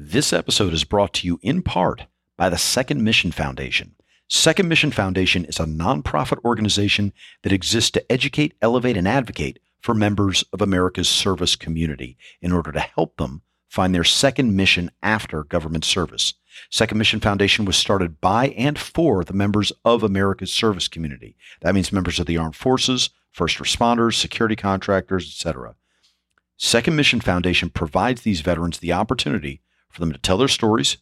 This episode is brought to you in part by the Second Mission Foundation. Second Mission Foundation is a nonprofit organization that exists to educate, elevate, and advocate for members of America's service community in order to help them find their second mission after government service. Second Mission Foundation was started by and for the members of America's service community. That means members of the armed forces, first responders, security contractors, etc. Second Mission Foundation provides these veterans the opportunity for them to tell their stories,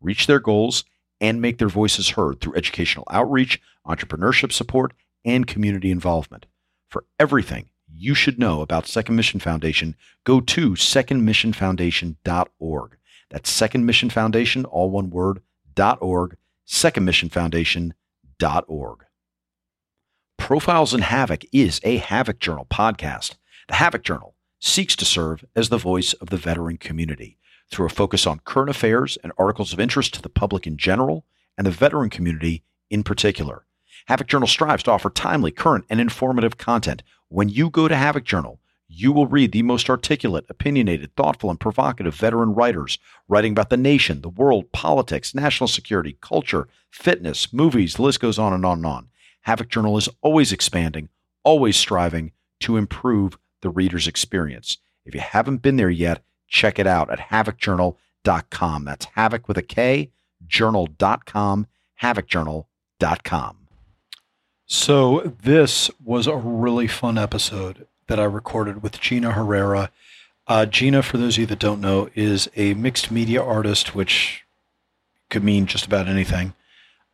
reach their goals, and make their voices heard through educational outreach, entrepreneurship support, and community involvement. For everything you should know about Second Mission Foundation, go to secondmissionfoundation.org. That's Second Mission Foundation, all one word, dot .org, secondmissionfoundation.org. Profiles in Havoc is a Havoc Journal podcast. The Havoc Journal seeks to serve as the voice of the veteran community through a focus on current affairs and articles of interest to the public in general and the veteran community in particular. Havoc Journal strives to offer timely, current, and informative content. When you go to Havoc Journal, you will read the most articulate, opinionated, thoughtful, and provocative veteran writers writing about the nation, the world, politics, national security, culture, fitness, movies, the list goes on and on and on. Havoc Journal is always expanding, always striving to improve the reader's experience. If you haven't been there yet, check it out at havocjournal.com. That's havoc with a K, journal.com, havocjournal.com. So, this was a really fun episode that I recorded with Gina Herrera. Uh, Gina, for those of you that don't know, is a mixed media artist, which could mean just about anything.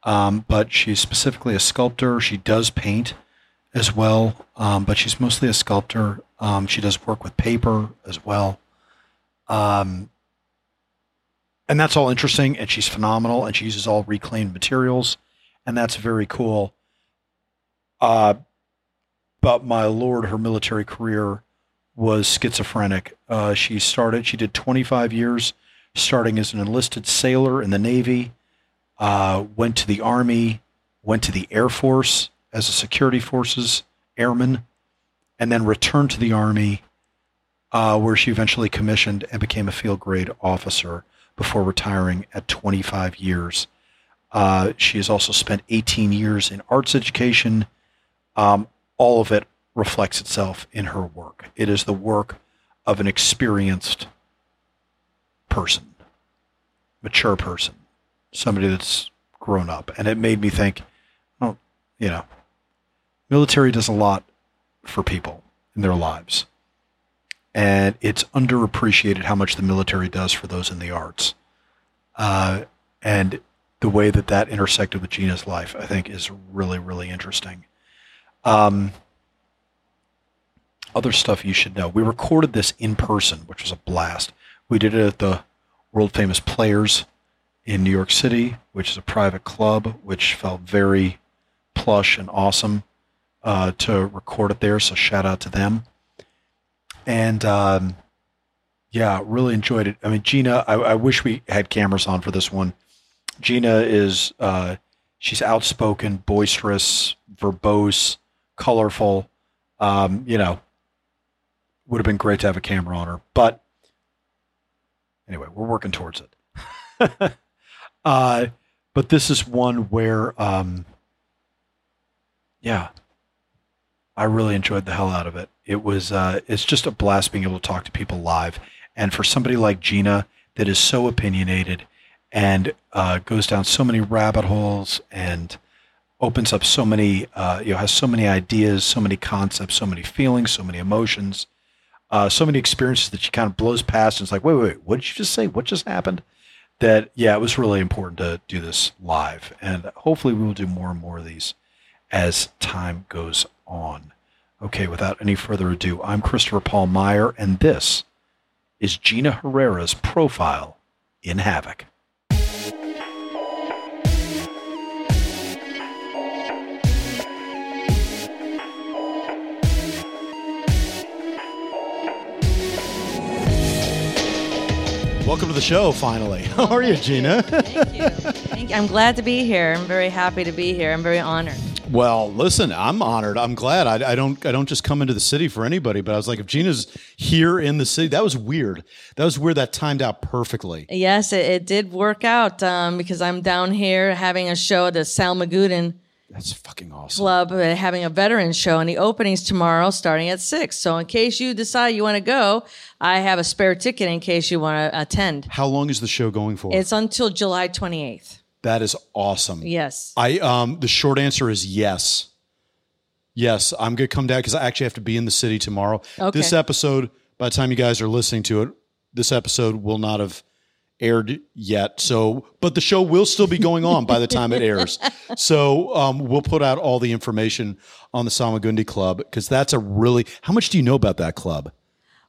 Um, but she's specifically a sculptor. She does paint as well, um, but she's mostly a sculptor. Um, she does work with paper as well. Um, and that's all interesting, and she's phenomenal, and she uses all reclaimed materials, and that's very cool. Uh, but my lord, her military career was schizophrenic. Uh, she started, she did 25 years, starting as an enlisted sailor in the Navy, uh, went to the Army, went to the Air Force as a security forces airman, and then returned to the Army uh, where she eventually commissioned and became a field grade officer before retiring at 25 years. Uh, she has also spent 18 years in arts education. Um, all of it reflects itself in her work. It is the work of an experienced person, mature person, somebody that's grown up. And it made me think, oh, you know, military does a lot for people in their lives and it's underappreciated how much the military does for those in the arts. Uh, and the way that that intersected with Gina's life, I think, is really, really interesting. Um, other stuff you should know. We recorded this in person, which was a blast. We did it at the world famous Players in New York City, which is a private club, which felt very plush and awesome uh, to record it there. So shout out to them and um, yeah, really enjoyed it. I mean, Gina, I, I, wish we had cameras on for this one. Gina is uh, she's outspoken, boisterous, verbose, colorful. Um, you know, would have been great to have a camera on her, but anyway, we're working towards it. uh, but this is one where, um, yeah, I really enjoyed the hell out of it. It was uh, it's just a blast being able to talk to people live, and for somebody like Gina that is so opinionated and uh, goes down so many rabbit holes and opens up so many uh, you know has so many ideas, so many concepts, so many feelings, so many emotions, uh, so many experiences that she kind of blows past and it's like, wait, wait, wait, what did you just say? What just happened? That yeah, it was really important to do this live, and hopefully we will do more and more of these as time goes on. Okay, without any further ado, I'm Christopher Paul Meyer, and this is Gina Herrera's profile in Havoc. Welcome to the show, finally. How are you, Gina? Thank you. Thank you. I'm glad to be here. I'm very happy to be here. I'm very honored. Well, listen, I'm honored. I'm glad. I, I, don't. I don't just come into the city for anybody. But I was like, if Gina's here in the city, that was weird. That was weird. That timed out perfectly. Yes, it, it did work out um, because I'm down here having a show at the Salmagundi That's fucking awesome. Club, uh, having a veteran show, and the opening's tomorrow, starting at six. So, in case you decide you want to go, I have a spare ticket in case you want to attend. How long is the show going for? It's until July 28th. that is awesome. Yes. I um the short answer is yes. Yes, I'm gonna come down because I actually have to be in the city tomorrow. Okay. This episode, by the time you guys are listening to it, this episode will not have aired yet. So, but the show will still be going on by the time it airs. So, um, we'll put out all the information on the Salmagundi Club because that's a really. How much do you know about that club?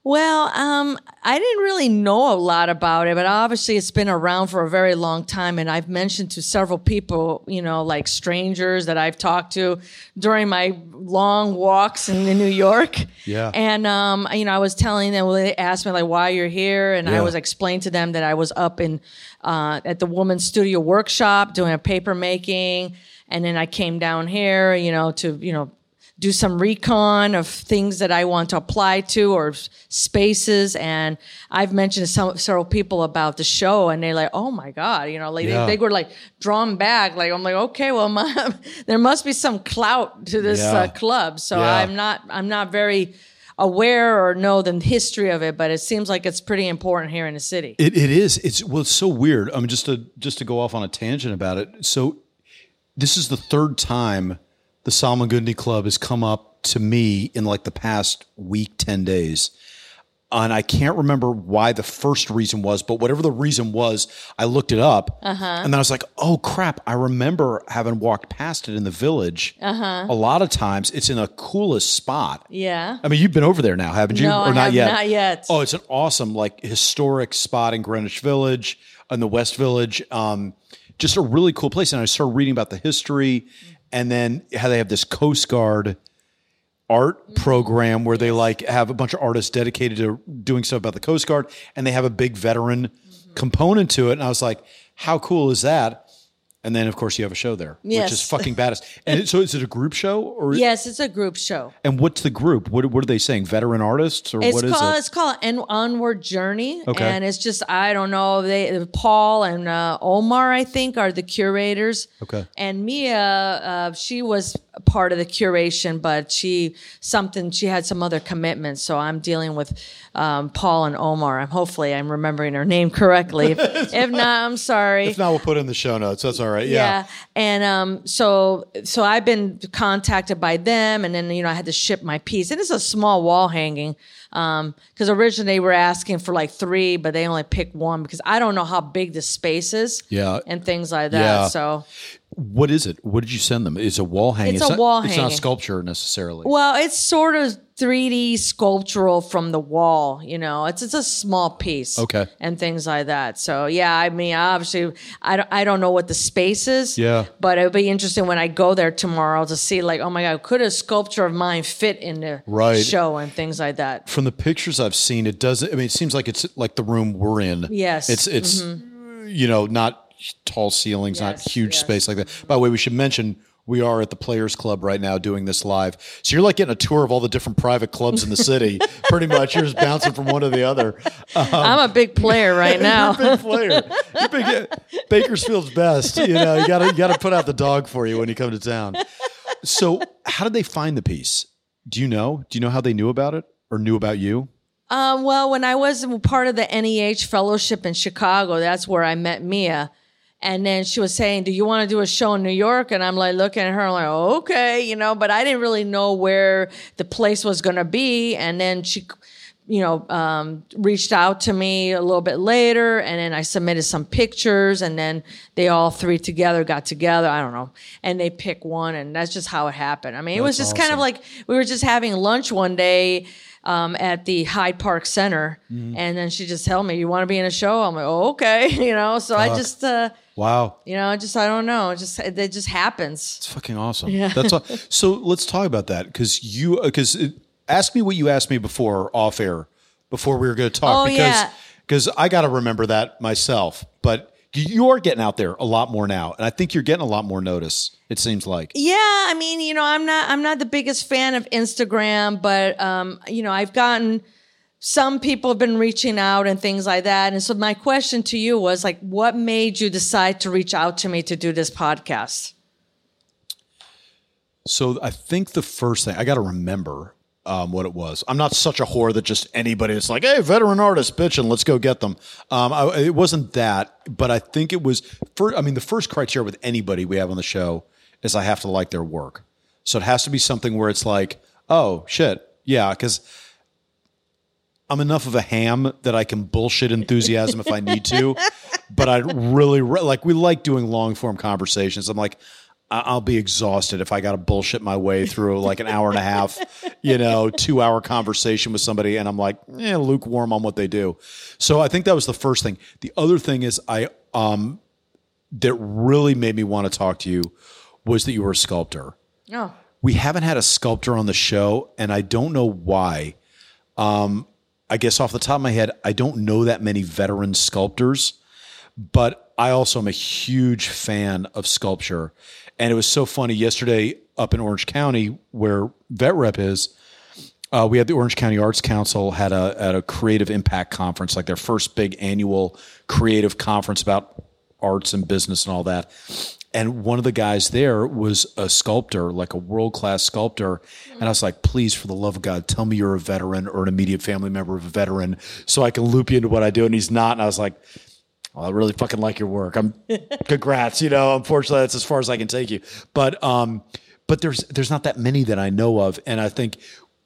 Well, um, I didn't really know a lot about it, but obviously it's been around for a very long time. And I've mentioned to several people, you know, like strangers that I've talked to during my long walks in, in New York. Yeah. And, um, you know, I was telling them, well, they asked me like why you're here. And I was explaining to them that I was up in, uh, at the Woman's Studio Workshop doing a paper making. And then I came down here, you know, to, you know, do some recon of things that I want to apply to or spaces. And I've mentioned to some, several people about the show and they're like, oh my God, you know, like Yeah. they, they were like drawn back. Like, I'm like, okay, well, my, there must be some clout to this Yeah. uh, club. So Yeah. I'm not, I'm not very aware or know the history of it, but it seems like it's pretty important here in the city. It, it is. It's well, it's so weird. I mean, just to just to go off on a tangent about it. So, this is the third time the Salmagundi Club has come up to me in like the past week, ten days, and I can't remember why the first reason was, but whatever the reason was, I looked it up, and then I was like, "Oh crap!" I remember having walked past it in the village. A lot of times, it's in the coolest spot. Yeah. I mean, you've been over there now, haven't you? No, I have not yet. Oh, it's an awesome, like historic spot in Greenwich Village, in the West Village. Um, just a really cool place. And I started reading about the history, and then how they have this Coast Guard art mm-hmm. program where they like have a bunch of artists dedicated to doing stuff about the Coast Guard, and they have a big veteran mm-hmm. component to it. And I was like, how cool is that? And then, of course, you have a show there, which is fucking badass. And so, is it a group show, or Yes, it's a group show. and what's the group? What, what are they saying? Veteran artists, or It's what is called it? it's called an onward journey, Okay. and it's just I don't know. They Paul and uh, Omar I think are the curators. Okay. And Mia, uh, she was part of the curation, but she something she had some other commitments. So I'm dealing with um, Paul and Omar. I'm hopefully I'm remembering her name correctly. If, if not, I'm sorry. If not, we'll put it in the show notes. That's all right. Yeah. Yeah. And um, so so I've been contacted by them, and then you know I had to ship my piece, and it's a small wall hanging. Because originally they were asking for like three, but they only picked one because I don't know how big the space is. Yeah. And things like that. Yeah. So What is it? What did you send them? It's a wall hanging. It's a not, wall It's not sculpture necessarily. well, it's sort of 3D sculptural from the wall. You know, it's it's a small piece. Okay. And things like that. So yeah, I mean, obviously, I don't, I don't know what the space is. Yeah. But it'll be interesting when I go there tomorrow to see, like, oh my god, could a sculpture of mine fit in the Right. show and things like that. From the pictures I've seen, it doesn't. I mean, it seems like it's like the room we're in. Yes. It's it's mm-hmm. you know not tall ceilings, not huge yes. space like that. By the way, we should mention. We are at the Players Club right now doing this live. So you're like getting a tour of all the different private clubs in the city. Pretty much. You're just bouncing from one to the other. I'm a big player right now. You're a big player. Big, Bakersfield's best. You know, you gotta you gotta put out the dog for you when you come to town. So, how did they find the piece? Do you know? Do you know how they knew about it or knew about you? Um, well, when I was part of the NEH fellowship in Chicago, that's where I met Mia. And then she was saying, Do you want to do a show in New York? And I'm like looking at her, I'm like, okay, you know, but I didn't really know where the place was going to be. And then she, you know, um, reached out to me a little bit later. And then I submitted some pictures. And then they all three together got together. I don't know. And they pick one. And that's just how it happened. I mean, it was That's just kind of like we were just having lunch one day um, at the Hyde Park Center, Mm-hmm. and then she just told me, "You want to be in a show?" I'm like, "Oh, okay," you know. So I just, uh, Wow, you know, just I don't know. It just it just happens. it's fucking awesome. Yeah. That's all. So let's talk about that because you because ask me what you asked me before off air before we were going to talk Oh, because yeah. because I got to remember that myself. But You are getting out there a lot more now, and I think you're getting a lot more notice. It seems like. Yeah, I mean, you know, I'm not I'm not the biggest fan of Instagram, but um, you know, I've gotten some people have been reaching out and things like that. And so my question to you was like, what made you decide to reach out to me to do this podcast? So I think the first thing I got to remember um, what it was. I'm not such a whore that just anybody that's like, hey, veteran artist, bitch, and let's go get them. Um, I, it wasn't that, but I think it was. For, I mean, the first criteria with anybody we have on the show is I have to like their work. So it has to be something where it's like, oh shit, yeah, because I'm enough of a ham that I can bullshit enthusiasm if I need to, but I really like we like doing long form conversations. I'm like, I'll be exhausted if I got to bullshit my way through like an hour and a half, you know, two hour conversation with somebody. And I'm like, eh, lukewarm on what they do. So I think that was the first thing. The other thing is I, um, that really made me want to talk to you was that you were a sculptor. Oh. We haven't had a sculptor on the show, and I don't know why. Um, I guess off the top of my head, I don't know that many veteran sculptors, but I also am a huge fan of sculpture. And it was so funny yesterday up in Orange County, where Vet Rep is. Uh, we had the Orange County Arts Council had a at a creative impact conference, like their first big annual creative conference about arts and business and all that. And one of the guys there was a sculptor, like a world class sculptor. And I was like, please, for the love of God, tell me you're a veteran or an immediate family member of a veteran so I can loop you into what I do. And he's not. And I was like, well, I really fucking like your work. I'm congrats. You know, unfortunately, that's as far as I can take you. But um, but there's there's not that many that I know of, and I think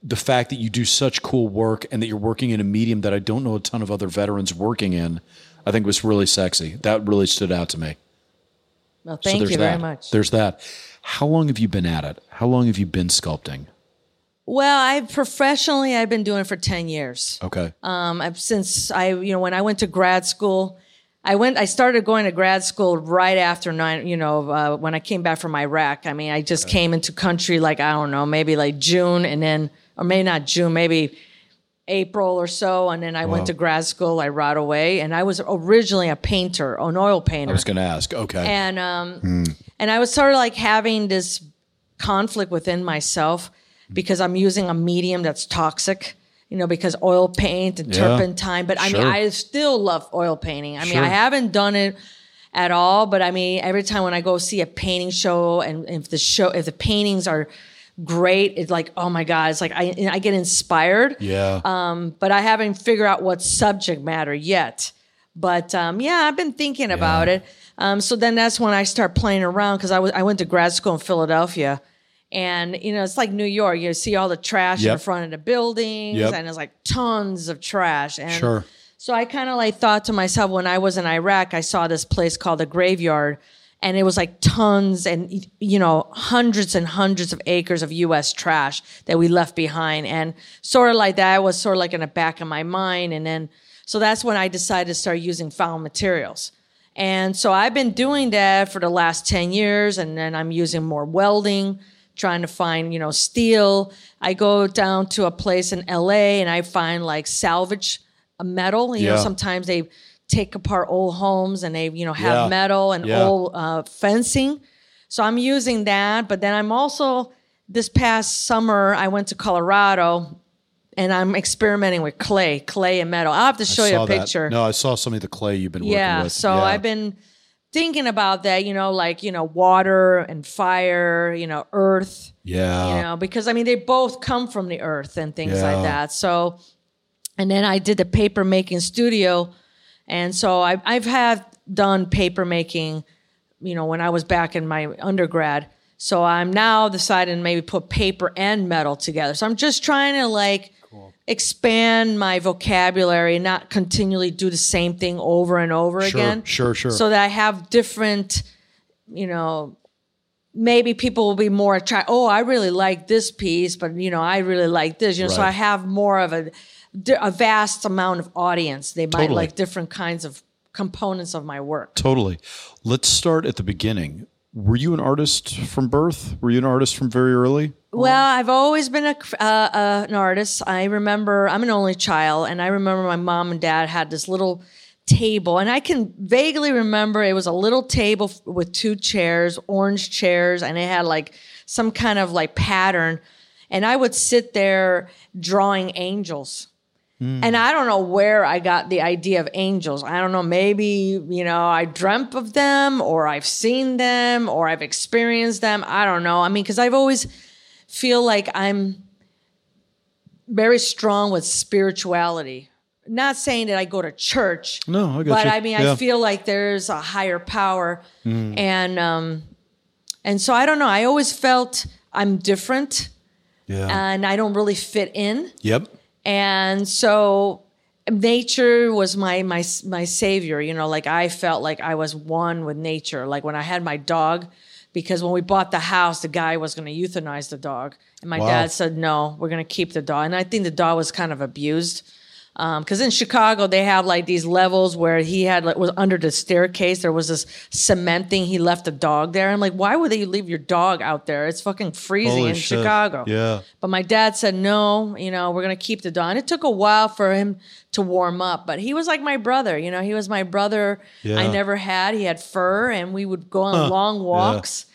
the fact that you do such cool work and that you're working in a medium that I don't know a ton of other veterans working in, I think was really sexy. That really stood out to me. Well, thank so you that. very much. There's that. How long have you been at it? How long have you been sculpting? Well, I professionally I've been doing it for ten years. Okay. Um, I've, since I you know when I went to grad school, I went. I started going to grad school right after nine. You know, uh, when I came back from Iraq. I mean, I just came into country like I don't know, maybe like June, and then or maybe not June, maybe April or so, and then I went to grad school. I right away, and I was originally a painter, an oil painter. I was going to ask. Okay. and um, and I was sort of like having this conflict within myself because I'm using a medium that's toxic. You know, because oil paint and Yeah. turpentine. But I mean, I still love oil painting. I mean, Sure. I haven't done it at all, but I mean, every time when I go see a painting show, and if the show, if the paintings are great, it's like, oh my god, it's like I I get inspired yeah. Um, but I haven't figured out what subject matter yet. But um, yeah, I've been thinking about it. Um, so then that's when I start playing around because I was I went to grad school in Philadelphia, and you know it's like New York. You see all the trash in front of the buildings, Yep. and it's like tons of trash. And Sure. so I kind of like thought to myself when I was in Iraq, I saw this place called the Graveyard, and it was like tons and you know hundreds and hundreds of acres of U.S. trash that we left behind, and sort of like that was sort of like in the back of my mind, and then so that's when I decided to start using found materials. And so I've been doing that for the last 10 years, and then I'm using more welding, trying to find, you know, steel. I go down to a place in LA and I find like salvage uh, metal. You know, sometimes they take apart old homes and they, you know, have Yeah. metal and Yeah. old uh, fencing. So I'm using that. But then I'm also, this past summer, I went to Colorado and I'm experimenting with clay, clay and metal. I'll have to show you a that. picture. No, I saw some of the clay you've been Yeah. working with. So Yeah. So I've been thinking about that, you know, like, you know, water and fire, you know, earth, Yeah. you know, because I mean, they both come from the earth and things Yeah. like that. So, and then I did the paper making studio. And so I, I've had done paper making, you know, when I was back in my undergrad. So I'm now deciding to maybe put paper and metal together. So I'm just trying to like expand my vocabulary and not continually do the same thing over and over Sure, again. sure, sure. So that I have different, you know, maybe people will be more attracted. Oh, I really like this piece, but you know, I really like this. You know, so I have more of a a vast amount of audience. They might Totally. like different kinds of components of my work. Totally. Let's start at the beginning. Were you an artist from birth? Were you an artist from very early? Well, I've always been a, uh, uh, an artist. I remember I'm an only child, and I remember my mom and dad had this little table, and I can vaguely remember it was a little table f- with two chairs, orange chairs, and it had like some kind of like pattern. And I would sit there drawing angels. And I don't know where I got the idea of angels. I don't know. Maybe, you know, I dreamt of them or I've seen them or I've experienced them. I don't know. I mean, because I've always feel like I'm very strong with spirituality. Not saying that I go to church. No, I got But you. I mean, Yeah. I feel like there's a higher power. And, um, and so I don't know. I always felt I'm different Yeah. and I don't really fit in yep. And so nature was my my my savior you know like i felt like i was one with nature. Like when i had my dog because when we bought the house the guy was going to euthanize the dog. And my Wow. dad said no we're going to keep the dog. And i think the dog was kind of abused Um, because in Chicago they have like these levels where he had like was under the staircase. There was this cement thing. He left the dog there. I'm like, why would they leave your dog out there? It's fucking freezing Holy in shit. Chicago. Yeah. But my dad said, no, you know, we're going to keep the dog. And it took a while for him to warm up, but he was like my brother. You know, he was my brother Yeah. I never had. He had fur and we would go on long walks.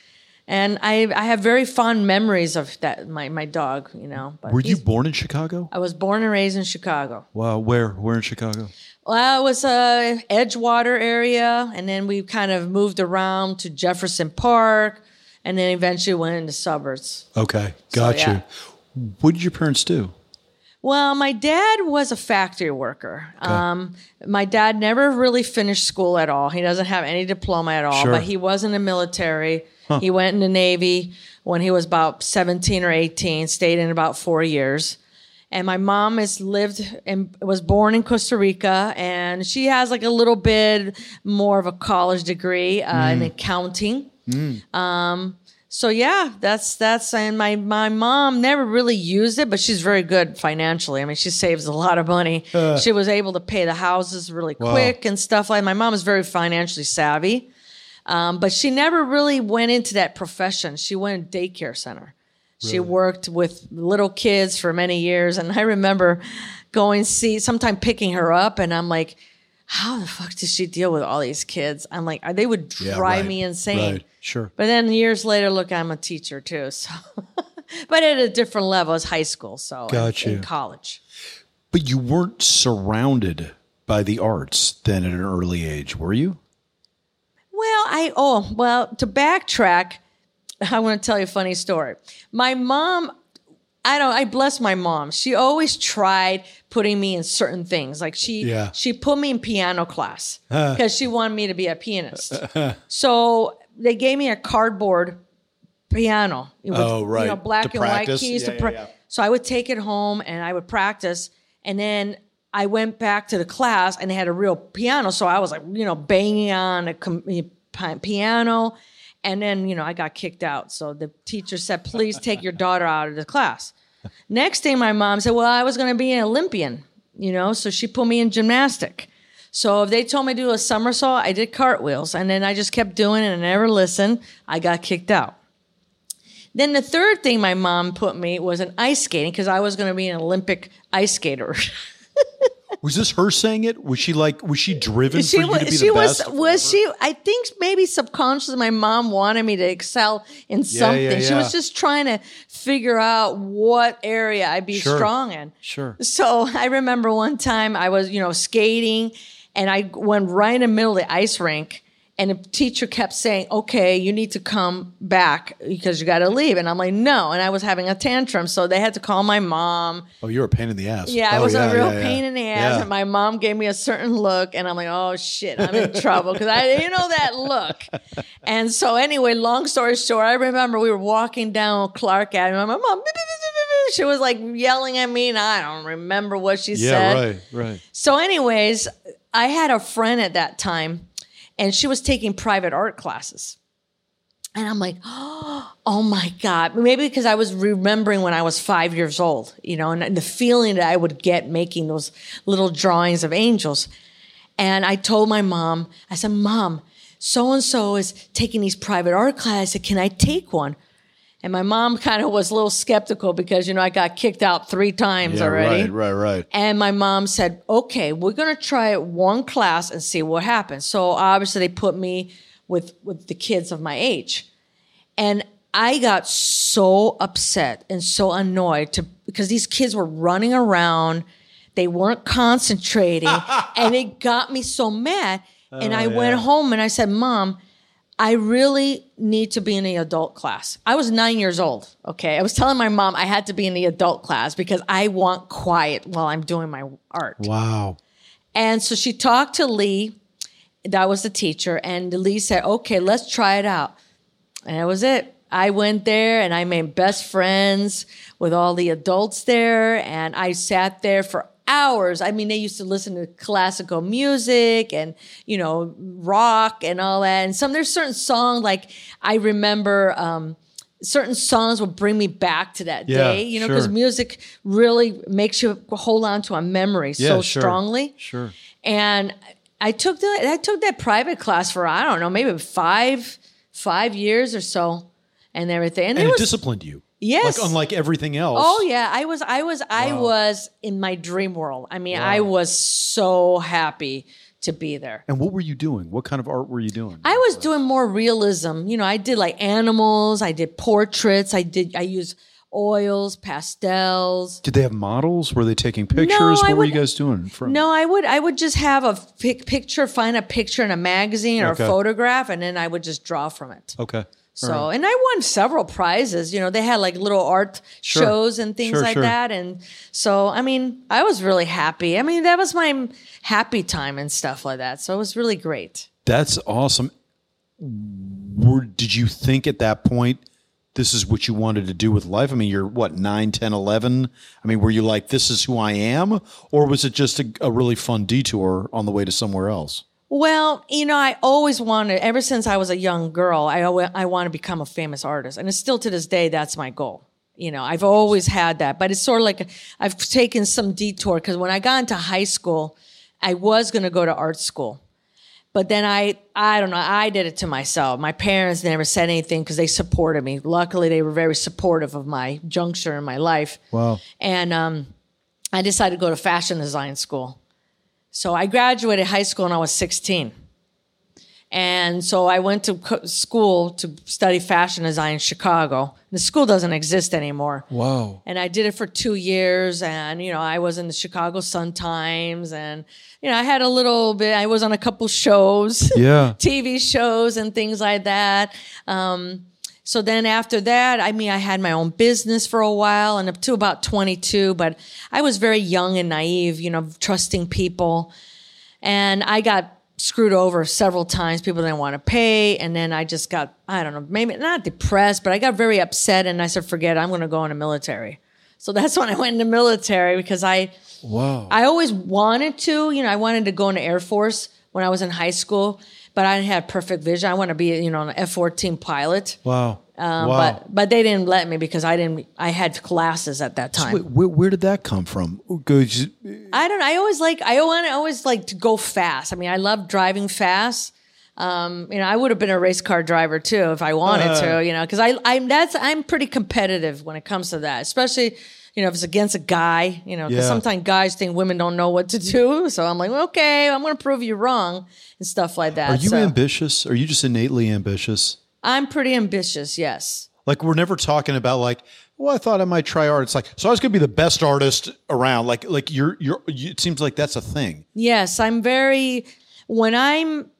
And I, I have very fond memories of that, my, my dog, you know. But Were you born in Chicago? I was born and raised in Chicago. Wow. Where? Where in Chicago? Well, it was uh, Edgewater area, and then we kind of moved around to Jefferson Park, and then eventually went into suburbs. Okay. Got yeah. you. What did your parents do? Well, my dad was a factory worker. Um, my dad never really finished school at all. He doesn't have any diploma at all, Sure. but he was in the military. He went in the Navy when he was about 17 or 18, stayed in about four years. And my mom has lived and was born in Costa Rica, and she has like a little bit more of a college degree uh, in mm. accounting. Mm. Um, so yeah, that's that's and my my mom never really used it, but she's very good financially. I mean, she saves a lot of money. Uh. she was able to pay the houses really quick and stuff like. My mom is very financially savvy, um, but she never really went into that profession. She went in daycare center. She worked with little kids for many years, and I remember going see sometime picking her up, and I'm like. How the fuck does she deal with all these kids? I'm like, they would drive right, me insane. Right. Sure. But then years later, look, I'm a teacher too. So, but at a different level as high school. So, Got in, you. in college. But you weren't surrounded by the arts then at an early age, were you? Well, I, oh, well, to backtrack, I want to tell you a funny story. My mom, I don't, I bless my mom. She always tried putting me in certain things. Like she, Yeah. she put me in piano class uh-huh. because she wanted me to be a pianist. Uh-huh. so they gave me a cardboard piano. with, Oh, right. You know, black To and practice? white keys Yeah, to pra- yeah. So I would take it home and I would practice. And then I went back to the class and they had a real piano. So I was like, you know, banging on a com- piano. And then, you know, I got kicked out. So the teacher said, please take your daughter out of the class. Next day, my mom said, well, I was going to be an Olympian, you know, so she put me in gymnastic. So if they told me to do a somersault, I did cartwheels. And then I just kept doing it and I never listened. I got kicked out. Then the third thing my mom put me was an ice skating because I was going to be an Olympic ice skater. Was this her saying it? Was she like, was she driven she for you to was, be she the was, best? was she? I think maybe subconsciously my mom wanted me to excel in something. yeah, She was just trying to figure out what area I'd be Sure. strong in. Sure. So I remember one time I was, you know, skating and I went right in the middle of the ice rink and the teacher kept saying, okay, you need to come back because you got to leave. And I'm like, no. And I was having a tantrum. So they had to call my mom. Oh, you're a pain in the ass. Yeah, I Oh, was a real yeah, yeah. pain in the ass. Yeah. And my mom gave me a certain look. And I'm like, oh shit, I'm in trouble. Because I, you know, that look. And so anyway, long story short, I remember we were walking down Clark Avenue. My mom, she was like yelling at me. And I don't remember what she Yeah, said. right, right. So, anyways, I had a friend at that time, and she was taking private art classes. And I'm like, oh my God. Maybe because I was remembering when I was five years old, you know, and the feeling that I would get making those little drawings of angels. And I told my mom, I said, Mom, so and so is taking these private art classes. Can I take one? And my mom kind of was a little skeptical because, you know, I got kicked out three times already. Right, right, right. And my mom said, okay, we're going to try it one class and see what happens. So obviously they put me with, with the kids of my age. And I got so upset and so annoyed to, because these kids were running around. They weren't concentrating and it got me so mad. And oh, I went home and I said, mom, I really need to be in the adult class. I was nine years old. Okay. I was telling my mom I had to be in the adult class because I want quiet while I'm doing my art. Wow. And so she talked to Lee, that was the teacher, and Lee said, okay, let's try it out. And that was it. I went there and I made best friends with all the adults there, and I sat there for hours. I mean, they used to listen to classical music and, you know, rock and all that. And some, there's certain songs, like I remember, um, certain songs will bring me back to that Yeah, day, you know, because sure. music really makes you hold on to a memory so sure. strongly. Sure. And I took the I took that private class for I don't know maybe five five years or so, and everything. And, And it it was disciplined you. Yes. Like unlike everything else. oh yeah, I was I was I was in my dream world. I mean, I was so happy to be there. And what were you doing? What kind of art were you doing? I was doing more realism. You know, I did like animals. I did portraits. I did. I used oils, pastels. Did they have models? Were they taking pictures? I what were you guys doing? From? No, I would I would just have a pic- picture, find a picture in a magazine or Okay. a photograph, and then I would just draw from it. Okay. So, and I won several prizes. You know, they had like little art Sure. shows and things Sure, like sure. that. And so, I mean, I was really happy. I mean, that was my happy time and stuff like that. So it was really great. That's awesome. Were, did you think at that point this is what you wanted to do with life? I mean, you're what, 9, 10, 11? I mean, were you like, this is who I am? Or was it just a, a really fun detour on the way to somewhere else? Well, you know, I always wanted, ever since I was a young girl, I, I want to become a famous artist. And it's still to this day, that's my goal. You know, I've always had that, but it's sort of like I've taken some detour because when I got into high school, I was going to go to art school. But then I, I don't know, I did it to myself. My parents never said anything because they supported me. Luckily, they were very supportive of my juncture in my life. Wow. And um, I decided to go to fashion design school. So I graduated high school when I was 16. And so I went to school to study fashion design in Chicago. The school doesn't exist anymore. Wow. And I did it for two years. And, you know, I was in the Chicago Sun Times. And, you know, I had a little bit, I was on a couple shows. Yeah. TV shows and things like that. Um, so then after that, I mean, I had my own business for a while and up to about 22, but I was very young and naive, you know, trusting people. And I got screwed over several times. People didn't want to pay. And then I just got, I don't know, maybe not depressed, but I got very upset and I said, forget it, I'm going to go in the military. So that's when I went in the military because I, Wow. I always wanted to, you know, I wanted to go in the Air Force when I was in high school, but I didn't have perfect vision. I want to be, you know, an F 14 pilot. wow. Um, wow. But but they didn't let me because I didn't. I had classes at that time. Wait, where, where did that come from? Just- I don't. I always like. I want. I always like to go fast. I mean, I love driving fast. Um, you know, I would have been a race car driver too if I wanted Uh. to. You know, because I I'm that's I'm pretty competitive when it comes to that, especially. You know, if it's against a guy, you know, because Yeah. sometimes guys think women don't know what to do. So I'm like, okay, I'm going to prove you wrong and stuff like that. Are you so ambitious? Are you just innately ambitious? I'm pretty ambitious. Yes. Like we're never talking about like, well, I thought I might try art. It's like, so I was gonna be the best artist around. Like, like you're, you're. You, it seems like that's a thing. Yes, I'm very when I'm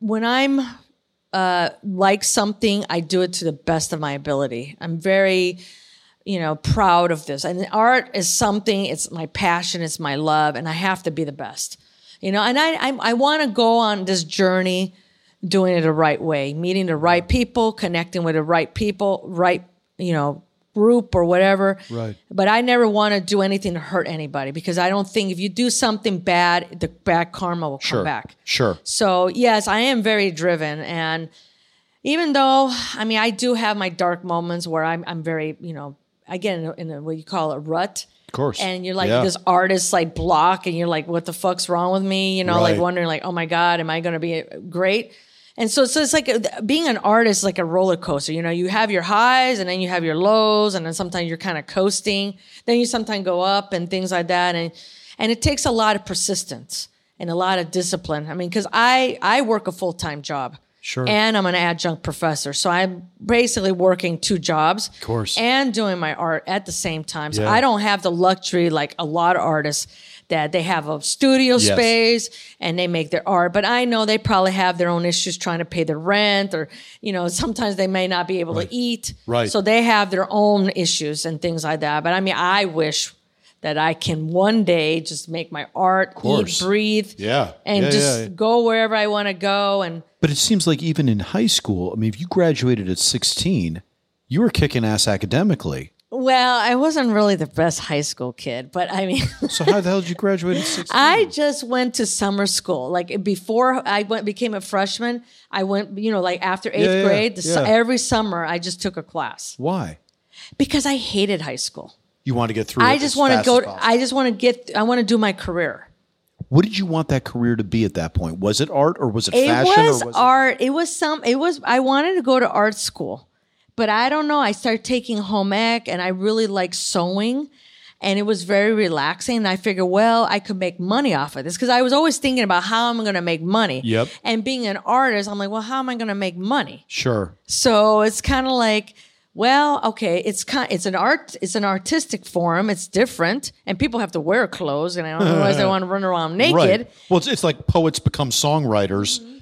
when I'm uh like something, I do it to the best of my ability. I'm very you know proud of this. And art is something it's my passion, it's my love and I have to be the best. You know, and I I, I want to go on this journey doing it the right way, meeting the right people, connecting with the right people, right, you know, group or whatever. Right. But I never want to do anything to hurt anybody because I don't think if you do something bad, the bad karma will come back. Sure. So yes, I am very driven, and even though I mean I do have my dark moments where I'm I'm very you know I get in, a, what you call a rut. Of course. And you're like Yeah. this artist like block, and you're like, what the fuck's wrong with me? You know, Right. like wondering like, oh my god, am I going to be great? And so, so it's like uh, being an artist, is like a roller coaster. You know, you have your highs and then you have your lows, and then sometimes you're kind of coasting. Then you sometimes go up and things like that. And and it takes a lot of persistence and a lot of discipline. I mean, because I I work a full time job. Sure. And I'm an adjunct professor. So I'm basically working two jobs. Of course. And doing my art at the same time. So Yeah. I don't have the luxury like a lot of artists that they have a studio Yes. space and they make their art. But I know they probably have their own issues trying to pay their rent or, you know, sometimes they may not be able to eat. Right. So they have their own issues and things like that. But I mean, I wish that I can one day just make my art, eat, breathe, Yeah. and Yeah, just yeah. go wherever I want to go. And But it seems like even in high school, I mean, if you graduated at 16, you were kicking ass academically. well, I wasn't really the best high school kid, but I mean, So how the hell did you graduate at 16? I just went to summer school. Like before I went became a freshman, I went, you know, like after eighth yeah, grade, the, yeah. every summer I just took a class Why? because I hated high school. You want to get through I it just want to go. I just want to get. I want to do my career. What did you want that career to be at that point? Was it art or was it, It fashion was, or was art. It was some. It was. I wanted to go to art school, but I don't know. I started taking home ec, and I really like sewing, and it was very relaxing. And I figured, well, I could make money off of this because I was always thinking about how I'm going to make money. Yep. And being an artist, I'm like, well, how am I going to make money? Sure. So it's kind of like, well, okay, it's kind, it's an art, it's an artistic form. It's different, and people have to wear clothes, and I don't otherwise they want to run around naked. Right. Well, it's, it's like poets become songwriters. Mm-hmm.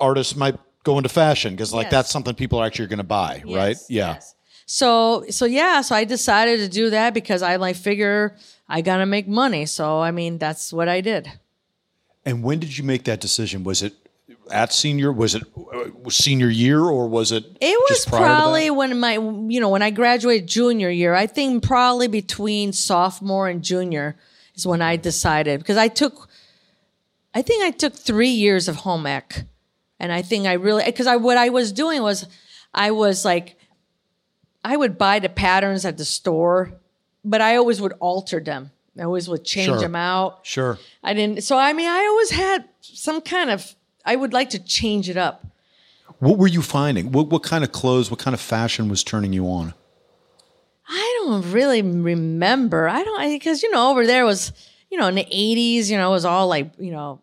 Artists might go into fashion because like Yes. that's something people are actually going to buy, right? Yeah. yes. So so yeah, so I decided to do that because I like figure I gotta make money. So I mean that's what I did. And when did you make that decision? Was it at senior? Was it uh, senior year or was it? It was just prior to that? probably when my you know when I graduated junior year. I think probably between sophomore and junior is when I decided because I took, I think I took three years of home ec, and I think I really because I what I was doing was I was like, I would buy the patterns at the store, but I always would alter them. I always would change Sure. them out. Sure. I didn't. So I mean, I always had some kind of. I would like to change it up. What were you finding? What, what kind of clothes, what kind of fashion was turning you on? I don't really remember. I don't because you know over there was you know in the eighties you know it was all like you know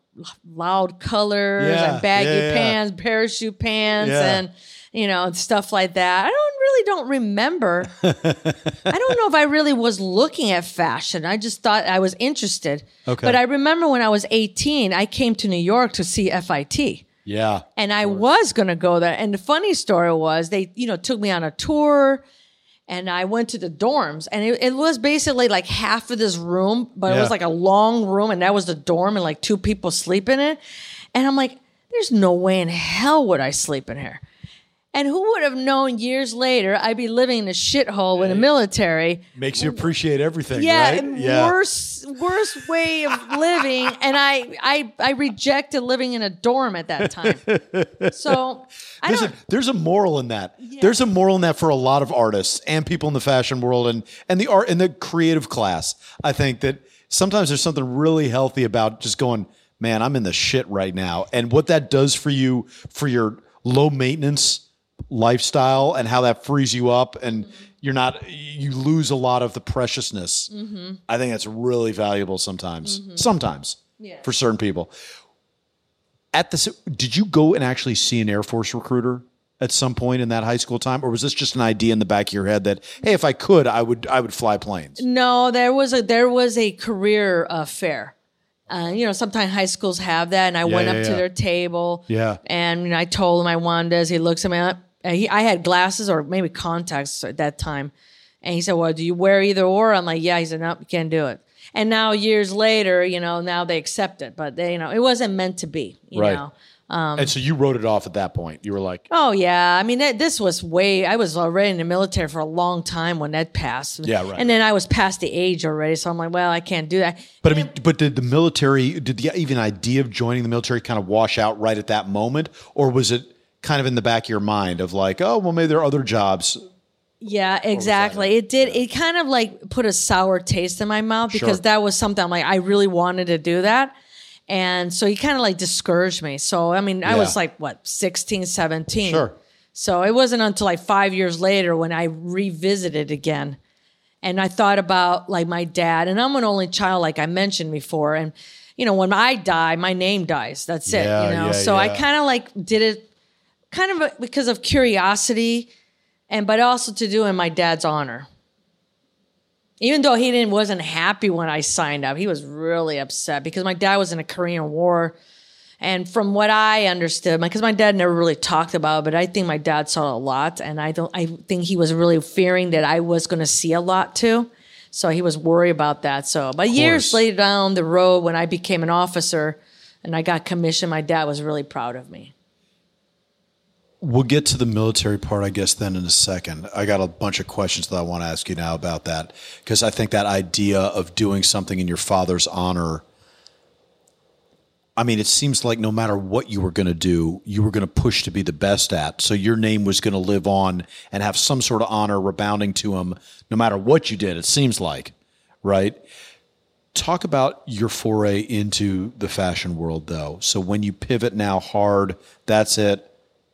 loud colors Yeah, and baggy yeah, yeah. pants, parachute pants, and you know stuff like that. I don't really don't remember. I don't know if I really was looking at fashion. I just thought I was interested. Okay. But I remember when I was eighteen, I came to New York to see FIT Yeah. and I was going to go there. And the funny story was they, you know, took me on a tour and I went to the dorms and it, it was basically like half of this room, but it was like a long room and that was the dorm and like two people sleep in it. And I'm like, there's no way in hell would I sleep in here. And who would have known years later I'd be living in a shithole with the military Makes you appreciate everything, yeah, right? and worse worse way of living. And I I I rejected living in a dorm at that time. So I There's a, there's a moral in that. There's a moral in that for a lot of artists and people in the fashion world and and the art and the creative class. I think that sometimes there's something really healthy about just going, man, I'm in the shit right now, and what that does for you for your low maintenance lifestyle and how that frees you up and you're not you lose a lot of the preciousness. I think that's really valuable sometimes. Sometimes Yeah. for certain people at this did you go and actually see an air force recruiter at some point in that high school time or was this just an idea in the back of your head that hey if i could i would i would fly planes No, there was a there was a career uh, fair. Uh, you know, sometimes high schools have that, and I went yeah, up to their table. Yeah. and you know, I told him I wanted this. He looks at me. Uh, He, I had glasses or maybe contacts at that time, and he said, "Well, do you wear either or?" I'm like, "Yeah." He said, "No, you can't do it." And now years later, you know, now they accept it, but they, you know, it wasn't meant to be. You Right. know. and so you wrote it off at that point you were like Oh yeah, I mean that, this was way. I was already in the military for a long time when that passed. Yeah, right. And then I was past the age already, so I'm like, well, I can't do that. but i mean but did the military did the even idea of joining the military kind of wash out right at that moment or was it kind of in the back of your mind of like oh well maybe there are other jobs Yeah, exactly. It did. It kind of like put a sour taste in my mouth because Sure. that was something I'm like I really wanted to do that, And so he kind of like discouraged me. So, I mean, I was like, what, 16, 17? Sure. So it wasn't until like five years later when I revisited again. And I thought about like my dad, and I'm an only child, like I mentioned before. And, you know, when I die, my name dies. That's it, Yeah, you know? yeah, so I kind of like did it kind of because of curiosity and but also to do in my dad's honor. Even though he didn't wasn't happy when I signed up, he was really upset because my dad was in a Korean War. And from what I understood, because my dad never really talked about it, but I think my dad saw a lot, and I don't. I think he was really fearing that I was going to see a lot too, so he was worried about that. So, but years later down the road, when I became an officer and I got commissioned, my dad was really proud of me. We'll get to the military part, I guess, then in a second. I got a bunch of questions that I want to ask you now about that because I think that idea of doing something in your father's honor. I mean, it seems like no matter what you were going to do, you were going to push to be the best at. So your name was going to live on and have some sort of honor rebounding to him no matter what you did, it seems like, right? Talk about your foray into the fashion world, though. So when you pivot now hard, that's it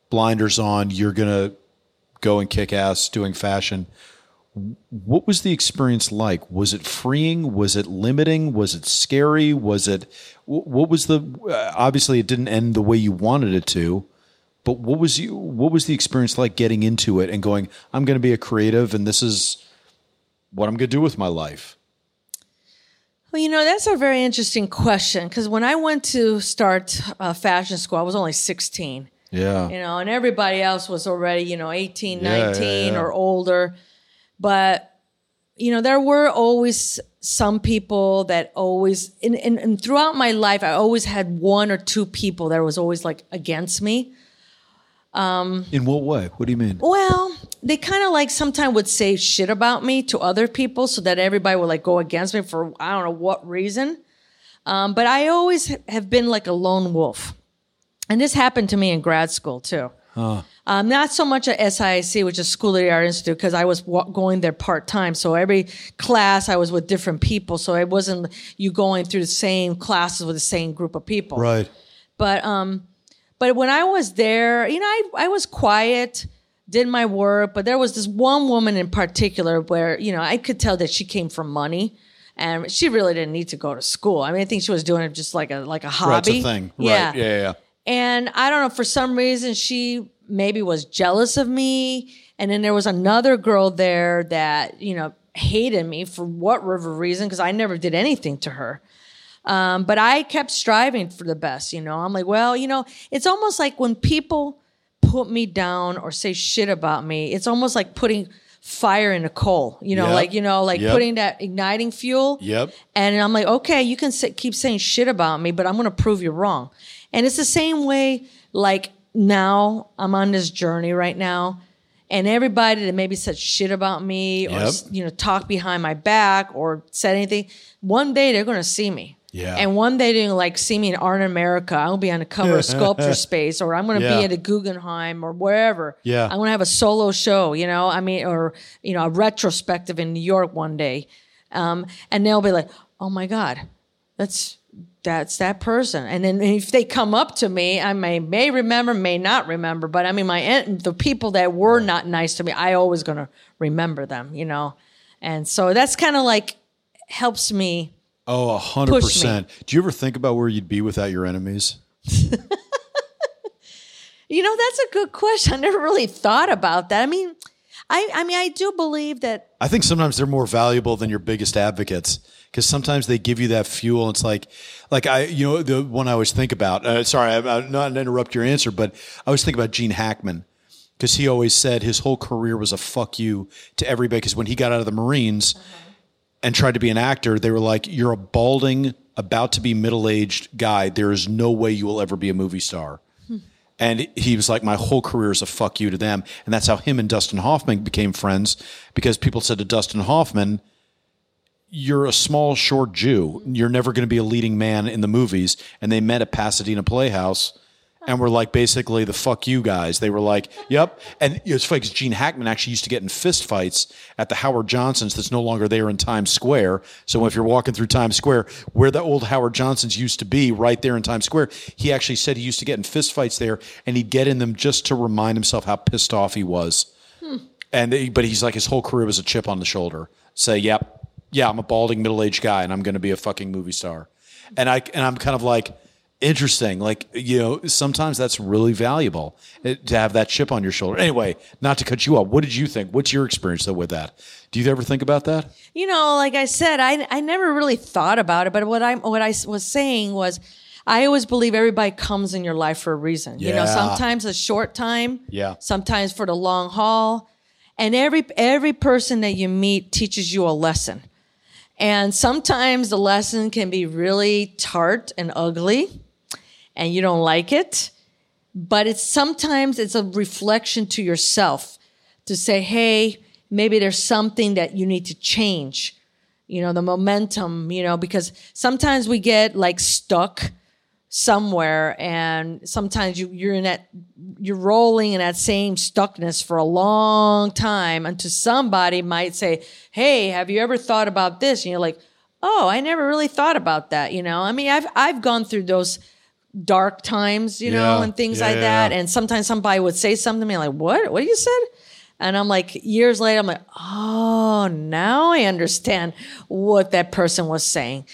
blinders on, you're going to go and kick ass doing fashion. What was the experience like? Was it freeing? Was it limiting? Was it scary? Was it what was the uh, obviously it didn't end the way you wanted it to, but what was you what was the experience like getting into it and going I'm going to be a creative and this is what I'm going to do with my life? Well, you know, that's a very interesting question because when I went to start uh, fashion school, I was only 16. Yeah. you know, and everybody else was already, you know, 18, Yeah, 19 yeah, or older. But, you know, there were always some people that always, and, and, and throughout my life, I always had one or two people that was always like against me. Um, In what way? What do you mean? Well, they kind of like sometimes would say shit about me to other people so that everybody would like go against me for I don't know what reason. Um, but I always have been like a lone wolf. And this happened to me in grad school too. Um, not so much at SIC, which is School of the Art Institute, because I was wa- going there part time. So every class I was with different people. So it wasn't you going through the same classes with the same group of people. Right. But um, but when I was there, you know, I I was quiet, did my work. But there was this one woman in particular where you know I could tell that she came from money, and she really didn't need to go to school. I mean, I think she was doing it just like a like a hobby. Right, a thing. Yeah. Right. Yeah, yeah, yeah. And I don't know, for some reason, she maybe was jealous of me. And then there was another girl there that, you know, hated me for whatever reason, because I never did anything to her. Um, but I kept striving for the best, you know. I'm like, well, you know, it's almost like when people put me down or say shit about me, it's almost like putting fire in a coal, you know, Yep. like, you know, like Yep. putting that igniting fuel. Yep. And I'm like, okay, you can say, keep saying shit about me, but I'm going to prove you wrong. And it's the same way, like now I'm on this journey right now. And everybody that maybe said shit about me or, Yep. you know, talk behind my back or said anything, one day they're going to see me. Yeah. And one day they're going to like see me in Art in America. I'll be on the cover of Sculpture Space or I'm going to Yeah. be at a Guggenheim or wherever. Yeah. I'm going to have a solo show, you know, I mean, or, you know, a retrospective in New York one day. Um, and they'll be like, oh my God, that's, that's that person. And then if they come up to me, I may, may remember, may not remember, but I mean, my, the people that were not nice to me, I always going to remember them, you know? And so that's kind of like helps me. Oh, a hundred percent. Do you ever think about where you'd be without your enemies? You know, that's a good question. I never really thought about that. I mean, I, I mean, I do believe that I think sometimes they're more valuable than your biggest advocates because sometimes they give you that fuel. It's like, like I, you know, the one I always think about. Uh, sorry, I'm, I'm not to interrupt your answer, but I always think about Gene Hackman because he always said his whole career was a fuck you to everybody. Because when he got out of the Marines and tried to be an actor, they were like, "You're a balding, about to be middle aged guy. There is no way you will ever be a movie star." And he was like, my whole career is a fuck you to them. And that's how him and Dustin Hoffman became friends because people said to Dustin Hoffman, you're a small, short Jew. You're never going to be a leading man in the movies. And they met at Pasadena Playhouse. and were like basically the fuck you guys. They were like, yep. And it's funny because Gene Hackman actually used to get in fist fights at the Howard Johnson's that's no longer there in Times Square. So if you're walking through Times Square, where the old Howard Johnson's used to be, right there in Times Square, he actually said he used to get in fist fights there and he'd get in them just to remind himself how pissed off he was. Hmm. And they- but he's like his whole career was a chip on the shoulder. Say, yep, yeah, I'm a balding middle aged guy and I'm going to be a fucking movie star. And I and I'm kind of like interesting. Like you know, sometimes that's really valuable eh, to have that chip on your shoulder. Anyway, not to cut you off. What did you think? What's your experience though with that? Do you ever think about that? You know, like I said, I I never really thought about it, but what I what I was saying was I always believe everybody comes in your life for a reason. You know, sometimes a short time, Yeah. sometimes for the long haul. And every every person that you meet teaches you a lesson. And sometimes the lesson can be really tart and ugly and you don't like it. But it's sometimes it's a reflection to yourself to say, hey, maybe there's something that you need to change. You know, the momentum, you know, because sometimes we get like stuck somewhere and sometimes you, you're in that you're rolling in that same stuckness for a long time until somebody might say hey have you ever thought about this and you're like oh i never really thought about that you know i mean i've i've gone through those dark times you know Yeah. and things Yeah, like that yeah. and sometimes somebody would say something to me like what what you said and i'm like years later i'm like oh now i understand what that person was saying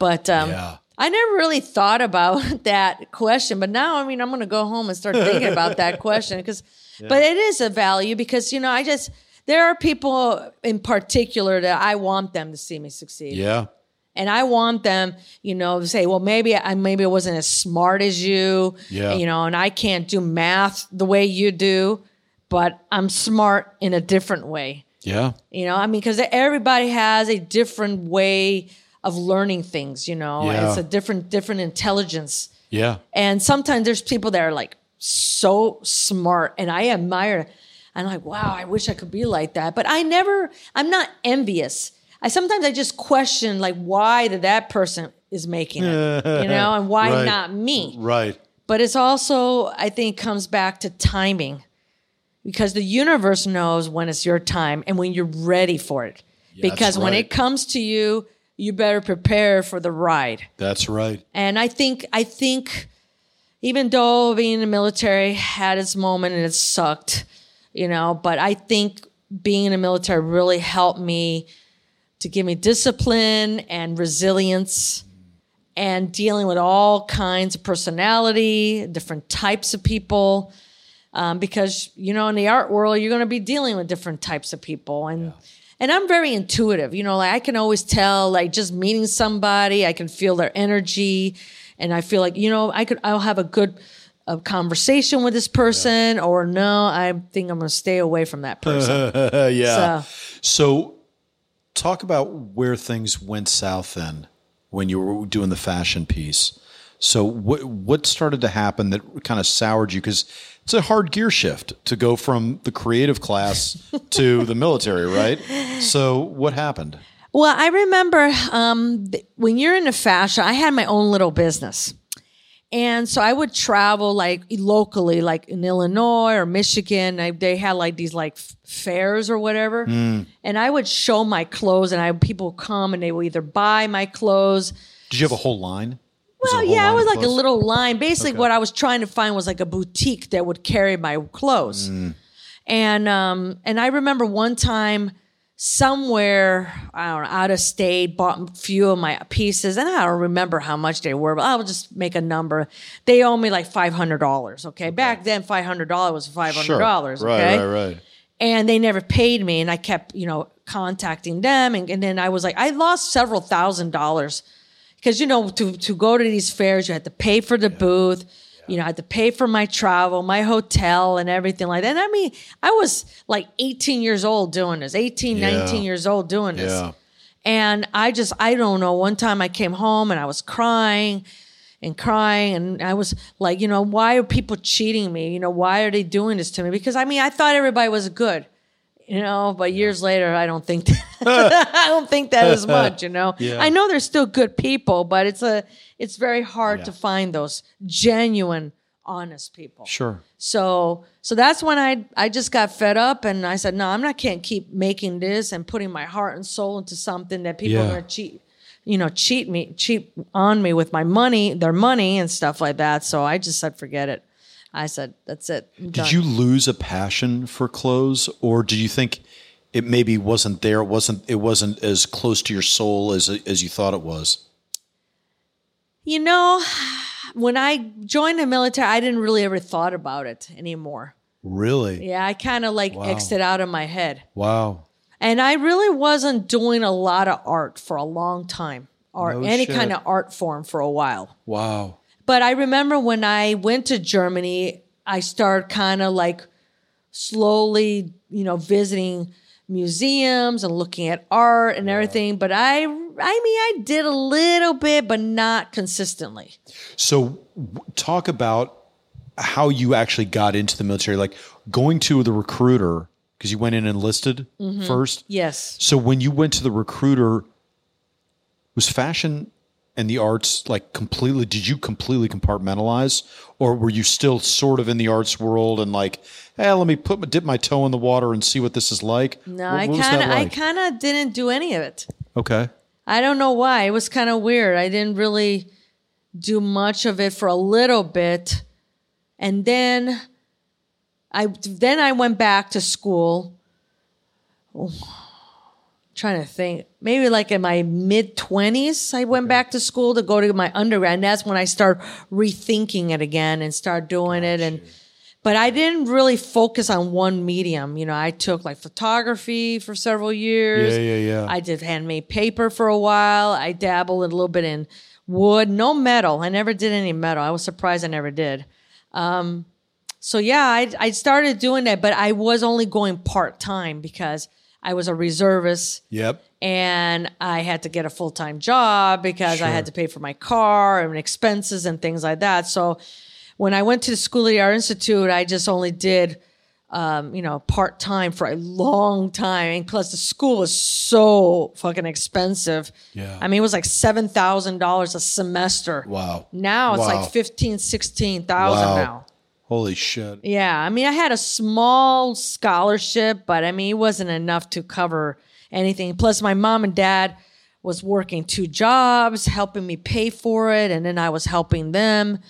but um Yeah. I never really thought about that question, but now I mean I'm going to go home and start thinking about that question because, but it is a value because you know I just there are people in particular that I want them to see me succeed, Yeah. and I want them, you know, to say, well, maybe I maybe I wasn't as smart as you, Yeah. you know, and I can't do math the way you do, but I'm smart in a different way. Yeah. You know, I mean, because everybody has a different way of learning things. You know, Yeah. it's a different different intelligence. Yeah. And sometimes there's people that are like so smart, and I admire. I'm like, wow, I wish I could be like that. But I never. I'm not envious. I sometimes I just question like why did that person is making it, you know, and why Right. not me? Right. But it's also, I think, comes back to timing because the universe knows when it's your time and when you're ready for it. that's because when right. it comes to you, you better prepare for the ride. That's right. And I think, I think, even though being in the military had its moment and it sucked, you know, but I think being in the military really helped me to give me discipline and resilience and dealing with all kinds of personality, different types of people. Um, because you know, in the art world, you're going to be dealing with different types of people, and and I'm very intuitive. You know, like I can always tell, like just meeting somebody, I can feel their energy, and I feel like you know, I could, I'll have a good. A conversation with this person, or no, I think I'm going to stay away from that person. yeah. So- So, talk about where things went south then when you were doing the fashion piece. So, what what started to happen that kind of soured you? Because it's a hard gear shift to go from the creative class to the military, right? So, what happened? Well, I remember um, when you're into fashion, I had my own little business. And so I would travel like locally, like in Illinois or Michigan. I, they had like these like f- fairs or whatever. And I would show my clothes and I people come and they would either buy my clothes. Did you have a whole line? Well, yeah, it was like a little line. Basically, what I was trying to find was like a boutique that would carry my clothes. And um, and I remember one time somewhere I don't know out of state bought a few of my pieces, and I don't remember how much they were, but I'll just make a number. They owe me like five hundred dollars. Okay, back then five hundred dollars was five hundred dollars. Right, Okay, right, right. and they never paid me and i kept you know contacting them and, and then i was like i lost several thousand dollars because you know to, to go to these fairs you had to pay for the booth you know i had to pay for my travel my hotel and everything like that and i mean i was like 18 years old doing this 18 Yeah. 19 years old doing this Yeah. and I just, I don't know. One time I came home and I was crying and crying. And I was like, you know, why are people cheating me? You know, why are they doing this to me? Because I mean, I thought everybody was good, you know, but years later, I don't think, that, I don't think that as much, you know. Yeah. I know there's still good people, but it's a, it's very hard to find those genuine, honest people. Sure. So so that's when I I just got fed up and I said, no, I'm not can't keep making this and putting my heart and soul into something that people Yeah. are gonna cheat you know, cheat me cheat on me with my money, their money and stuff like that. So I just said, forget it. I said, that's it. I'm done." Did you lose a passion for clothes, or do you think it maybe wasn't there? It wasn't. It wasn't as close to your soul as as you thought it was. You know, when I joined the military, I didn't really ever thought about it anymore. Really? Yeah, I kind of like Wow. exited out of my head. Wow. And I really wasn't doing a lot of art for a long time or No any shit. kind of art form for a while. Wow. But I remember when I went to Germany, I started kind of like slowly, you know, visiting museums and looking at art and everything. But I, I mean, I did a little bit, but not consistently. So, talk about how you actually got into the military, like going to the recruiter because you went in and enlisted mm-hmm. first. Yes. So, when you went to the recruiter, was fashion and the arts like completely? Did you completely compartmentalize, or were you still sort of in the arts world and like, hey, let me put my, dip my toe in the water and see what this is like? No, What- I kind of, that I kind of didn't do any of it. okay. I don't know why. It was kind of weird. I didn't really do much of it for a little bit. And then I then I went back to school. Oh, trying to think. Maybe like in my mid 20s, I went back to school to go to my undergrad. And that's when I started rethinking it again and start doing it and but I didn't really focus on one medium. You know, I took like photography for several years. Yeah, yeah, yeah. I did handmade paper for a while. I dabbled a little bit in wood, no metal. I never did any metal. I was surprised I never did. Um, so yeah, I, I started doing that, but I was only going part time because I was a reservist Yep. And I had to get a full time job because I had to pay for my car and expenses and things like that. So when I went to the School of the Art Institute, I just only did, um, you know, part time for a long time. And plus, the school was so fucking expensive. Yeah. I mean, it was like $7,000 a semester. Wow. Now it's Wow. like 15, 16,000 Wow. now. Holy shit. Yeah, I mean, I had a small scholarship, but I mean, it wasn't enough to cover anything. Plus, my mom and dad was working two jobs, helping me pay for it, and then I was helping them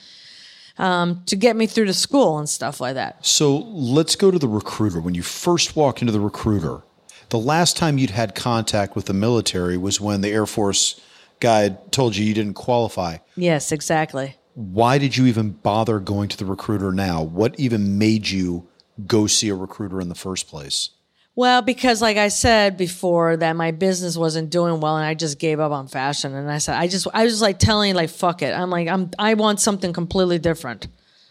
um, to get me through to school and stuff like that. So let's go to the recruiter. When you first walked into the recruiter, the last time you'd had contact with the military was when the Air Force guy told you you didn't qualify. Yes, exactly. Why did you even bother going to the recruiter now? What even made you go see a recruiter in the first place? Well, because like I said before, that my business wasn't doing well, and I just gave up on fashion. And I said, I just, I was like telling, like, fuck it. I'm like, I'm, I want something completely different.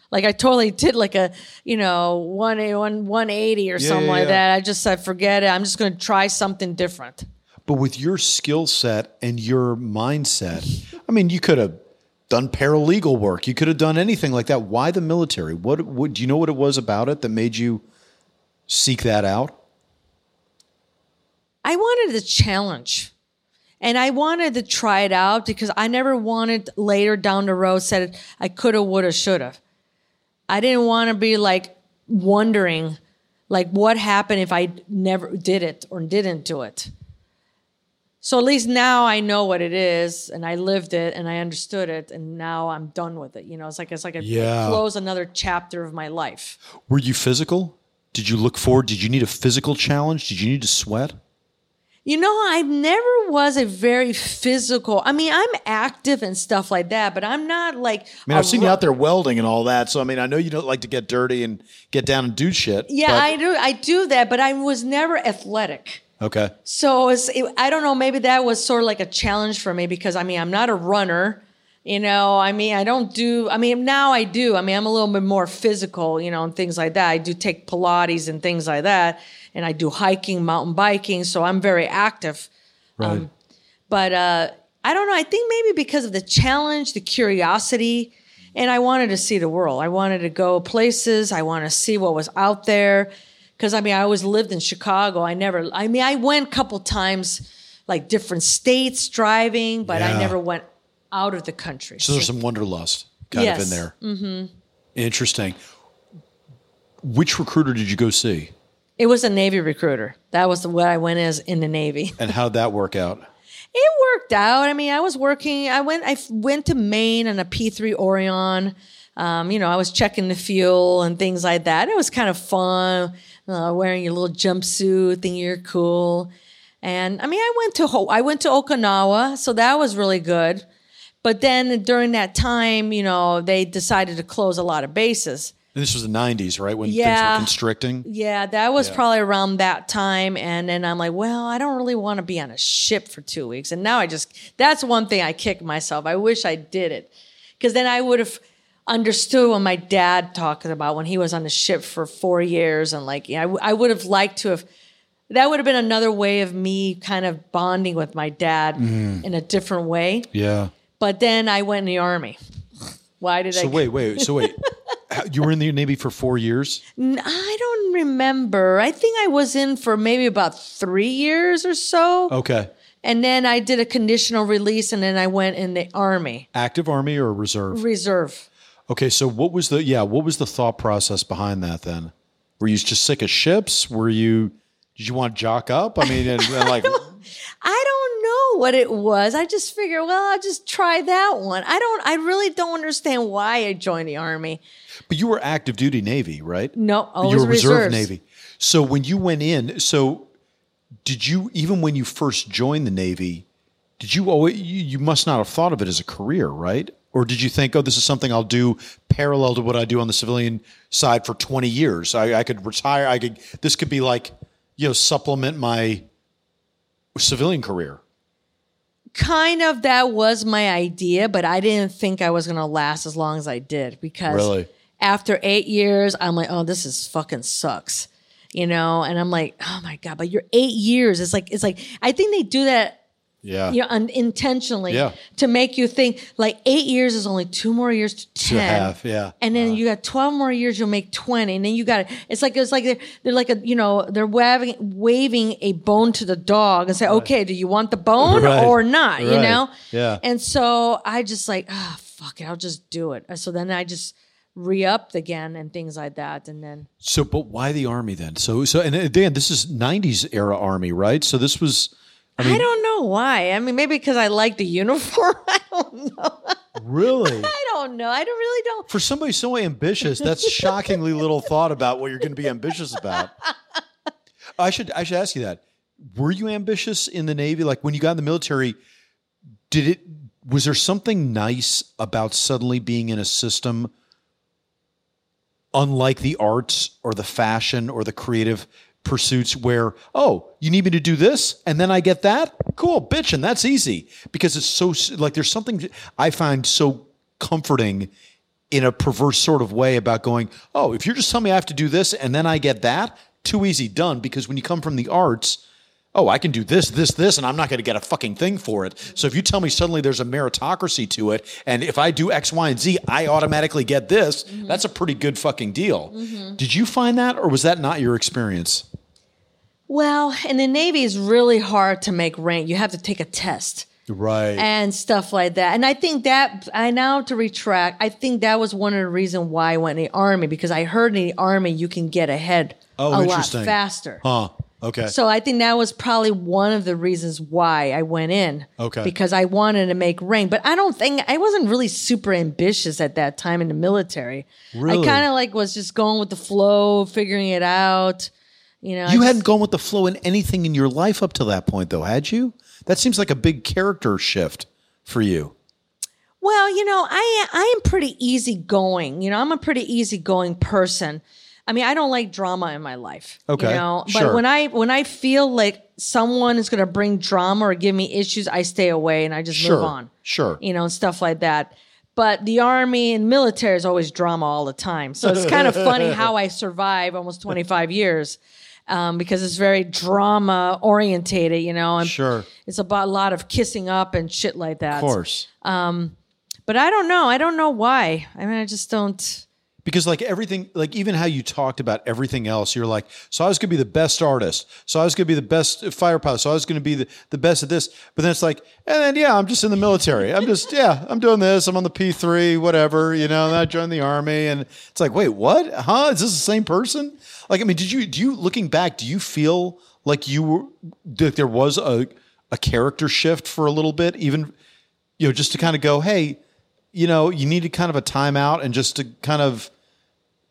Like I totally did like a, you know, one, one, 180 or something yeah, like yeah. that. I just said, forget it. I'm just going to try something different. But with your skill set and your mindset, I mean, you could have done paralegal work. You could have done anything like that. Why the military? What, what do you know what it was about it that made you seek that out? I wanted the challenge. And I wanted to try it out because I never wanted later down the road said I coulda, woulda, shoulda. I didn't want to be like wondering like what happened if I never did it or didn't do it. So at least now I know what it is and I lived it and I understood it and now I'm done with it. You know, it's like it's like a Yeah. close another chapter of my life. Were you physical? Did you look forward? Did you need a physical challenge? Did you need to sweat? You know, I never was a very physical. I mean, I'm active and stuff like that, but I'm not like. I mean, I've seen you out there welding and all that. So, I mean, I know you don't like to get dirty and get down and do shit. Yeah, but- I do. I do that, but I was never athletic. Okay. So it's, it, I don't know. Maybe that was sort of like a challenge for me because I mean, I'm not a runner. You know, I mean, I don't do. I mean, now I do. I mean, I'm a little bit more physical, you know, and things like that. I do take Pilates and things like that, and I do hiking, mountain biking. So I'm very active. Right. but uh, I don't know. I think maybe because of the challenge, the curiosity, and I wanted to see the world. I wanted to go places. I want to see what was out there. Because I mean, I always lived in Chicago. I never. I mean, I went a couple times, like different states driving, but Yeah. I never went out of the country. so there's some wanderlust kind of in Yes. there. Mm-hmm. Interesting. Which recruiter did you go see? It was a Navy recruiter. That was the, what I went as in the Navy. And how'd that work out? It worked out. I mean, I was working. I went. I went to Maine on a P three Orion. Um, you know, I was checking the fuel and things like that. It was kind of fun, uh, wearing your little jumpsuit, thinking you're cool. And I mean, I went to Ho- I went to Okinawa, so that was really good. But then during that time, you know, they decided to close a lot of bases. And this was the 90s, right? When things were constricting. Yeah, that was probably around that time. And then I'm like, well, I don't really want to be on a ship for two weeks. And now I just, that's one thing I kick myself. I wish I did it. Because then I would have understood what my dad talked about when he was on the ship for four years. And like, yeah, I, w- I would have liked to have, that would have been another way of me kind of bonding with my dad mm. in a different way. Yeah. But then I went in the army. Why did I? So wait, wait. So wait. You were in the Navy for four years? I don't remember. I think I was in for maybe about three years or so. Okay. And then I did a conditional release and then I went in the Army Active Army or reserve? Reserve. Okay, so what was the yeah, what was the thought process behind that then? Were you just sick of ships? Were you did you want to jock up? I mean, and, and like I don't know what it was. I just figured, well, I'll just try that one. I don't, I really don't understand why I joined the Army. but you were active duty Navy, right? No, you always were reserve. Navy. So when you went in, so did you even when you first joined the Navy, did you always you, you must not have thought of it as a career, right? Or did you think, oh, this is something I'll do parallel to what I do on the civilian side for 20 years? I, I could retire. I could, this could be like, you know, supplement my civilian career. Kind of that was my idea, but I didn't think I was going to last as long as I did because Really? after eight years, I'm like, oh, this is fucking sucks, you know? And I'm like, oh my God, but you're eight years. It's like, it's like, I think they do that Yeah. you know, unintentionally Yeah. to make you think like eight years is only two more years to 10. To have, yeah. And then you got 12 more years, you'll make 20. And then you got, it. it's like, it's like they're, they're like a, you know, they're waving, waving a bone to the dog and say, okay, do you want the bone Right. or not? You know? Yeah. And so I just like, ah, fuck it, I'll just do it. So then I just re-upped again and things like that. And then, So, but why the army then? So, so, and again, this is '90s era army, right? So this was, I mean, I don't know why. I mean, maybe because I like the uniform. I don't know. really I don't know. I don't really don't. for somebody so ambitious. That's shockingly little thought about what you're going to be ambitious about. I should, I should ask you that. Were you ambitious in the Navy? Like when you got in the military, did it? Was there something nice about suddenly being in a system unlike the arts or the fashion or the creative pursuits where oh you need me to do this and then i get that? Cool bitch and that's easy. Because it's so like there's something i find so comforting in a perverse sort of way about going oh if you're just telling me i have to do this and then i get that? Too easy done. Because when you come from the arts oh, I can do this, this, this, and I'm not going to get a fucking thing for it. So if you tell me suddenly there's a meritocracy to it, and if I do X, Y, and Z, I automatically get this, mm-hmm. that's a pretty good fucking deal. Mm-hmm. Did you find that, or was that not your experience? Well, in the Navy, it's really hard to make rank. You have to take a test Right. and stuff like that. And I think that I now to retract. I think that was one of the reasons why I went in the army because I heard in the army you can get ahead Oh, a lot faster. huh. Okay. So I think that was probably one of the reasons why I went in. Okay. Because I wanted to make rank. But I don't think I wasn't really super ambitious at that time in the military. Really? I kind of like was just going with the flow, figuring it out. You know, you just- hadn't gone with the flow in anything in your life up to that point, though, had you? That seems like a big character shift for you. Well, you know, I I am pretty easygoing. You know, I'm a pretty easygoing person. I mean, I don't like drama in my life. Okay, You know, but sure. when I when I feel like someone is going to bring drama or give me issues, I stay away and I just Sure. move on. Sure. You know, and stuff like that. But the army and military is always drama all the time. So it's kind of funny how I survive almost 25 years um, because it's very drama orientated, you know, and Sure. it's about a lot of kissing up and shit like that. Of course. Um, But I don't know. I don't know why. I mean, I just don't. Because like everything, like even how you talked about everything else, you're like, so I was going to be the best artist, so I was going to be the best fighter pilot, so I was going to be the, the best at this. But then it's like, and then yeah, I'm just in the military. I'm just yeah, I'm doing this. I'm on the P three, whatever, you know. And I joined the army, and it's like, wait, what? Huh? Is this the same person? Like, I mean, did you do you looking back? Do you feel like you were that there was a a character shift for a little bit, even you know, just to kind of go, hey, you know, you needed kind of a timeout and just to kind of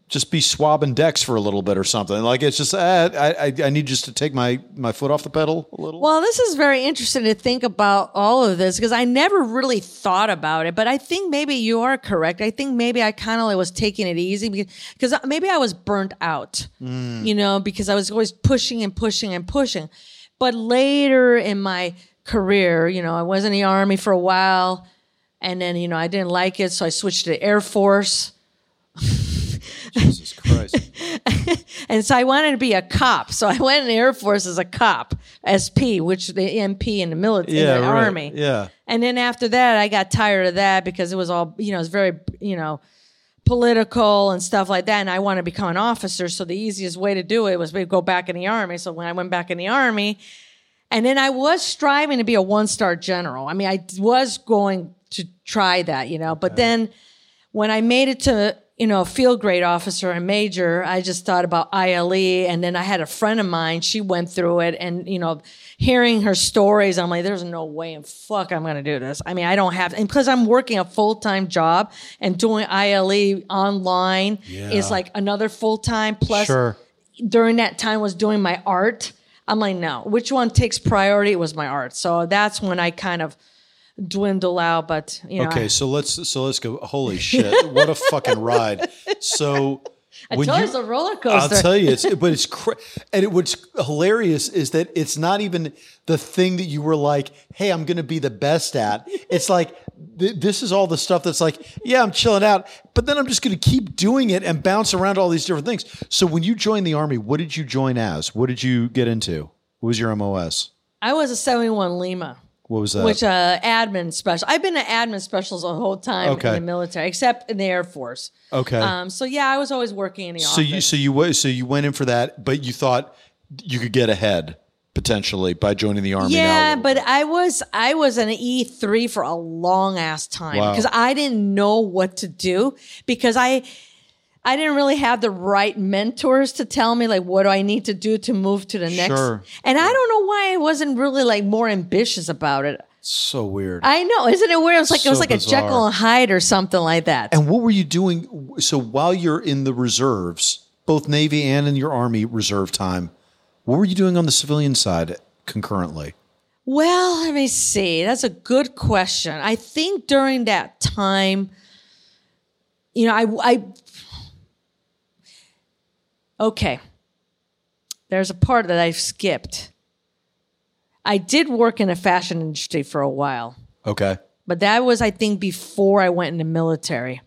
just be swabbing decks for a little bit or something. Like it's just, uh, I, I, I need just to take my my foot off the pedal a little. Well, this is very interesting to think about all of this because I never really thought about it, but I think maybe you are correct. I think maybe I kind of was taking it easy because, because maybe I was burnt out, you know, because I was always pushing and pushing and pushing. But later in my career, you know, I was in the army for a while and then, you know, I didn't like it. So I switched to the Air Force. Jesus Christ. And so I wanted to be a cop. So I went in the Air Force as a cop, SP, which the MP in the military, Yeah, the right. army. Yeah. And then after that, I got tired of that because it was all, you know, it's very, you know, political and stuff like that. And I wanted to become an officer. So the easiest way to do it was to go back in the army. So when I went back in the army, and then I was striving to be a one star general. I mean, I was going to try that, you know, but then when I made it to, you know, field grade officer and major, I just thought about ILE. And then I had a friend of mine, she went through it and, you know, hearing her stories, I'm like, there's no way in fuck I'm going to do this. I mean, I don't have, and because I'm working a full time job and doing ILE online is like another full time plus Sure. during that time was doing my art. I'm like, no, which one takes priority? It was my art. So that's when I kind of dwindle out. But you know, Okay, so let's so let's go. Holy shit! What a fucking ride! So I when told you you- it's a roller coaster. I'll tell you, it's but it's cra- and it, what's hilarious is that it's not even the thing that you were like, "Hey, I'm going to be the best at." It's like th- this is all the stuff that's like, "Yeah, I'm chilling out," but then I'm just going to keep doing it and bounce around all these different things. So when you joined the army, what did you join as? What did you get into? What was your MOS? I was a 71 Lima, What was that? which uh, admin special. I've been an admin specials the whole time Okay. in the military, except in the Air Force. okay. Um, so yeah, I was always working in the so office. you so you so you went in for that, but you thought you could get ahead potentially by joining the army. yeah, but. I was I was an E three for a long ass time Wow. because I didn't know what to do because I I didn't really have the right mentors to tell me like what do I need to do to move to the next. Sure. And I don't know why I wasn't really like more ambitious about it. so weird. I know, isn't it weird? It was like it was So like a. Jekyll and Hyde or something like that. And what were you doing? So while you're in the reserves, both Navy and in your Army reserve time, what were you doing on the civilian side concurrently? Well, let me see. That's a good question. I think during that time, you know, I, I, okay. There's a part that I've skipped. I did work in the fashion industry for a while, Okay. but that was, I think, before I went in the military.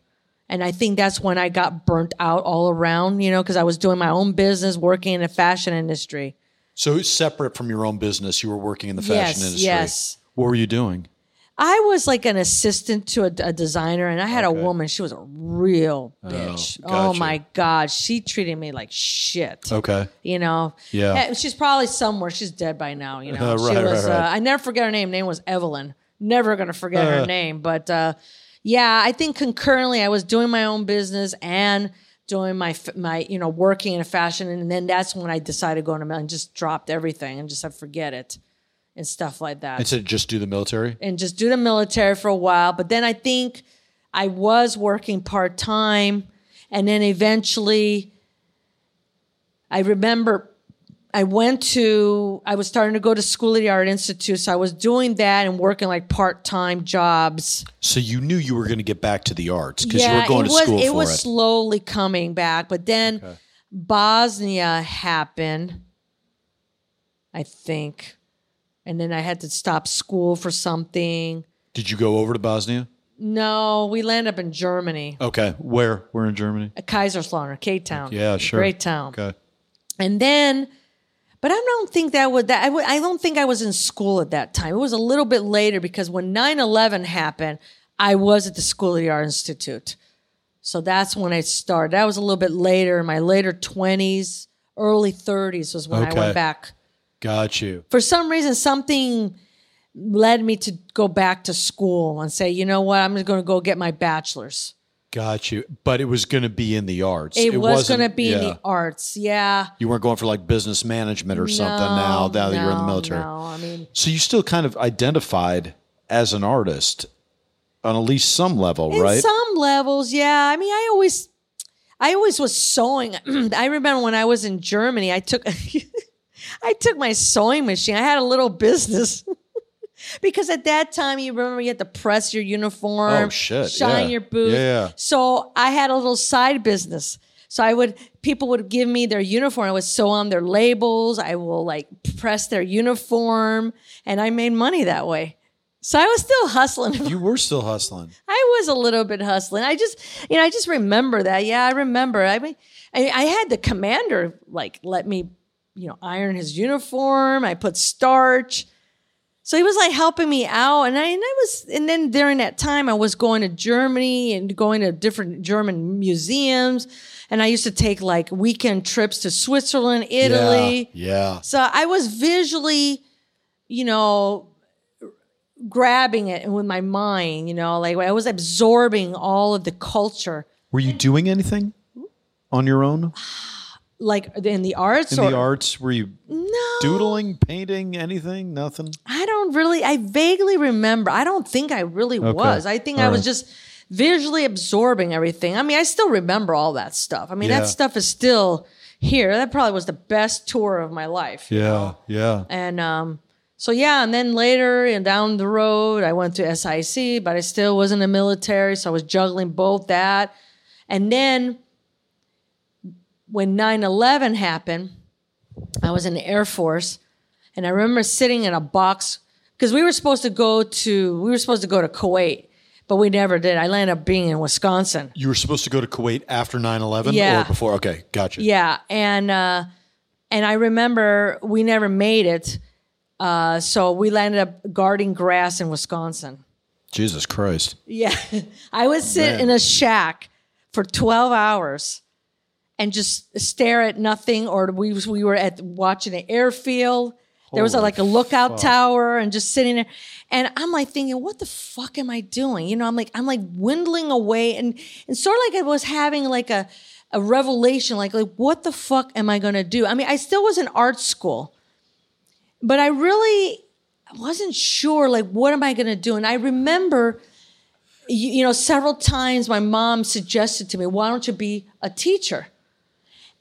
And I think that's when I got burnt out all around, you know, because I was doing my own business, working in the fashion industry. So separate from your own business, you were working in the fashion Yes, industry. yes. What were you doing? I was like an assistant to a, a designer, and I had Okay. a woman. She was a real bitch. Oh, gotcha. my god, she treated me like shit. Okay. You know. Yeah. She's probably somewhere. She's dead by now. You know. Uh, she was. right, right. Uh, I never forget her name. Name was Evelyn. Never gonna forget Uh. her name. But uh, yeah, I think concurrently I was doing my own business and doing my my you know working in a fashion, and then that's when I decided to go into and just dropped everything and just said forget it and stuff like that And said just do the military? and just do the military for a while. But then I think I was working part time. And then eventually, I remember I went to, I was starting to go to School at the Art Institute. So I was doing that and working like part time jobs. So you knew you were going to get back to the arts because you were going to was, school it for was it. slowly coming back. But then Bosnia happened, I think. And then I had to stop school for something. Did you go over to Bosnia? No, we land up in Germany, Okay. Where? Where in Germany? at Kaiserslautern, K Town. Yeah, sure. Great town. Okay. And then, but I don't think that would that I, would, I don't think I was in school at that time. It was a little bit later because when 9-11 happened, I was at the School of the Art Institute. So that's when I started. That was a little bit later, in my later 20s, early 30s was when I went back. Got you. For some reason, something led me to go back to school and say, you know what, I'm just going to go get my bachelor's. Got you. But it was going to be in the arts. It, was wasn't- going to be in the arts. Yeah. You weren't going for like business management or something No, now, now that you're in the military. No, I mean, So you still kind of identified as an artist on at least some level, in right? some levels, yeah. I mean, I always, I always was sewing. I remember when I was in Germany, I took, I took my sewing machine. I had a little business. Because at that time, you remember you had to press your uniform, Oh, shit, shine yeah. your boots. Yeah. So I had a little side business. So I would people would give me their uniform. I would sew on their labels. I will like press their uniform, and I made money that way. So I was still hustling. you were still hustling. I was a little bit hustling. I just, you know, I just remember that. Yeah, I remember. I mean, I, I had the commander like let me, you know, iron his uniform. I put starch. So he was like helping me out, and I, and I was, and then during that time, I was going to Germany and going to different German museums, and I used to take like weekend trips to Switzerland, Italy. Yeah. yeah. So I was visually, you know, grabbing it with my mind, you know, like I was absorbing all of the culture, Were you doing anything on your own like in the arts in or the arts? Were you no, doodling, painting, anything? Nothing. I don't really, I vaguely remember. I don't think I really was. I think I was right. just visually absorbing everything. I mean, I still remember all that stuff. I mean, Yeah. that stuff is still here. That probably was the best tour of my life. Yeah. Yeah. And um, so yeah, and then later and down the road, I went to SIC, but I still was in the military, so I was juggling both that. And then when 9/11 happened, I was in the Air Force, and I remember sitting in a box because we were supposed to go to we were supposed to go to Kuwait, but we never did. I landed up being in Wisconsin. You were supposed to go to Kuwait after 9-11 Yeah. or before? Okay. Gotcha. Yeah, and uh, and I remember we never made it, uh, so we landed up guarding grass in Wisconsin. Jesus Christ. Yeah, I would sit Man. in a shack for twelve hours and just stare at nothing, or we we were at watching an airfield. There was a, like a lookout fuck. tower, and just sitting there, and I'm like thinking, what the fuck am I doing? You know, I'm like I'm like windling away, and and sort of like I was having like a a revelation, like like what the fuck am I gonna do? I mean, I still was in art school, but I really wasn't sure like what am I gonna do, and I remember you, you know, several times my mom suggested to me, why don't you be a teacher?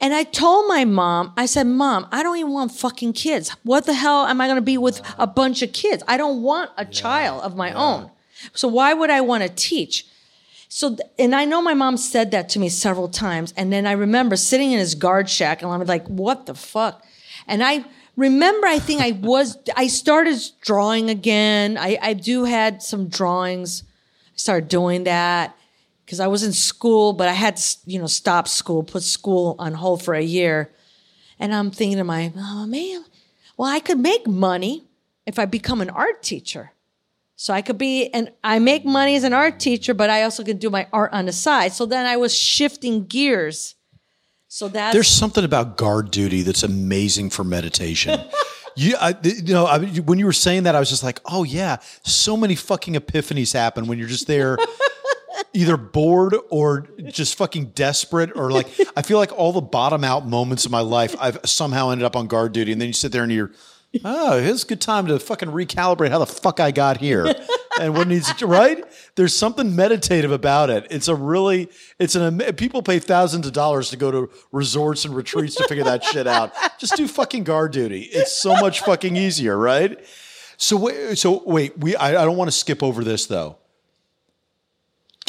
And I told my mom, I said, Mom, I don't even want fucking kids. What the hell am I going to be with a bunch of kids? I don't want a child of my own. So why would I want to teach? So, and I know my mom said that to me several times. And then I remember sitting in his guard shack and I'm like, what the fuck? And I remember, I think I was, I started drawing again. I, I do had some drawings. I started doing that because I was in school, but I had to, you know, stop school, put school on hold for a year. And I'm thinking to my, oh man, well, I could make money if I become an art teacher. So I could be, and I make money as an art teacher, but I also can do my art on the side. So then I was shifting gears. So that's There's something about guard duty that's amazing for meditation. you, I, you know, I, when you were saying that, I was just like, oh yeah, so many fucking epiphanies happen when you're just there, either bored or just fucking desperate, or like I feel like all the bottom out moments of my life, I've somehow ended up on guard duty, and then you sit there and you're. Oh, it's a good time to fucking recalibrate how the fuck I got here and what needs to, right? There's something meditative about it. It's a really, it's an, people pay thousands of dollars to go to resorts and retreats to figure that shit out. Just do fucking guard duty. It's so much fucking easier, right? So wait, so wait, we, I, I don't want to skip over this though.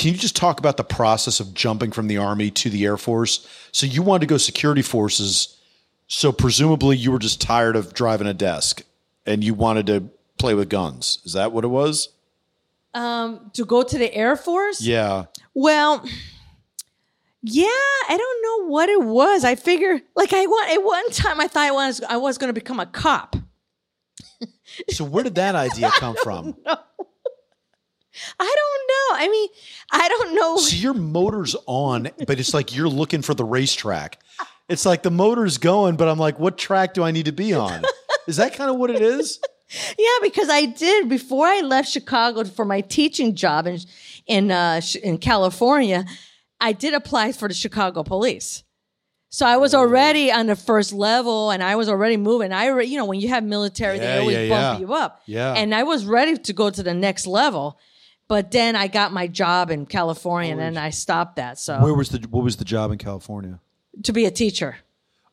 Can you just talk about the process of jumping from the army to the Air Force? So you wanted to go security forces. So presumably you were just tired of driving a desk and you wanted to play with guns. Is that what it was? Um, to go to the Air Force. Yeah. Well, yeah, I don't know what it was. I figure, like, I want at one time I thought I was I was going to become a cop. So where did that idea come from? I don't know. I mean, I don't know. So your motor's on, but it's like you're looking for the racetrack. It's like the motor's going, but I'm like, what track do I need to be on? Is that kind of what it is? Yeah, because I did before I left Chicago for my teaching job in in uh, in California. I did apply for the Chicago Police. So I was already on the first level, and I was already moving. I, re- you know, when you have military, Yeah, they always yeah, bump yeah. you up. Yeah. And I was ready to go to the next level, but then I got my job in California, and then I stopped that. So Where was the what was the job in California? to be a teacher.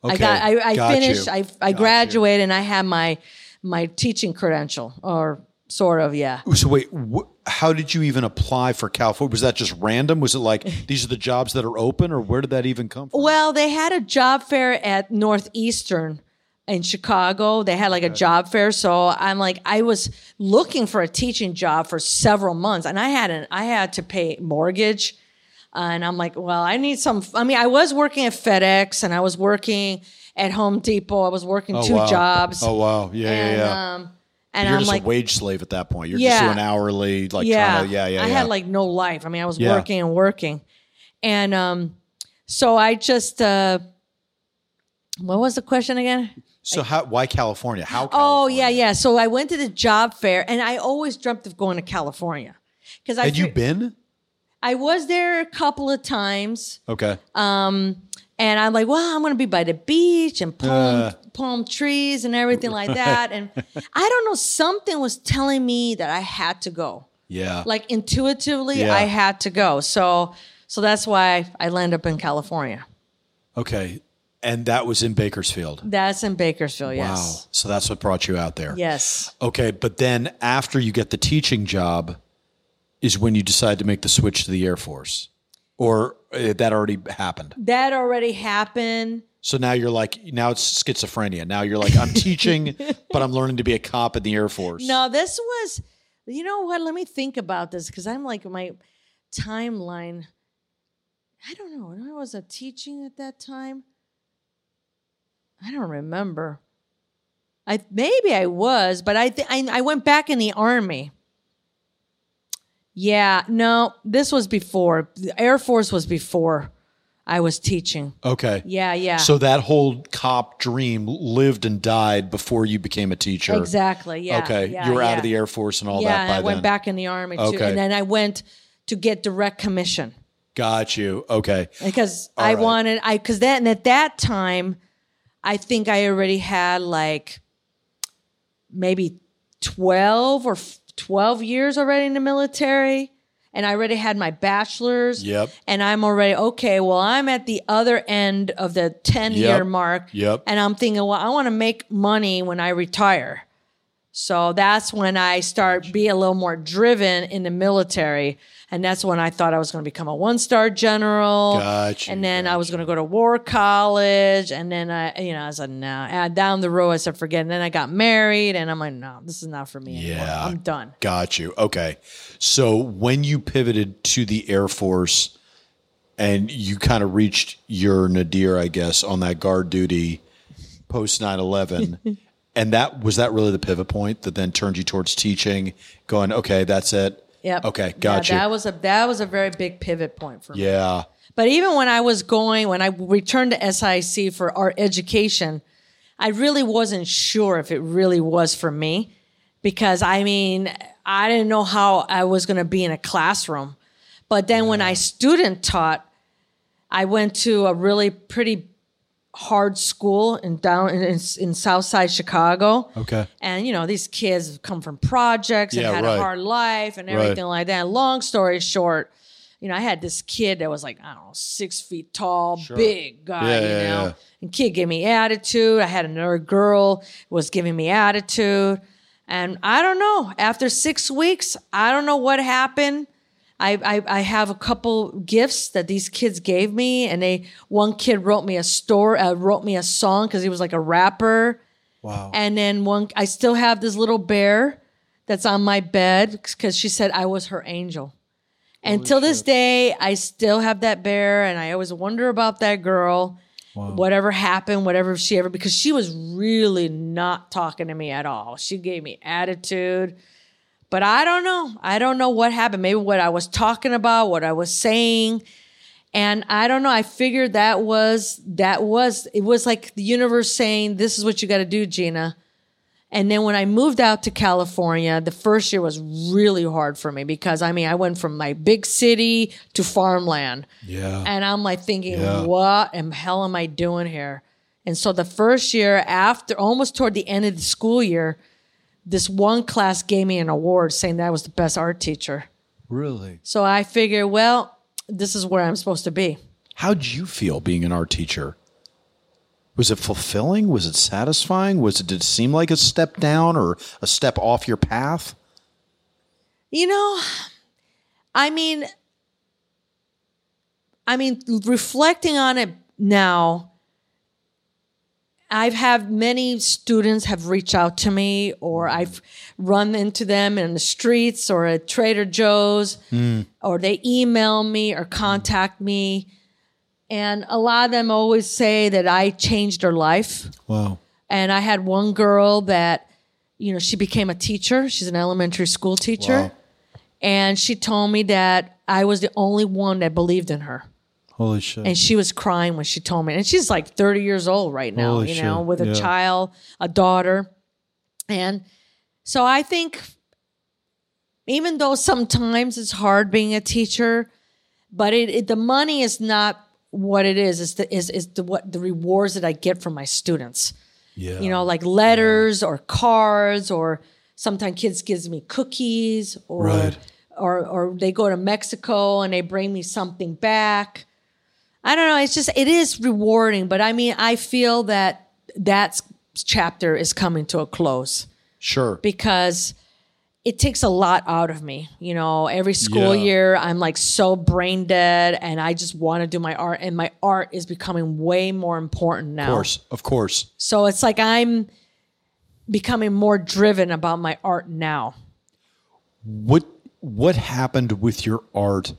I got I, I got finished you. I I Got graduated and I had my my teaching credential or sort of yeah. So wait, wh- how did you even apply for California? Was that just random? Was it like these are the jobs that are open, or where did that even come from? Well, they had a job fair at Northeastern in Chicago. They had like a job fair, so I'm like I was looking for a teaching job for several months, and I had an I had to pay mortgage, uh, and I'm like, well, I need some. I mean, I was working at FedEx, and I was working at Home Depot. I was working Oh, two wow. jobs. Oh wow, yeah, and, yeah, yeah. Um, and You're I'm just like, a wage slave at that point. You're Yeah. just doing hourly, like yeah, trying to, yeah, yeah. I yeah. had like no life. I mean, I was Yeah. working and working, and um, so I just uh, what was the question again? So how? Why California? How? Oh yeah, yeah. So I went to the job fair, and I always dreamt of going to California because I Had you been? I was there a couple of times, Okay. Um, and I'm like, well, I'm going to be by the beach and palm Uh. palm trees and everything like that. And I don't know, something was telling me that I had to go. yeah. Like intuitively, Yeah. I had to go. So so that's why I land up in California. okay. And that was in Bakersfield. That's in Bakersfield. Yes. Wow. So that's what brought you out there. Yes. Okay, but then after you get the teaching job, is when you decide to make the switch to the Air Force, or uh, that already happened. That already happened. So now you're like, now it's schizophrenia. Now you're like, I'm teaching, but I'm learning to be a cop in the Air Force. No, this was, you know what? Let me think about this because I'm like, my timeline. I don't know. I was a teaching at that time. I don't remember. I maybe I was, but I th- I, I went back in the army. Yeah, no, this was before. The Air Force was before I was teaching. Okay. Yeah, yeah. So that whole cop dream lived and died before you became a teacher. exactly. Yeah. Okay. yeah, you were out of the Air Force and all yeah, that by I went back in the army too, Okay. and then I went to get direct commission Got you. Okay. because All I right. wanted I because then at that time, I think I already had like maybe twelve or twelve years already in the military, and I already had my bachelor's. Yep. And I'm already okay. Well, I'm at the other end of the ten year mark. Yep. And I'm thinking, well, I want to make money when I retire. So that's when I start be a little more driven in the military. And that's when I thought I was going to become a one star general. Gotcha, And then I was going to go to war college. And then I, you know, I said, no. And down the road, I said, forget. And then I got married. And I'm like, no, this is not for me anymore. Yeah. I'm done. Got you. Okay. So when you pivoted to the Air Force and you kind of reached your nadir, I guess, on that guard duty post 9 11, and that was that really the pivot point that then turned you towards teaching, going, okay, that's it. Yep. Okay. gotcha. yeah. That was a that was a very big pivot point for me. yeah. But even when I was going, when I returned to SAIC for our education, I really wasn't sure if it really was for me because I mean, I didn't know how I was going to be in a classroom. But then when I student taught, I went to a really pretty hard school in down in, in, in Southside Chicago. Okay. And you know, these kids come from projects and Yeah, had right. a hard life and Right. everything like that. long story short, you know, I had this kid that was like, I don't know, six feet tall, big guy, Yeah, you know. yeah. And kid gave me attitude. I had another girl was giving me attitude. And I don't know. After six weeks, I don't know what happened. I, I, I have a couple gifts that these kids gave me, and they one kid wrote me a store, uh, wrote me a song because he was like a rapper. Wow. And then one, I still have this little bear that's on my bed because she said I was her angel. And till this day, I still have that bear, and I always wonder about that girl. Wow. Whatever happened, whatever she ever, because she was really not talking to me at all. She gave me attitude, But I don't know. I don't know what happened. Maybe what I was talking about, what I was saying. And I don't know. I figured that was, that was, it was like the universe saying, this is what you got to do, Gina. And then when I moved out to California, the first year was really hard for me because I mean, I went from my big city to farmland. Yeah. And I'm like thinking, Yeah. what in hell am I doing here? And so the first year after, almost toward the end of the school year, this one class gave me an award saying that I was the best art teacher. Really? So I figured, well, this is where I'm supposed to be. How'd you feel being an art teacher? Was it fulfilling? Was it satisfying? Was it did it seem like a step down or a step off your path? You know, I mean, I mean, reflecting on it now, I've had many students have reached out to me, or mm. I've run into them in the streets or at Trader Joe's, mm. or they email me or mm. contact me. And a lot of them always say that I changed their life. Wow. And I had one girl that, you know, she became a teacher. She's an elementary school teacher. Wow. And she told me that I was the only one that believed in her. Holy shit. And she was crying when she told me. And she's like 30 years old right now, Holy you know, with a Yeah. child, a daughter. And so I think even though sometimes it's hard being a teacher, but it, it the money is not what it is. It's the is is the what the rewards that I get from my students yeah. you know, like letters or cards, or sometimes kids gives me cookies, or Right. or or they go to Mexico and they bring me something back. I don't know. It's just it is rewarding, but I mean, I feel that that chapter is coming to a close Sure. because it takes a lot out of me. You know, every school Yeah. year I'm like so brain dead and I just want to do my art and my art is becoming way more important now. Of course. Of course. So it's like I'm becoming more driven about my art now. What what happened with your art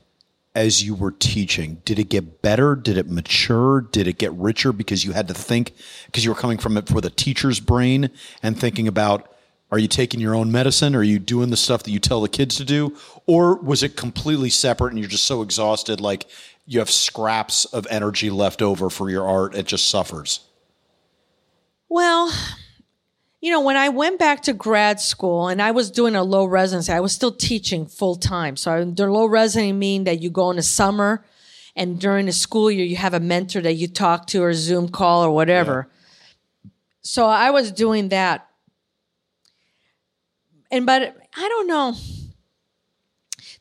as you were teaching? Did it get better? Did it mature? Did it get richer because you had to think because you were coming from it for the teacher's brain and thinking about are you taking your own medicine? Are you doing the stuff that you tell the kids to do? Or was it completely separate and you're just so exhausted like you have scraps of energy left over for your art it just suffers? You know, when I went back to grad school and I was doing a low residency, I was still teaching full time. So the low residency mean that you go in the summer and during the school year you have a mentor that you talk to or Zoom call or whatever. So I was doing that. And but I don't know.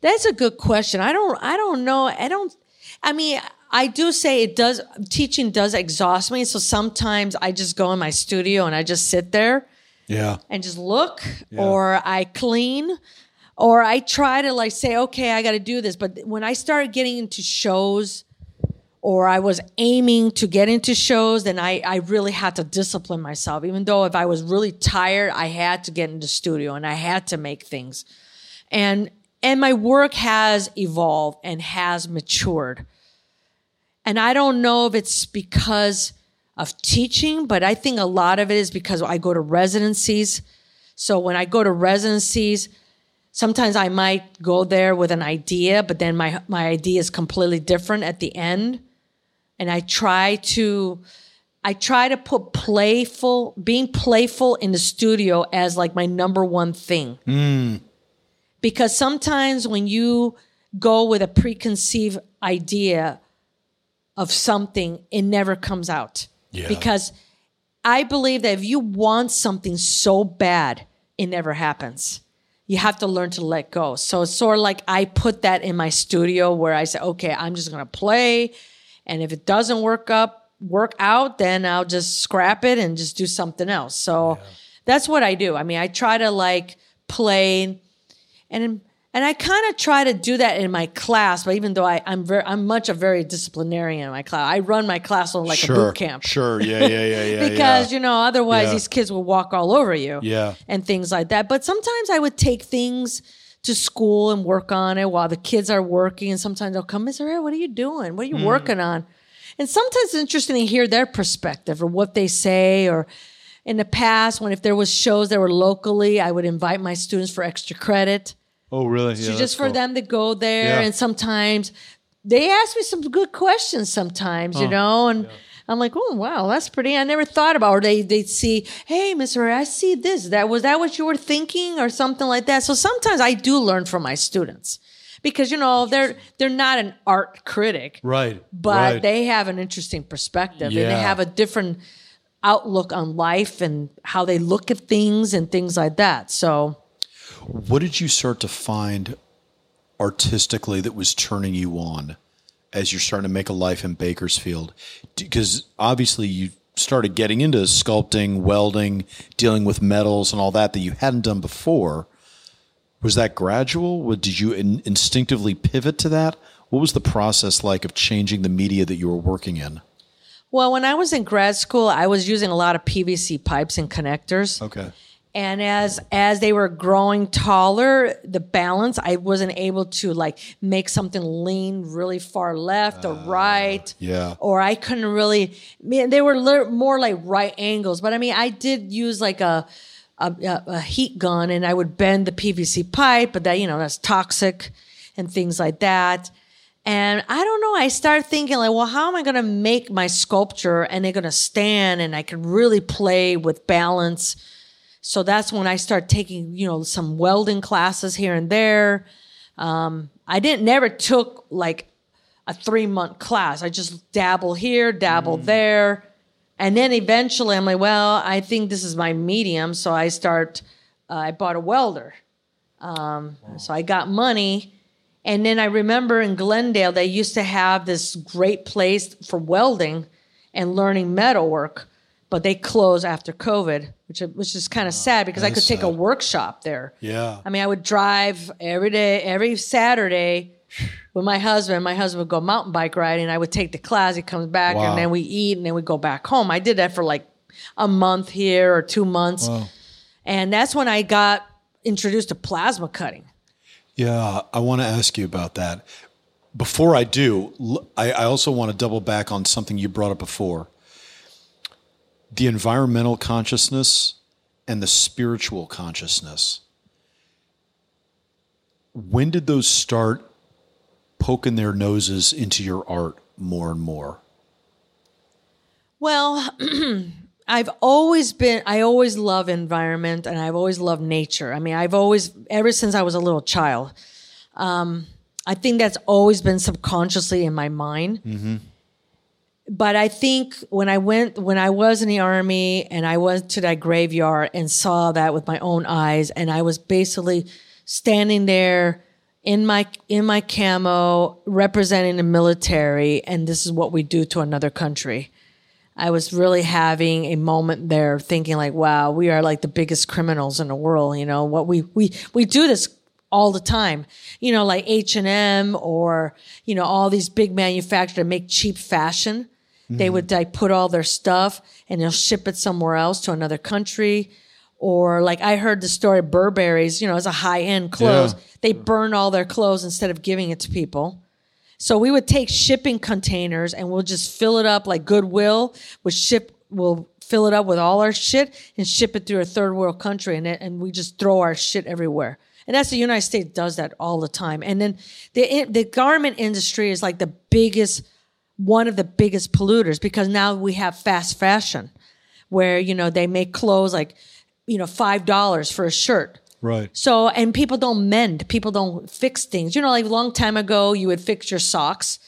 That's a good question. I don't I don't know. I don't I mean, I do say it does teaching does exhaust me. So sometimes I just go in my studio and I just sit there Yeah. and just look or I clean or I try to like say, okay, I got to do this. But when I started getting into shows or I was aiming to get into shows, then I, I really had to discipline myself. Even though if I was really tired, I had to get into studio and I had to make things. And and my work has evolved and has matured. And I don't know if it's because of teaching, but I think a lot of it is because I go to residencies. So when I go to residencies, sometimes I might go there with an idea, but then my my idea is completely different at the end. And I try to I try to put playful being playful in the studio as like my number one thing. Mm. Because sometimes when you go with a preconceived idea of something, it never comes out. Yeah. Because I believe that if you want something so bad, it never happens. You have to learn to let go. So it's sort of like I put that in my studio where I say, okay, I'm just gonna play. And if it doesn't work up, work out, then I'll just scrap it and just do something else. So that's what I do. I mean, I try to like play and and I kind of try to do that in my class, but even though I, I'm very, I'm much a very disciplinarian in my class. I run my class on like sure. a boot camp Sure. Yeah. Yeah. Yeah. Yeah. because yeah. you know otherwise Yeah. these kids will walk all over you Yeah. and things like that but sometimes i would take things to school and work on it while the kids are working and sometimes they'll come mr Ed, what are you doing what are you Hmm. working on and sometimes it's interesting to hear their perspective or what they say or in the past, when if there was shows that were locally, I would invite my students for extra credit. Oh, really? Yeah, So just for them to go there, Yeah. and sometimes they ask me some good questions. Sometimes, you know, and I'm like, oh wow, that's pretty. I never thought about. Or they they see, hey, Miss Mister, I see this. That was that what you were thinking, or something like that. So sometimes I do learn from my students because you know they're they're not an art critic, Right. but right. they have an interesting perspective and they have a different outlook on life and how they look at things and things like that. So. What did you start to find artistically that was turning you on as you're starting to make a life in Bakersfield? Because obviously you started getting into sculpting, welding, dealing with metals and all that that you hadn't done before. Was that gradual? What- Did you in, instinctively pivot to that? What was the process like of changing the media that you were working in? Well, when I was in grad school, I was using a lot of PVC pipes and connectors. Okay. And as as they were growing taller, the balance I wasn't able to like make something lean really far left or uh, right. yeah. Or I couldn't really. I mean, they were more like right angles. But I mean, I did use like a a, a a heat gun, and I would bend the PVC pipe, but that you know that's toxic and things like that. And I don't know. I started thinking like, well, how am I going to make my sculpture and they're going to stand and I can really play with balance. So that's when I start taking, you know, some welding classes here and there. Um, I didn't never took like a three month class. I just dabble here, dabble there. And then eventually I'm like, well, I think this is my medium. So I start, uh, I bought a welder. Um, So I got money. And then I remember in Glendale, they used to have this great place for welding and learning metalwork, but they closed after COVID, which which is kind of sad because I could take a workshop there. Yeah. I mean, I would drive every day, every Saturday with my husband. My husband would go mountain bike riding. I would take the class. He comes back, Wow. and then we eat, and then we go back home. I did that for like a month here or two months, and that's when I got introduced to plasma cutting. Yeah, I want to ask you about that. Before I do, I also want to double back on something you brought up before the environmental consciousness and the spiritual consciousness. When did those start poking their noses into your art more and more? Well, I've always been, I always love environment and I've always loved nature. I mean, I've always, ever since I was a little child, um, I think that's always been subconsciously in my mind. But I think when I went, when I was in the army and I went to that graveyard and saw that with my own eyes, and I was basically standing there in my in my camo representing the military, and this is what we do to another country. I was really having a moment there thinking like, wow, we are like the biggest criminals in the world. You know, what we, we, we do this all the time, you know, like H and M or, you know, all these big manufacturers that make cheap fashion. They would like put all their stuff and they'll ship it somewhere else to another country. Or like I heard the story of Burberry's, you know, it's a high end clothes. Yeah. They burn all their clothes instead of giving it to people. So we would take shipping containers and we'll just fill it up like Goodwill, which ship will fill it up with all our shit and ship it through a third world country and it, and we just throw our shit everywhere. And that's the United States does that all the time. And then the the garment industry is like the biggest one of the biggest polluters because now we have fast fashion where you know they make clothes like you know $5 for a shirt. Right. So, and people don't mend, people don't fix things. You know, like a long time ago, you would fix your socks.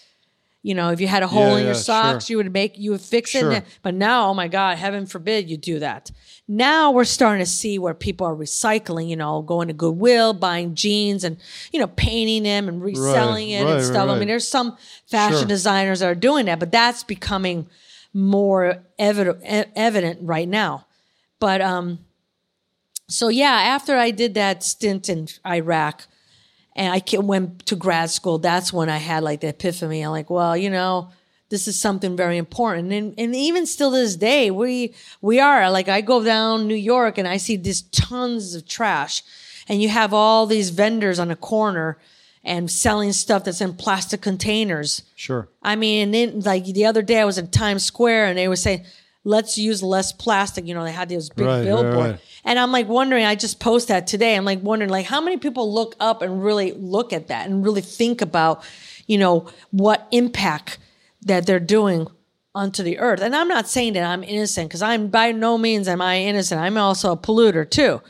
You know, if you had a hole Yeah, in your yeah, socks, sure. you would make, you would fix Sure. it. But now, oh my God, heaven forbid you do that. Now we're starting to see where people are recycling, you know, going to Goodwill, buying jeans and, you know, painting them and reselling it right, and stuff. I right. mean, there's some fashion Sure. designers that are doing that, but that's becoming more evident, evident right now. But, um, so yeah, after I did that stint in Iraq, and I went to grad school, that's when I had like the epiphany. I'm like, well, you know, this is something very important, and and even still to this day, we we are like I go down New York and I see these tons of trash, and you have all these vendors on the corner and selling stuff that's in plastic containers. Sure. I mean, and then like the other day I was in Times Square and they were saying, let's use less plastic. You know, they had those big Right, right, billboard. right. And I'm like wondering, I just post that today. I'm like wondering like how many people look up and really look at that and really think about, you know, what impact that they're doing onto the earth. And I'm not saying that I'm innocent because I'm by no means am I innocent. I'm also a polluter too.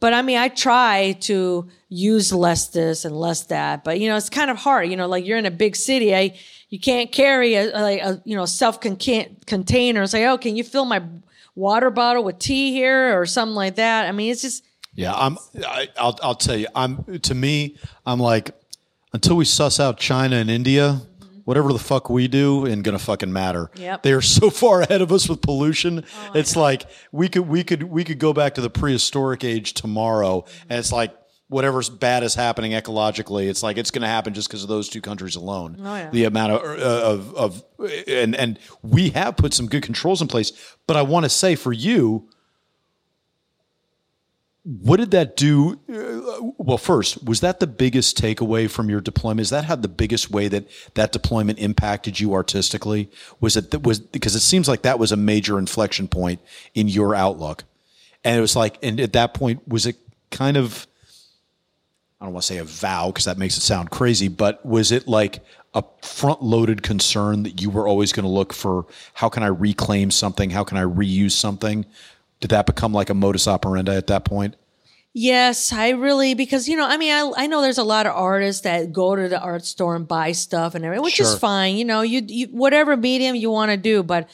But I mean, I try to use less this and less that. But you know, it's kind of hard. You know, like you're in a big city. I you can't carry a, like a you know self container. Say, oh, can you fill my water bottle with tea here or something like that? I mean, it's just Yeah, I'm. I, I'll. I'll tell you. I'm. To me, I'm like, until we suss out China and India, whatever the fuck we do, ain't gonna fucking matter. Yep. They are so far ahead of us with pollution. it's like we could. We could. We could go back to the prehistoric age tomorrow, and it's like. Whatever's bad is happening ecologically, it's like it's going to happen just because of those two countries alone. Oh, yeah. The amount of, uh, of of and and we have put some good controls in place. But I want to say for you, what did that do? Uh, well, first, was that the biggest takeaway from your deployment? Is that how the biggest way that that deployment impacted you artistically? Was it that was because it seems like that was a major inflection point in your outlook, and it was like, and at that point, was it kind of I don't want to say a vow because that makes it sound crazy, but was it like a front loaded concern that you were always going to look for how can I reclaim something? How can I reuse something? Did that become like a modus operandi at that point? Yes, I really because you know, I mean, I I know there's a lot of artists that go to the art store and buy stuff and everything, which Sure. is fine. You know, you, you whatever medium you want to do, but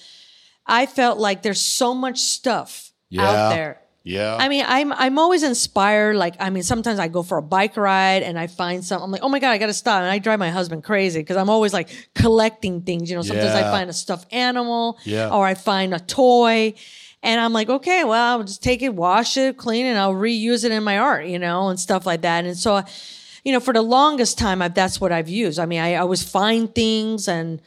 I felt like there's so much stuff out there. Yeah. I mean, I'm I'm always inspired. Like, I mean, sometimes I go for a bike ride and I find something. I'm like, oh my god, I got to stop. And I drive my husband crazy because I'm always like collecting things. You know, sometimes I find a stuffed animal, Yeah. or I find a toy, and I'm like, okay, well, I'll just take it, wash it, clean it, and I'll reuse it in my art. You know, and stuff like that. And so, you know, for the longest time, I've, that's what I've used. I mean, I always find things and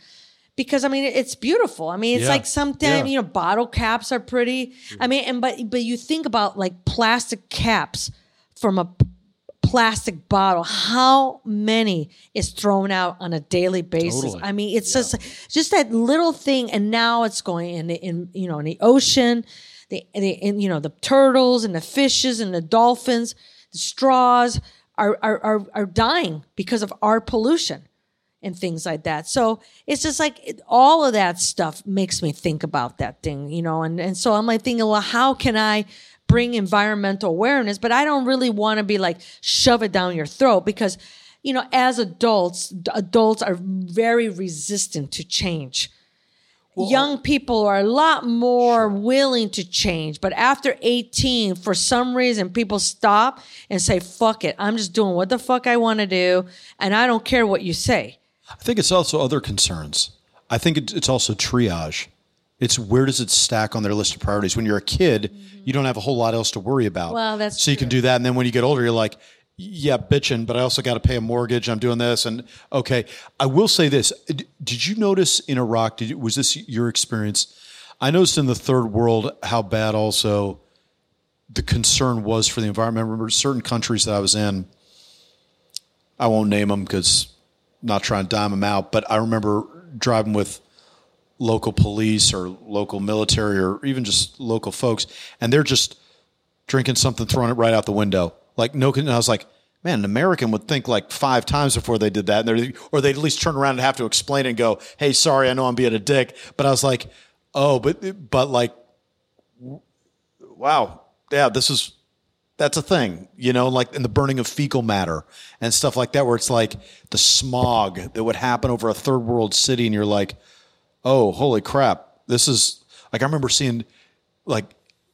because I mean it's beautiful. I mean it's Yeah. like sometimes Yeah. you know bottle caps are pretty. I mean and but but you think about like plastic caps from a plastic bottle. How many is thrown out on a daily basis? Totally. I mean it's just just that little thing, and now it's going in the, in you know in the ocean. The, the in, you know the turtles and the fishes and the dolphins, the straws are are are, are dying because of our pollution and things like that. So it's just like it, all of that stuff makes me think about that thing, you know. And and so I'm like thinking, well, how can I bring environmental awareness? But I don't really want to be like shove it down your throat because, you know, as adults, adults are very resistant to change. Uh Young people are a lot more willing to change, but after 18, for some reason, people stop and say, fuck it. I'm just doing what the fuck I want to do, and I don't care what you say. I think it's also other concerns. I think it's also triage. It's where does it stack on their list of priorities? When you're a kid, mm-hmm. you don't have a whole lot else to worry about. Well, that's so you can do that, and then when you get older, you're like, yeah, bitching, but I also got to pay a mortgage. I'm doing this, and okay. I will say this: Did you notice in Iraq? Did you, was this your experience? I noticed in the third world how bad also the concern was for the environment. I remember certain countries that I was in. I won't name them because not trying to dime them out, but I remember driving with local police or local military or even just local folks, and they're just drinking something, throwing it right out the window. Like no, and I was like, man, an American would think like five times before they did that, and or they'd at least turn around and have to explain it and go, "Hey, sorry, I know I'm being a dick," but I was like, oh, but but like, wow, yeah, this is that's a thing, you know, like in the burning of fecal matter and stuff like that, where it's like the smog that would happen over a third world city, and you're like, oh, holy crap, this is like I remember seeing like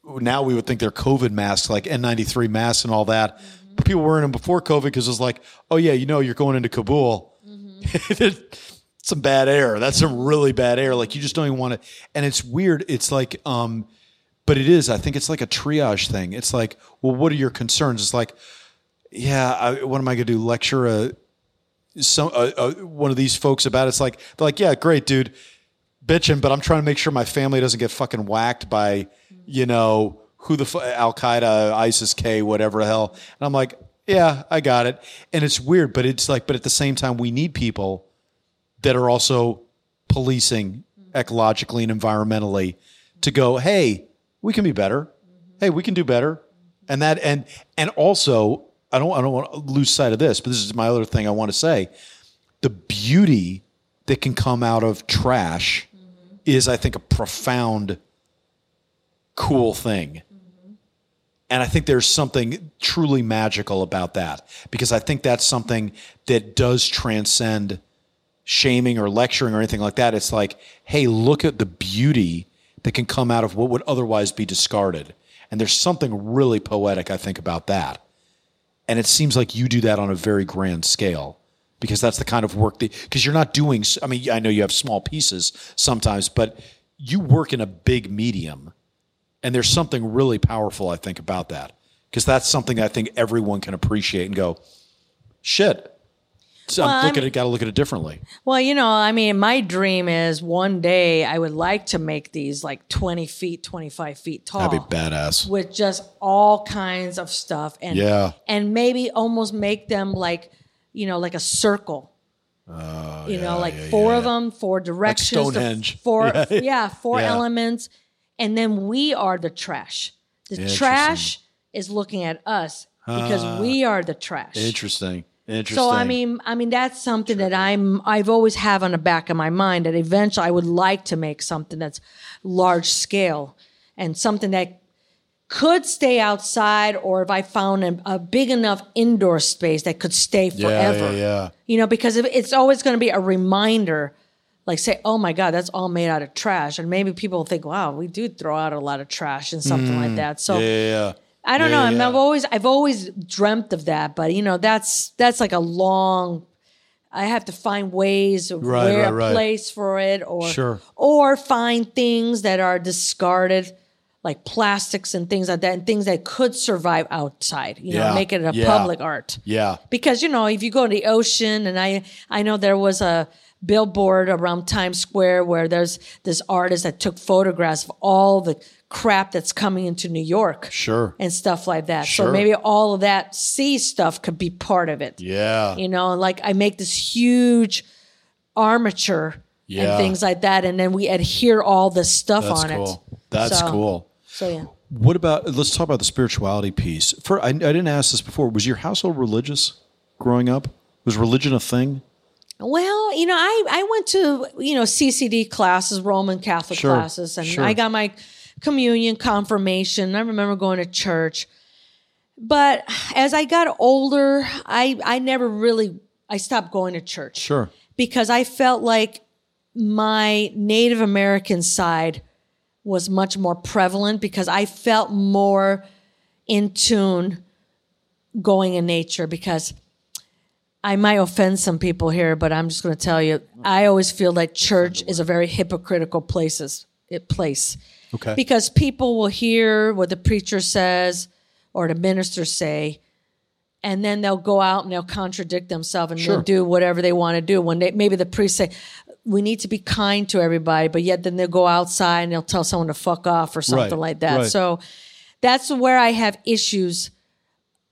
now we would think they're COVID masks, like N93 masks and all that. But people wearing them before COVID because it's like, oh yeah, you know, you're going into Kabul. some bad air. That's some really bad air. Like you just don't even want to. And it's weird. It's like, um, but it is. I think it's like a triage thing. It's like, well, what are your concerns? It's like, yeah, I, what am I going to do? Lecture a some uh, uh, one of these folks about it? It's like they're like, yeah, great, dude, bitching, but I'm trying to make sure my family doesn't get fucking whacked by, you know, who the fu- Al Qaeda, ISIS K, whatever the hell. And I'm like, yeah, I got it. And it's weird, but it's like, but at the same time, we need people that are also policing ecologically and environmentally to go, hey, we can be better. Hey, we can do better. And that and and also, I don't I don't want to lose sight of this, but this is my other thing I want to say. The beauty that can come out of trash is, I think, a profound, cool thing. And I think there's something truly magical about that because I think that's something that does transcend shaming or lecturing or anything like that. It's like, hey, look at the beauty that can come out of what would otherwise be discarded. And there's something really poetic, I think, about that. And it seems like you do that on a very grand scale because that's the kind of work that, because you're not doing, I mean, I know you have small pieces sometimes, but you work in a big medium. And there's something really powerful, I think, about that because that's something I think everyone can appreciate and go, shit. So Well, I'm looking I'm- at got to look at it differently. Well, you know, I mean, my dream is one day I would like to make these like 20 feet, 25 feet tall. That'd be badass. With just all kinds of stuff. And, Yeah. and maybe almost make them like, you know, like a circle. Oh, you know, like four of them, four directions, the Stonehenge. four, Yeah. yeah, four Yeah. elements, and then we are the trash. The trash is looking at us because ah. we are the trash. Interesting. Interesting. So I mean, I mean that's something that I'm I've always have on the back of my mind that eventually I would like to make something that's large scale and something that could stay outside or if I found a, a big enough indoor space that could stay forever. yeah, yeah. You know, because it's always going to be a reminder like say, oh my God, that's all made out of trash. And maybe people think, wow, we do throw out a lot of trash and something like that. So Mm. Yeah, yeah, yeah. I don't Yeah, know. I mean, yeah. I've always I've always dreamt of that, but you know, that's that's like a long. I have to find ways of Right, where right, a right. place for it, or Sure. or find things that are discarded, like plastics and things like that, and things that could survive outside. You Yeah, know, make it a yeah. public art. Yeah. Because you know, if you go to the ocean, and I I know there was a billboard around Times Square where there's this artist that took photographs of all the crap that's coming into New York Sure. and stuff like that. Sure. So maybe all of that sea stuff could be part of it. Yeah. You know, like I make this huge armature Yeah. and things like that, and then we adhere all this stuff That's on cool. it. That's So- cool. So yeah. What about let's talk about the spirituality piece. For I, I didn't ask this before. Was your household religious growing up? Was religion a thing? Well, you know, I, I went to, you know, CCD classes, Roman Catholic Sure, classes, and sure. I got my communion, confirmation. I remember going to church. But as I got older, I, I never really, I stopped going to church. Sure. because I felt like my Native American side was much more prevalent because I felt more in tune going in nature because I might offend some people here, but I'm just going to tell you, I always feel like church is a very hypocritical places, it place. Okay. Because people will hear what the preacher says or the minister say, and then they'll go out and they'll contradict themselves and Sure. they'll do whatever they want to do. When they maybe the priest say, "We need to be kind to everybody," but yet then they'll go outside and they'll tell someone to fuck off or something Right, like that. right. So that's where I have issues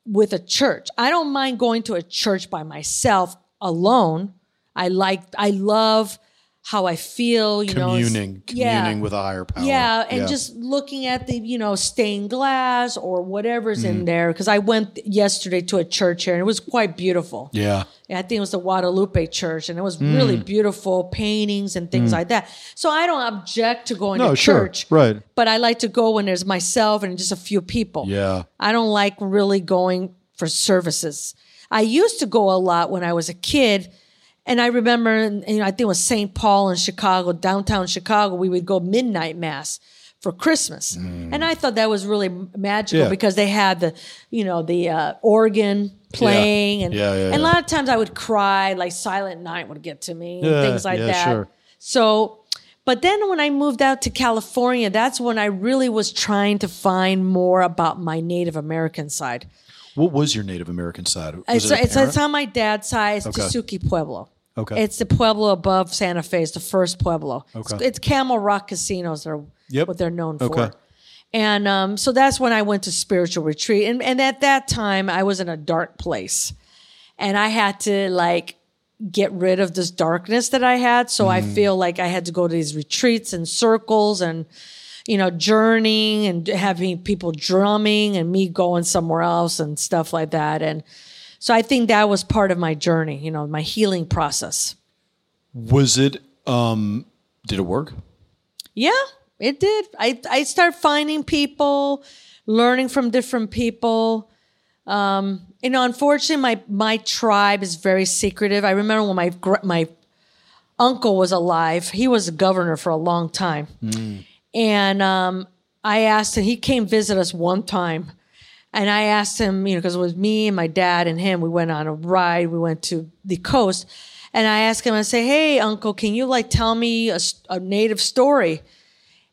with a church. I don't mind going to a church by myself alone. I like I love how I feel, you know. it's- Communing, yeah. communing with a higher power. Yeah, and just looking at the, you know, stained glass or whatever's Mm. in there. Because I went yesterday to a church here and it was quite beautiful. yeah. I think it was the Guadalupe Church, and it was really Mm. beautiful paintings and things like that. So I don't object to going No, to sure. church, Right. but I like to go when there's myself and just a few people. Yeah. I don't like really going for services. I used to go a lot when I was a kid. And I remember, you know, I think it was St. Paul in Chicago, downtown Chicago, we would go midnight mass for Christmas. And I thought that was really magical Yeah. because they had the, you know, the uh, organ playing. And, Yeah, yeah, and a lot of times I would cry, like Silent Night would get to me and things like yeah, that. sure. So, but then when I moved out to California, that's when I really was trying to find more about my Native American side. What was your Native American side? Was It's, it it's, it's on my dad's side. It's Okay. Tesuque Pueblo. Okay. It's the pueblo above Santa Fe. It's the first pueblo. It's, Okay. it's Camel Rock casinos are Yep. what they're known for. Okay. And um, so that's when I went to spiritual retreat. And, and at that time, I was in a dark place. And I had to like get rid of this darkness that I had. So I Mm. feel like I had to go to these retreats and circles and, you know, journeying and having people drumming and me going somewhere else and stuff like that. And so I think that was part of my journey, you know, my healing process. Was it? Um, did it work? Yeah, it did. I I started finding people, learning from different people. Um, you know, unfortunately, my my tribe is very secretive. I remember when my my uncle was alive. He was a governor for a long time, and um, I asked him. He came visit us one time, and I asked him, you know, because it was me and my dad and him. We went on a ride. We went to the coast, and I asked him. I say, "Hey, uncle, can you like tell me a native story?"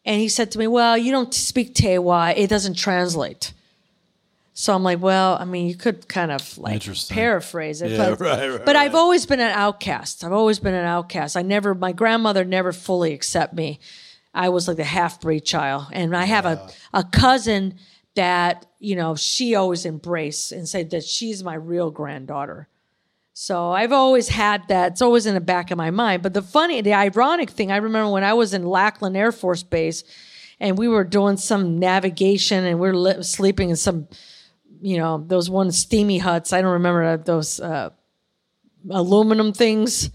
And he said to me, "Well, you don't speak Tewa. It doesn't translate." So I'm like, well, I mean, you could kind of like paraphrase it, Yeah, but, right, right, but I've always been an outcast. I've always been an outcast. I never, my grandmother never fully accept me. I was like the half breed child, and I have a a cousin that you know she always embraced and said that she's my real granddaughter. So I've always had that. It's always in the back of my mind. But the funny, the ironic thing, I remember when I was in Lackland Air Force Base, and we were doing some navigation, and we were sleeping in some, you know, those one steamy huts. I don't remember those uh, aluminum things,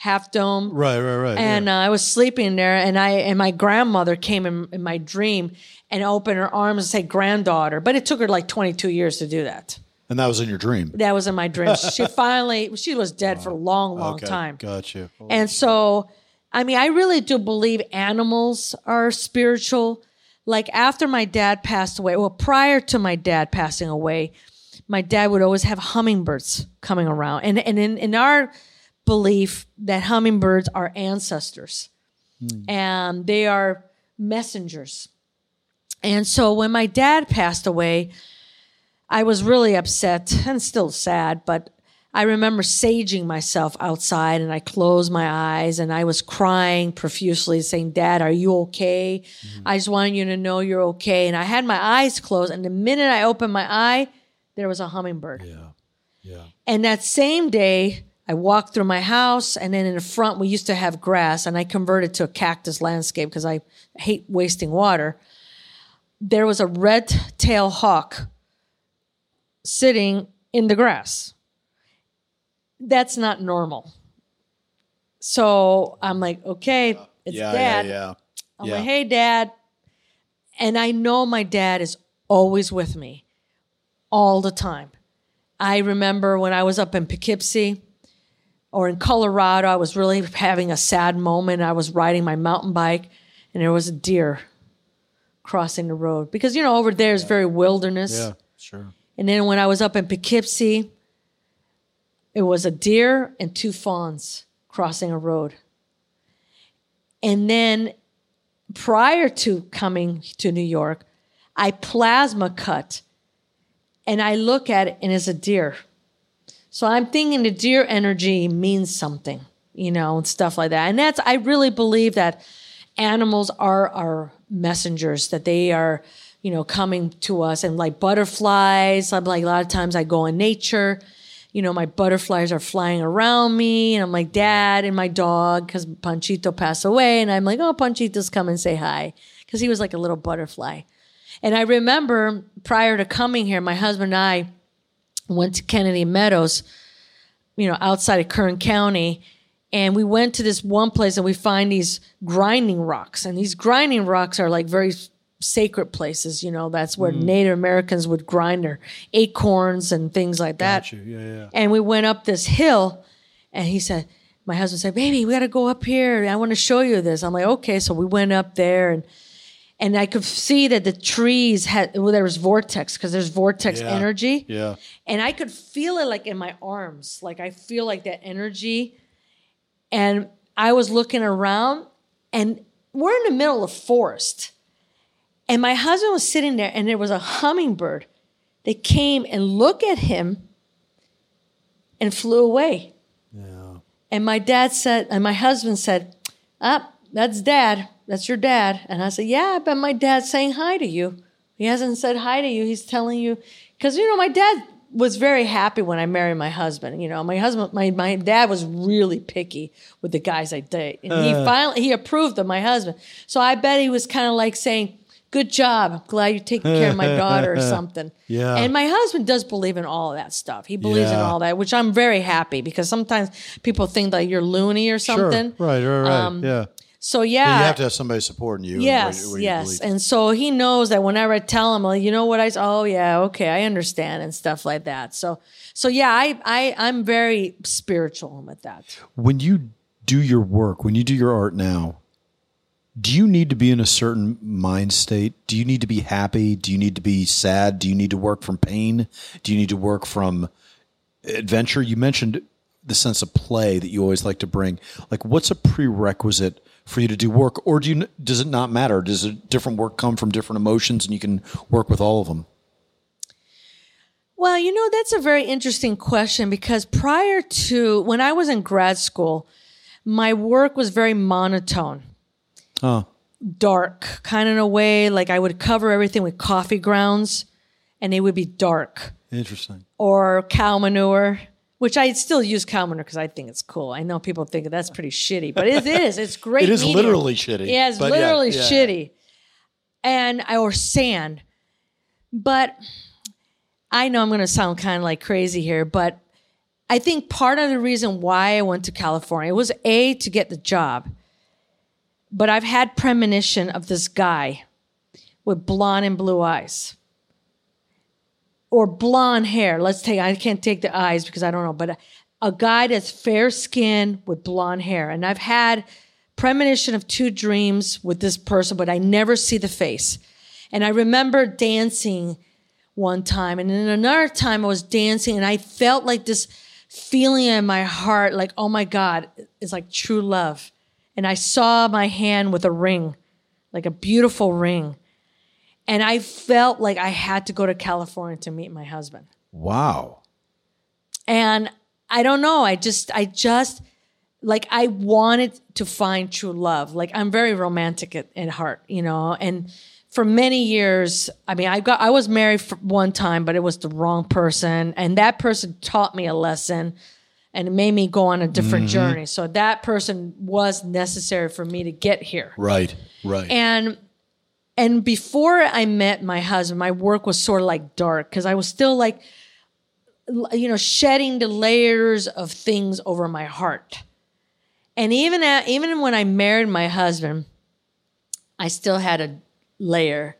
half dome. Right, right, right. And uh, I was sleeping there, and I and my grandmother came in, in my dream and opened her arms and said granddaughter. But it took her like 22 years to do that. and that was in your dream. That was in my dream. She finally, she was dead for a long, long Okay, time. Got you. And so, I mean, I really do believe animals are spiritual. Like after my dad passed away, well, prior to my dad passing away, my dad would always have hummingbirds coming around. And, and in, in our belief that hummingbirds are ancestors hmm. and they are messengers. And so when my dad passed away, I was really upset and still sad, but I remember saging myself outside and I closed my eyes and I was crying profusely, saying, Dad, are you okay? Hmm. I just wanted you to know you're okay. And I had my eyes closed, and the minute I opened my eye, there was a hummingbird. Yeah. Yeah. And that same day, I walked through my house, and then in the front, we used to have grass, and I converted to a cactus landscape because I hate wasting water. There was a red tail hawk sitting in the grass. That's not normal. So I'm like, okay, it's Yeah, dad. yeah, yeah. I'm Yeah. like, hey, dad. And I know my dad is always with me all the time. I remember when I was up in Poughkeepsie or in Colorado, I was really having a sad moment. I was riding my mountain bike and there was a deer crossing the road because, you know, over there is very wilderness. Yeah, sure. And then when I was up in Poughkeepsie, it was a deer and two fawns crossing a road. And then prior to coming to New York, I plasma cut and I look at it and it's a deer. So I'm thinking the deer energy means something, you know, and stuff like that. And that's, I really believe that animals are our messengers, that they are, you know, coming to us. And like butterflies, I'm like, a lot of times I go in nature, you know, my butterflies are flying around me. And I'm like, Dad and my dog, because Panchito passed away. And I'm like, oh, Panchito's come and say hi. Because he was like a little butterfly. And I remember prior to coming here, my husband and I went to Kennedy Meadows, you know, outside of Kern County. And we went to this one place and we find these grinding rocks. And these grinding rocks are like very sacred places, you know, that's where mm. Native Americans would grind their acorns and things like that. Got you. Yeah, yeah. And we went up this hill, and he said, My husband said, Baby, we got to go up here. I want to show you this. I'm like, Okay. So we went up there, and and I could see that the trees had, well, there was vortex because there's vortex Yeah. energy. Yeah. And I could feel it like in my arms. Like I feel like that energy. And I was looking around, and we're in the middle of forest. And my husband was sitting there, and there was a hummingbird that came and looked at him and flew away. Yeah. And my dad said, and my husband said, Ah, that's dad. That's your dad. And I said, Yeah, but my dad's saying hi to you. He hasn't said hi to you. He's telling you, because, you know, my dad was very happy when I married my husband. You know, my husband, my, my dad was really picky with the guys I date. And he finally, he approved of my husband. So I bet he was kind of like saying, good job. I'm glad you're taking care of my daughter or something. Yeah. And my husband does believe in all of that stuff. He believes in all that, which I'm very happy because sometimes people think that you're loony or something. Sure. Right, right, right. Um, yeah. So yeah. you have to have somebody supporting you. what Yes, you- what you yes. believe. And so he knows that whenever I tell him, like, you know what I oh yeah, okay, I understand and stuff like that. So so yeah, I I I'm very spiritual with that. when you do your work, when you do your art now, do you need to be in a certain mind state? Do you need to be happy? Do you need to be sad? Do you need to work from pain? Do you need to work from adventure? You mentioned the sense of play that you always like to bring. Like, what's a prerequisite for you to do work, or do you? Does it not matter? Does it different work come from different emotions, and you can work with all of them? Well, you know, that's a very interesting question because prior to when I was in grad school, my work was very monotone. Oh, dark, kind of in a way like I would cover everything with coffee grounds and it would be dark interesting. or cow manure, which I still use cow manure because I think it's cool. I know people think that's pretty shitty, but it is. It's great. It is medium. literally shitty, Yeah, it's but yeah, literally yeah. shitty. And I or sand. But I know I'm going to sound kind of like crazy here, but I think part of the reason why I went to California was A, to get the job. But I've had premonition of this guy with blonde and blue eyes. Or blonde hair. Let's take, I can't take the eyes because I don't know, but a, a guy that's fair skinned with blonde hair. And I've had premonition of two dreams with this person, but I never see the face. And I remember dancing one time, and then another time I was dancing, and I felt like this feeling in my heart, like, oh my God, it's like true love. And I saw my hand with a ring, like a beautiful ring. And I felt like I had to go to California to meet my husband. Wow. And I don't know. I just, I just, like, I wanted to find true love. Like, I'm very romantic at, at heart, you know? And for many years, I mean, I got, I was married for one time, but it was the wrong person. And that person taught me a lesson and it made me go on a different mm-hmm. journey. So that person was necessary for me to get here Right. Right. and and before I met my husband, my work was sort of like dark because I was still like, you know, shedding the layers of things over my heart. And even at, even when I married my husband, I still had a layer.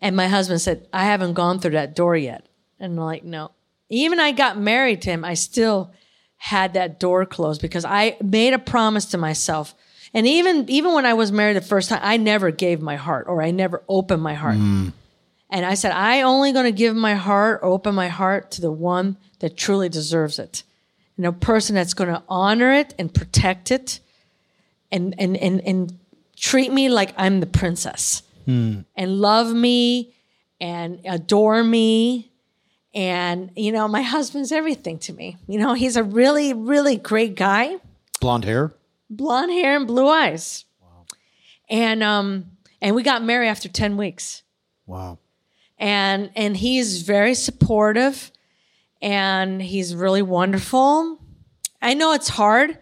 And my husband said, "I haven't gone through that door yet." And I'm like, "No." Even I got married to him, I still had that door closed because I made a promise to myself. And even even when I was married the first time, I never gave my heart or I never opened my heart. Mm. And I said, I only going to give my heart, or open my heart to the one that truly deserves it. And a person that's going to honor it and protect it and, and, and, and treat me like I'm the princess hmm. and love me and adore me. And, you know, my husband's everything to me. You know, he's a really, really great guy Blonde hair. Blonde hair and blue eyes. And um and we got married after 10 weeks. Wow. And and he's very supportive and he's really wonderful. I know it's hard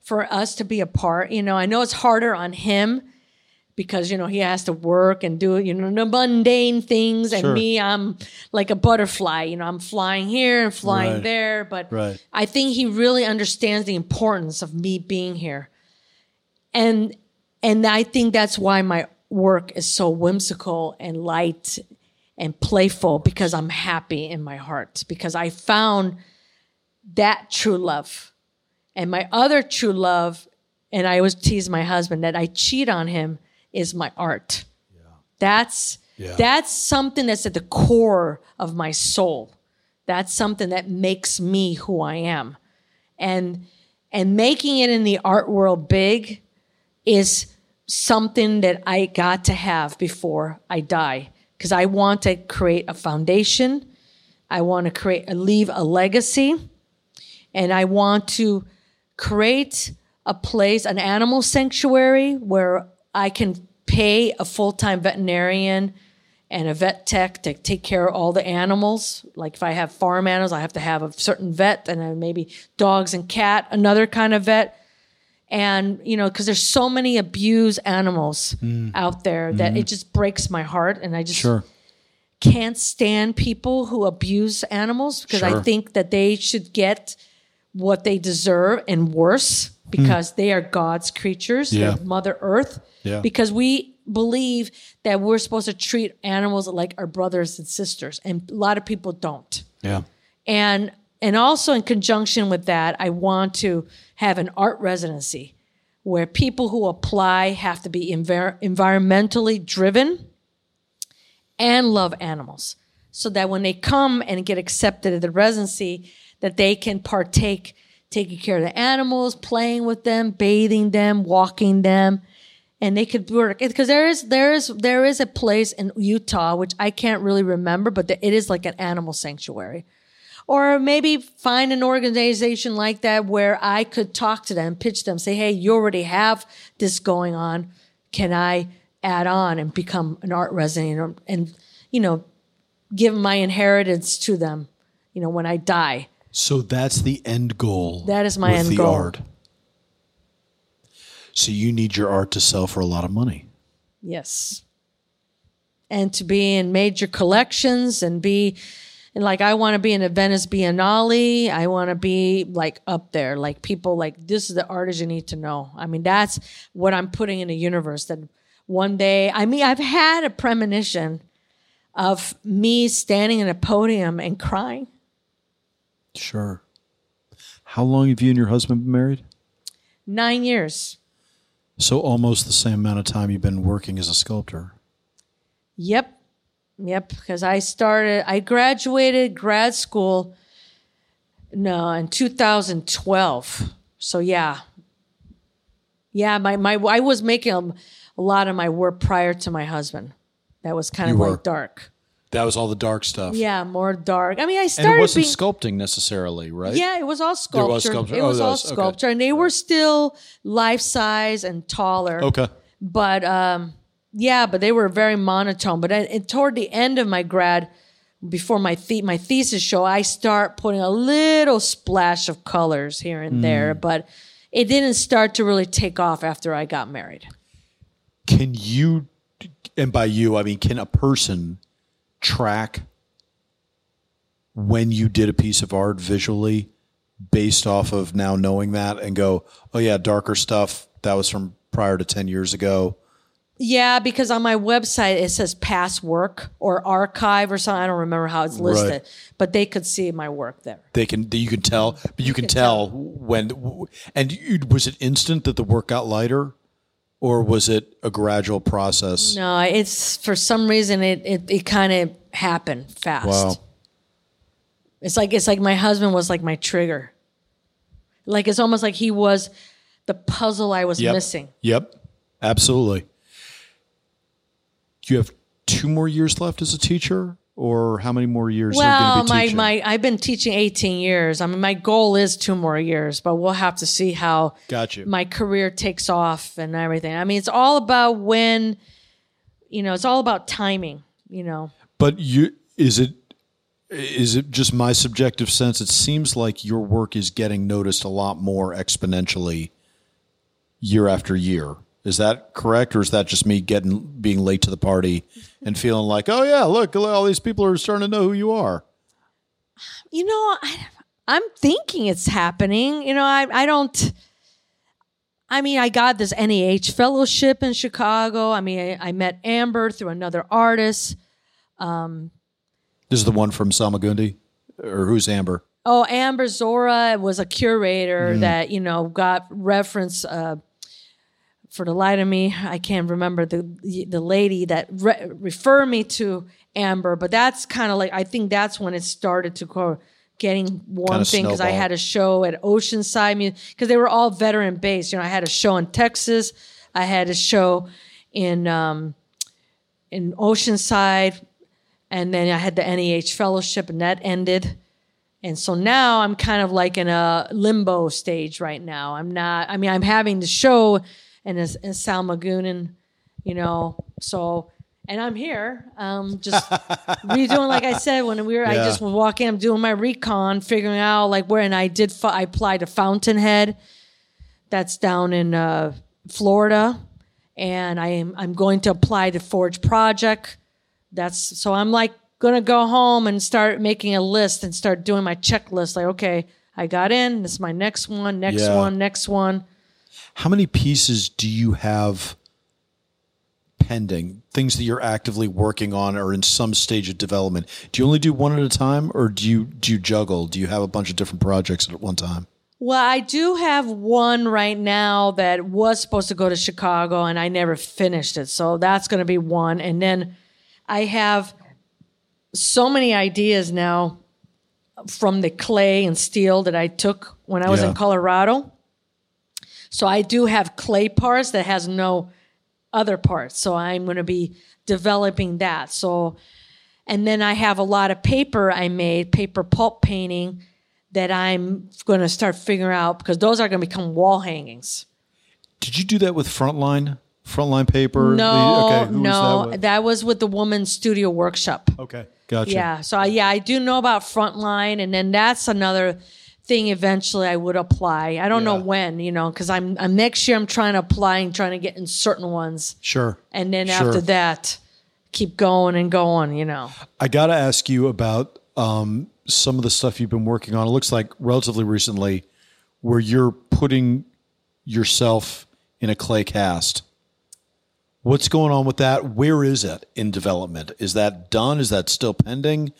for us to be apart, you know. I know it's harder on him because you know he has to work and do you know the mundane things and Sure. me I'm like a butterfly, you know, I'm flying here and flying Right. there, but Right. I think he really understands the importance of me being here. And and I think that's why my work is so whimsical and light and playful because I'm happy in my heart because I found that true love. And my other true love, and I always tease my husband that I cheat on him, is my art. That's Yeah. that's something that's at the core of my soul. That's something that makes me who I am. And and making it in the art world big is something that I got to have before I die because I want to create a foundation. I want to create leave a legacy and I want to create a place, an animal sanctuary where I can pay a full time veterinarian and a vet tech to take care of all the animals. Like if I have farm animals, I have to have a certain vet, and then maybe dogs and cat, another kind of vet. And you know, because there's so many abused animals mm. out there that it mm-hmm. just breaks my heart, and I just Sure. can't stand people who abuse animals because I think that they should get what they deserve and worse because hmm. they are God's creatures. Yeah. Mother Earth. Yeah. Because we believe that we're supposed to treat animals like our brothers and sisters, and a lot of people don't Yeah. and and also in conjunction with that i want to have an art residency where people who apply have to be envir- environmentally driven and love animals so that when they come and get accepted at the residency that they can partake taking care of the animals playing with them bathing them walking them and they could work because there is there is there is a place in Utah which I can't really remember, but it is like an animal sanctuary. Or maybe find an organization like that where I could talk to them, pitch them, say, "Hey, you already have this going on. Can I add on and become an art resident and, and you know give my inheritance to them, you know, when I die?" So that's the end goal. That is my with end the goal. art. So you need your art to sell for a lot of money. Yes. And to be in major collections and be and like I want to be in a Venice Biennale. I want to be like up there. Like people like this is the artist you need to know. I mean, that's what I'm putting in the universe that one day I mean I've had a premonition of me standing in a podium and crying. Sure. How long have you and your husband been married? Nine years. So almost the same amount of time you've been working as a sculptor. Yep. Yep. Because I started, I graduated grad school, no, in 2012. So yeah. Yeah, my, my, I was making a, a lot of my work prior to my husband. That was kind You of were. like dark. That was all the dark stuff. Yeah, more dark. I mean, I And started it wasn't being, sculpting necessarily, right? yeah, it was all sculpture. was sculpture. It Oh, was all was- okay. sculpture, and they were still life size and taller. Okay. but um, yeah, but they were very monotone. But I, and toward the end of my grad, before my the- my thesis show, I start putting a little splash of colors here and Hmm. there, but it didn't start to really take off after I got married. Can you, and by you, I mean, can a person track when you did a piece of art visually based off of now knowing that and go, oh, yeah, darker stuff that was from prior to 10 years ago? Yeah, because on my website it says past work or archive or something. I don't remember how it's listed, Right. but they could see my work there. They can, you can tell, but you can, can tell, when, and you, was it instant that the work got lighter or was it a gradual process? No, it's for some reason it it, it kind of happened fast. Wow. It's like it's like my husband was like my trigger. Like it's almost like he was the puzzle I was Yep. missing. Yep. Absolutely. You have two more years left as a teacher, or how many more years Well, going to be my, my I've been teaching 18 years. I mean, my goal is two more years, but we'll have to see how Got you. my career takes off and everything. I mean, it's all about when, you know, it's all about timing. You know, but you is it is it just my subjective sense? It seems like your work is getting noticed a lot more exponentially year after year. Is that correct, or is that just me getting being late to the party and feeling like, oh yeah, look, all these people are starting to know who you are? you know, I, I'm thinking it's happening. You know, I I don't. I mean, I got this NEH fellowship in Chicago. I mean, I, I met Amber through another artist. Um, This is the one from Salmagundi, or who's Amber? Oh, Amber Zora was a curator that you know got reference uh, for the light of me. I can't remember the the lady that re- referred me to Amber, but that's kind of like I think that's when it started to go getting one Kinda thing because I had a show at Oceanside because they were all veteran based. You know, I had a show in Texas, I had a show in um, in Oceanside, and then I had the NEH fellowship, and that ended. And so now I'm kind of like in a limbo stage right now. I'm not, I mean, I'm having the show in, in Salmagunan, you know, so, and I'm here, um, just redoing. Like I said, when we were, I Yeah. just was walking. I'm doing my recon, figuring out like where. And I did. I applied to Fountainhead. That's down in uh, Florida, and I am. I'm going to apply to Forge Project. That's so. I'm like gonna go home and start making a list and start doing my checklist. Like, okay, I got in. This is my next one. Next Yeah. one. Next one. How many pieces do you have pending? Things that you're actively working on or in some stage of development. Do you only do one at a time, or do you do you juggle? Do you have a bunch of different projects at one time? Well, I do have one right now that was supposed to go to Chicago and I never finished it. So that's going to be one. And then I have so many ideas now from the clay and steel that I took when I was Yeah. in Colorado. So I do have clay parts that has no other parts. So I'm going to be developing that. So and then I have a lot of paper I made, paper pulp painting that I'm going to start figuring out because those are going to become wall hangings. Did you do that with Frontline? Frontline paper? No, The- okay, who was no, that that was with the Woman's Studio Workshop. Okay, gotcha. Yeah, so I, yeah, I do know about Frontline, and then that's another thing. Eventually, I would apply. I don't know when, you know, because I'm, I'm next year. I'm trying to apply and trying to get in certain ones, Sure. and then Sure. after that, keep going and going. You know. I got to ask you about um, some of the stuff you've been working on. It looks like relatively recently, where you're putting yourself in a clay cast. What's going on with that? Where is it in development? Is that done? Is that still pending?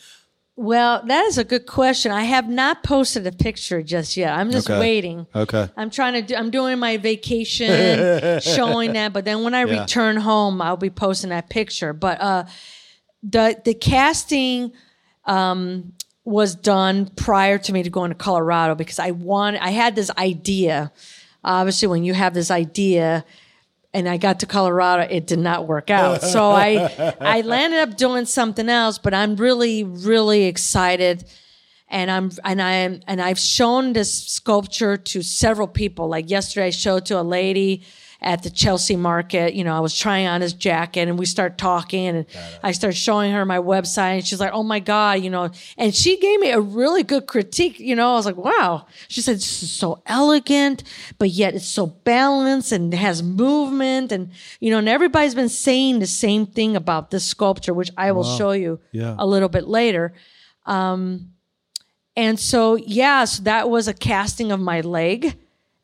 Well, that is a good question. I have not posted a picture just yet. I'm just Okay. waiting. Okay. I'm trying to do. I'm doing my vacation, showing that. But then when I Yeah. return home, I'll be posting that picture. But uh, the the casting um, was done prior to me to going to Colorado because I want. I had this idea. Obviously, when you have this idea, and I got to Colorado, it did not work out. So I I landed up doing something else, but I'm really really excited and I'm and I am and I've shown this sculpture to several people. Like yesterday I showed to a lady at the Chelsea market. You know, I was trying on his jacket and we start talking and I start showing her my website and she's like, Oh my God, you know, and she gave me a really good critique. You know, I was like, wow. She said, This is so elegant, but yet it's so balanced and has movement. And, you know, and everybody's been saying the same thing about this sculpture, which I will show you Yeah. a little bit later. Um, and so, yeah, so that was a casting of my leg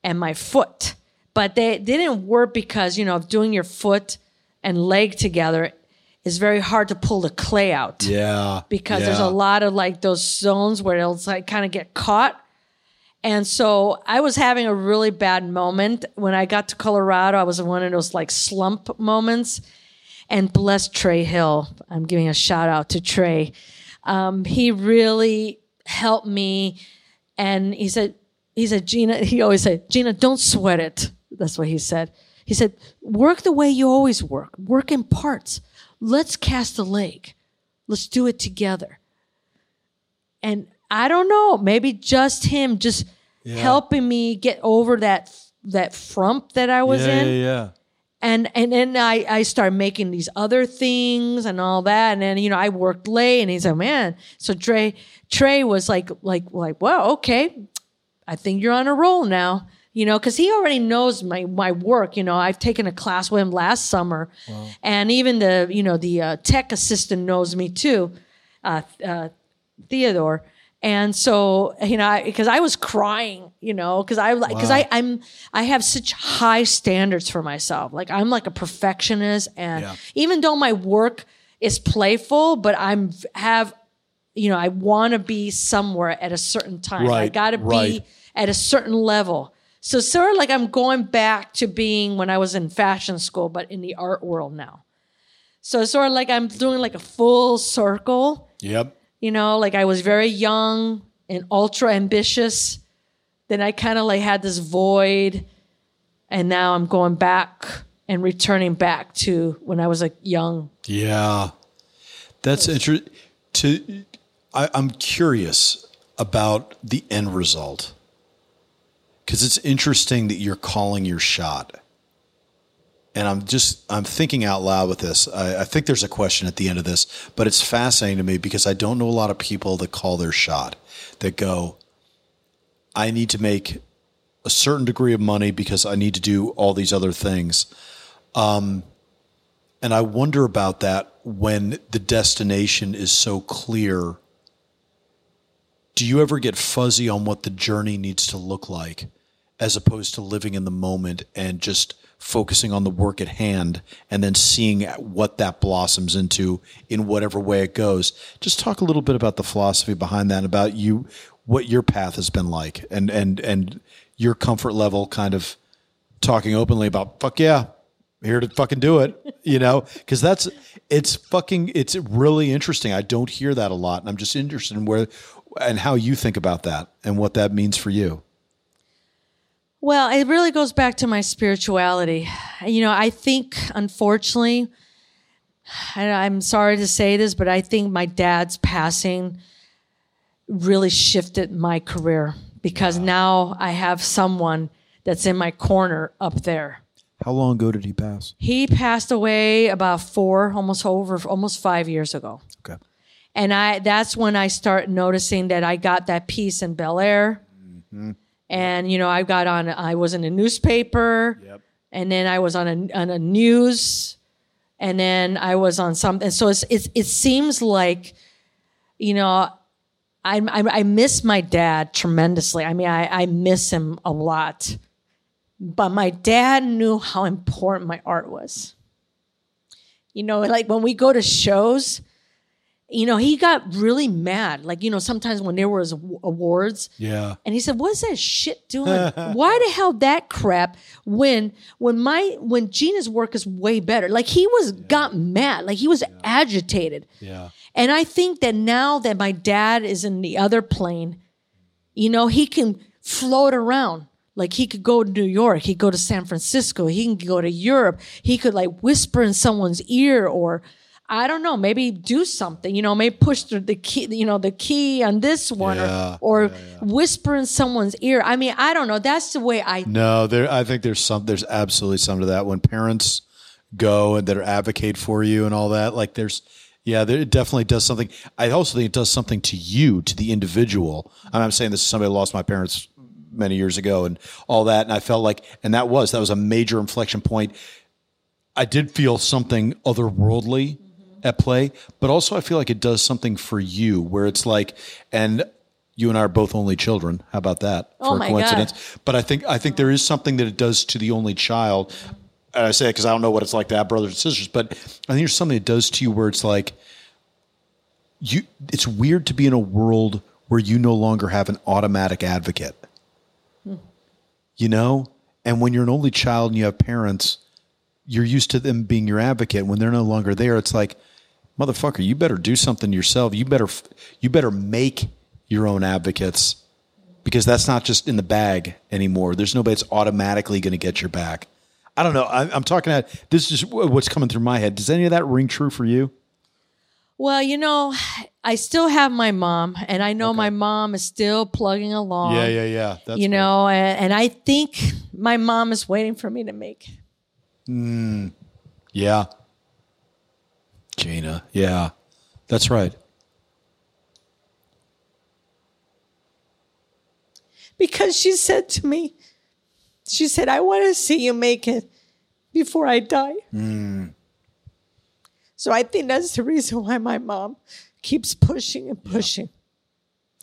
and my foot. But they didn't work because, you know, of doing your foot and leg together is very hard to pull the clay out. Yeah. Because there's a lot of like those zones where it'll like kind of get caught. And so I was having a really bad moment when I got to Colorado. I was in one of those like slump moments. And bless Trey Hill. I'm giving a shout out to Trey. Um, he really helped me. And he said, he said, Gina, he always said, Gina, don't sweat it. That's what he said. He said, work the way you always work. Work in parts. Let's cast a leg. Let's do it together. And I don't know, maybe just him just helping me get over that that frump that I was yeah, in yeah, yeah. and and then I I started making these other things and all that, and then you know I worked late, and he's like, man, so Trey Trey was like like like, well, okay, I think you're on a roll now, you know, because he already knows my my work. You know, I've taken a class with him last summer, and even the you know the uh, tech assistant knows me too, uh, uh, Theodore. And so, you know, because I, was crying, you know, because I like, because I, I'm, I have such high standards for myself. Like I'm like a perfectionist, and Yeah. even though my work is playful, but I'm have, you know, I want to be somewhere at a certain time. I got to be at a certain level. So sort of like I'm going back to being when I was in fashion school, but in the art world now. So sort of like I'm doing like a full circle Yep. you know like i was very young and ultra ambitious then i kind of like had this void and now i'm going back and returning back to when i was like young Yeah, that's interesting. To I, I'm curious about the end result because it's interesting that you're calling your shot. and I'm just I'm thinking out loud with this. I, I think there's a question at the end of this, but it's fascinating to me because I don't know a lot of people that call their shot that go, I need to make a certain degree of money because I need to do all these other things. Um, and I wonder about that when the destination is so clear. Do you ever get fuzzy on what the journey needs to look like as opposed to living in the moment and just focusing on the work at hand and then seeing what that blossoms into in whatever way it goes? Just talk a little bit about the philosophy behind that, about you, what your path has been like, and and and your comfort level, kind of talking openly about fuck yeah, here to fucking do it, you know, because that's it's fucking it's really interesting. I don't hear that a lot, and I'm just interested in where and how you think about that and what that means for you. Well, it really goes back to my spirituality. You know, I think, unfortunately, I'm sorry to say this, but I think my dad's passing really shifted my career because wow. now I have someone that's in my corner up there. How long ago did he pass? He passed away about four, almost over, almost five years ago. Okay. And I, that's when I start noticing that I got that piece in Bel Air. Mm-hmm. And, you know, I got on, I was in a newspaper. Yep. And then I was on a, on a news. And then I was on something. So it's, it's, it seems like, you know, I, I, I miss my dad tremendously. I mean, I, I miss him a lot. But my dad knew how important my art was. You know, like when we go to shows, you know, he got really mad. Like, you know, sometimes when there was awards. Yeah. And he said, What's that shit doing? Why the hell that crap when when my when Gina's work is way better? Like he was yeah. got mad. Like he was yeah. agitated. Yeah. And I think that now that my dad is in the other plane, you know, he can float around. Like he could go to New York, he could go to San Francisco, he can go to Europe. He could like whisper in someone's ear or I don't know, maybe do something, you know, maybe push the, the key, you know, the key on this one yeah, or, or yeah, yeah. whisper in someone's ear. I mean, I don't know. That's the way I. No, there, I think there's some, there's absolutely some to that. When parents go and that are advocate for you and all that, like there's, yeah, there, it definitely does something. I also think it does something to you, to the individual. And I'm saying this is somebody lost my parents many years ago and all that. And I felt like, and that was, that was a major inflection point. I did feel something otherworldly at play, but also I feel like it does something for you where it's like, and you and I are both only children. How about that oh for a coincidence? God. But I think I think there is something that it does to the only child. And I say it because I don't know what it's like to have brothers and sisters, but I think there's something it does to you where it's like you. It's weird to be in a world where you no longer have an automatic advocate. Hmm. You know, and when you're an only child and you have parents, you're used to them being your advocate. When they're no longer there, it's like motherfucker, you better do something yourself. You better you better make your own advocates because that's not just in the bag anymore. There's nobody that's automatically going to get your back. I don't know. I, am talking at this is what's coming through my head. Does any of that ring true for you? Well, you know, I still have my mom, and I know okay. my mom is still plugging along. Yeah, yeah, yeah. That's you know, and, and, I think my mom is waiting for me to make. Mm, yeah. Gina. Yeah, that's right. Because she said to me, she said, I want to see you make it before I die. Mm. So I think that's the reason why my mom keeps pushing and pushing.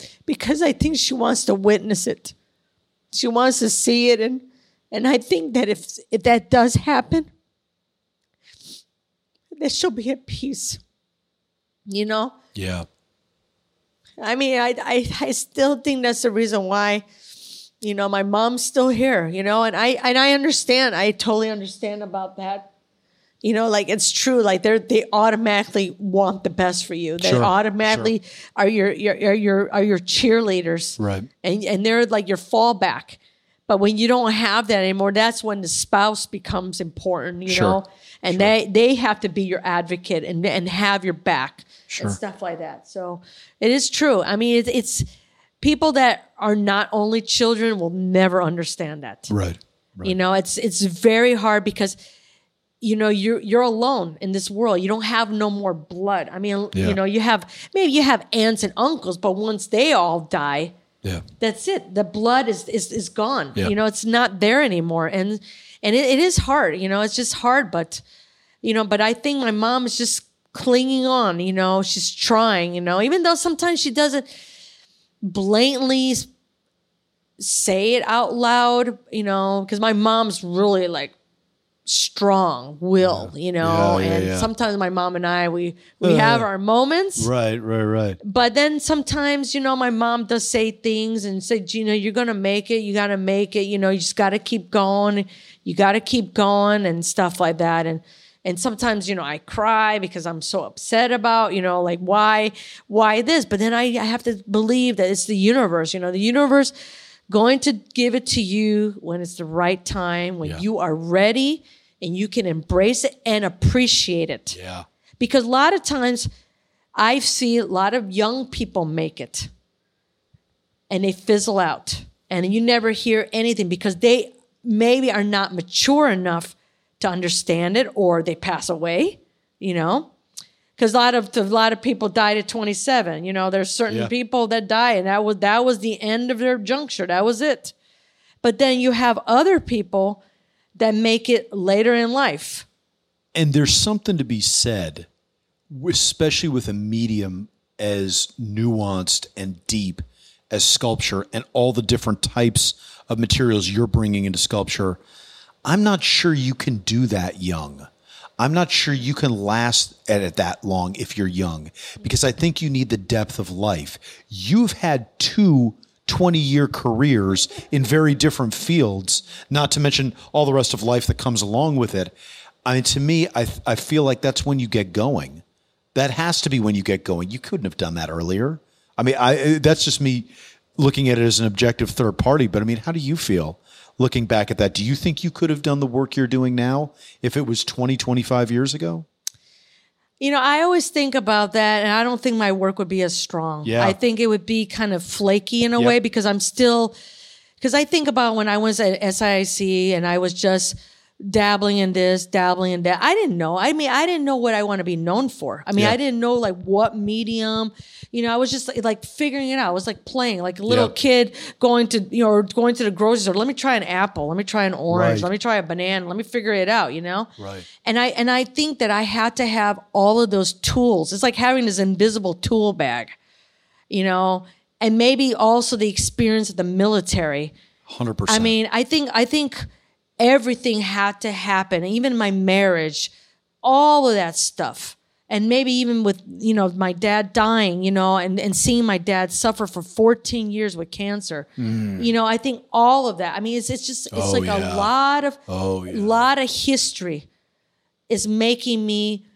Yeah. Because I think she wants to witness it. She wants to see it and and I think that if if that does happen, there shall be a peace. You know? Yeah. I mean, I, I, I still think that's the reason why, you know, my mom's still here, you know, and I, and I understand. I totally understand about that. You know, like it's true. Like they're, they automatically want the best for you. They sure, automatically sure. are your, your, are your, are your cheerleaders. Right. And, and they're like your fallback. But when you don't have that anymore, that's when the spouse becomes important, you sure. know? and sure. they they have to be your advocate and and have your back sure. and stuff like that. So it is true. I mean, it's, it's people that are not only children will never understand that. Right. right. You know, it's it's very hard because you know you're you're alone in this world you don't have no more blood i mean Yeah. you know you have maybe you have aunts and uncles but once they all die Yeah. that's it the blood is is, is gone Yeah. you know it's not there anymore and and it, it is hard you know it's just hard but you know but i think my mom is just clinging on you know she's trying you know even though sometimes she doesn't blatantly say it out loud you know because my mom's really like strong will you know Yeah, yeah, and yeah. sometimes my mom and i we we Uh, have our moments Right, right, right. but then sometimes, you know, my mom does say things and say, Gina, you're gonna make it. You gotta make it. You know, you just gotta keep going. You gotta keep going and stuff like that. And and sometimes, you know, I cry because I'm so upset about, you know, like why, why this? But then I, I have to believe that it's the universe. You know, the universe going to give it to you when it's the right time, when Yeah. you are ready and you can embrace it and appreciate it Yeah. because a lot of times I see a lot of young people make it and they fizzle out and you never hear anything because they maybe are not mature enough to understand it or they pass away, you know? Because a lot of a lot of people died at 27. You know, there's certain Yeah. people that die, and that was that was the end of their juncture. That was it. But then you have other people that make it later in life. And there's something to be said, especially with a medium as nuanced and deep as sculpture and all the different types of materials you're bringing into sculpture. I'm not sure you can do that young. I'm not sure you can last at it that long if you're young because I think you need the depth of life. You've had two 20 year careers in very different fields, not to mention all the rest of life that comes along with it. I mean, to me, I, I feel like that's when you get going. That has to be when you get going. You couldn't have done that earlier. I mean, I uh, that's just me looking at it as an objective third party. But I mean, how do you feel looking back at that? Do you think you could have done the work you're doing now if it was 20, 25 years ago? You know, I always think about that, and I don't think my work would be as strong. Yeah. I think it would be kind of flaky in a Yep. way because I'm still, because I think about when I was at SAIC and I was just dabbling in this, dabbling in that. I didn't know. I mean, I didn't know what I want to be known for. I mean, Yeah. I didn't know like what medium. You know, I was just like figuring it out. I was like playing, like a little Yeah. kid going to you know or going to the grocery store. Let me try an apple. Let me try an orange. Right. Let me try a banana. Let me figure it out. You know. Right. And I and I think that I had to have all of those tools. It's like having this invisible tool bag, you know, and maybe also the experience of the military. 100%. I mean, I think I think everything had to happen, even my marriage, all of that stuff. And maybe even with, you know, my dad dying, you know, and, and seeing my dad suffer for 14 years with cancer. You know, I think all of that. I mean, it's it's just it's Mm. Oh, like yeah. a lot of Oh, yeah. lot of history is making me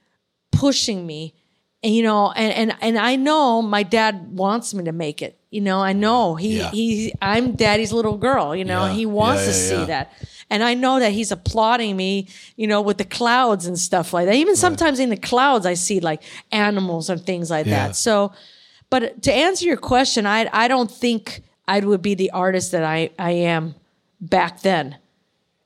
pushing me and you know and and and I know my dad wants me to make it you know I know he Yeah. he I'm daddy's little girl you know he wants to see that and I know that he's applauding me you know with the clouds and stuff like that even sometimes in the clouds I see like animals and things like Yeah. that so but to answer your question I I don't think I would be the artist that I I am back then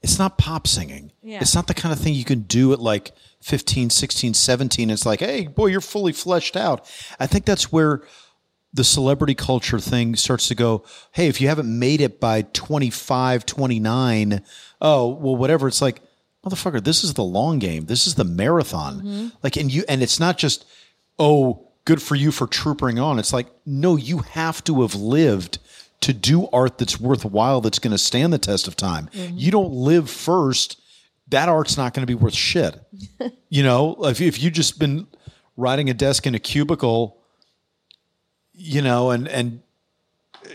it's not pop singing. Yeah. It's not the kind of thing you can do at like 15, 16, 17. It's like, hey, boy, you're fully fleshed out. I think that's where the celebrity culture thing starts to go, hey, if you haven't made it by 25, 29, oh, well, whatever. It's like, motherfucker, this is the long game. This is the marathon. Like, and you, and it's not just, oh, good for you for troopering on. It's like, no, you have to have lived to do art that's worthwhile, that's going to stand the test of time. You don't live first, that art's not going to be worth shit. you know, if, if you just been riding a desk in a cubicle, you know, and, and uh,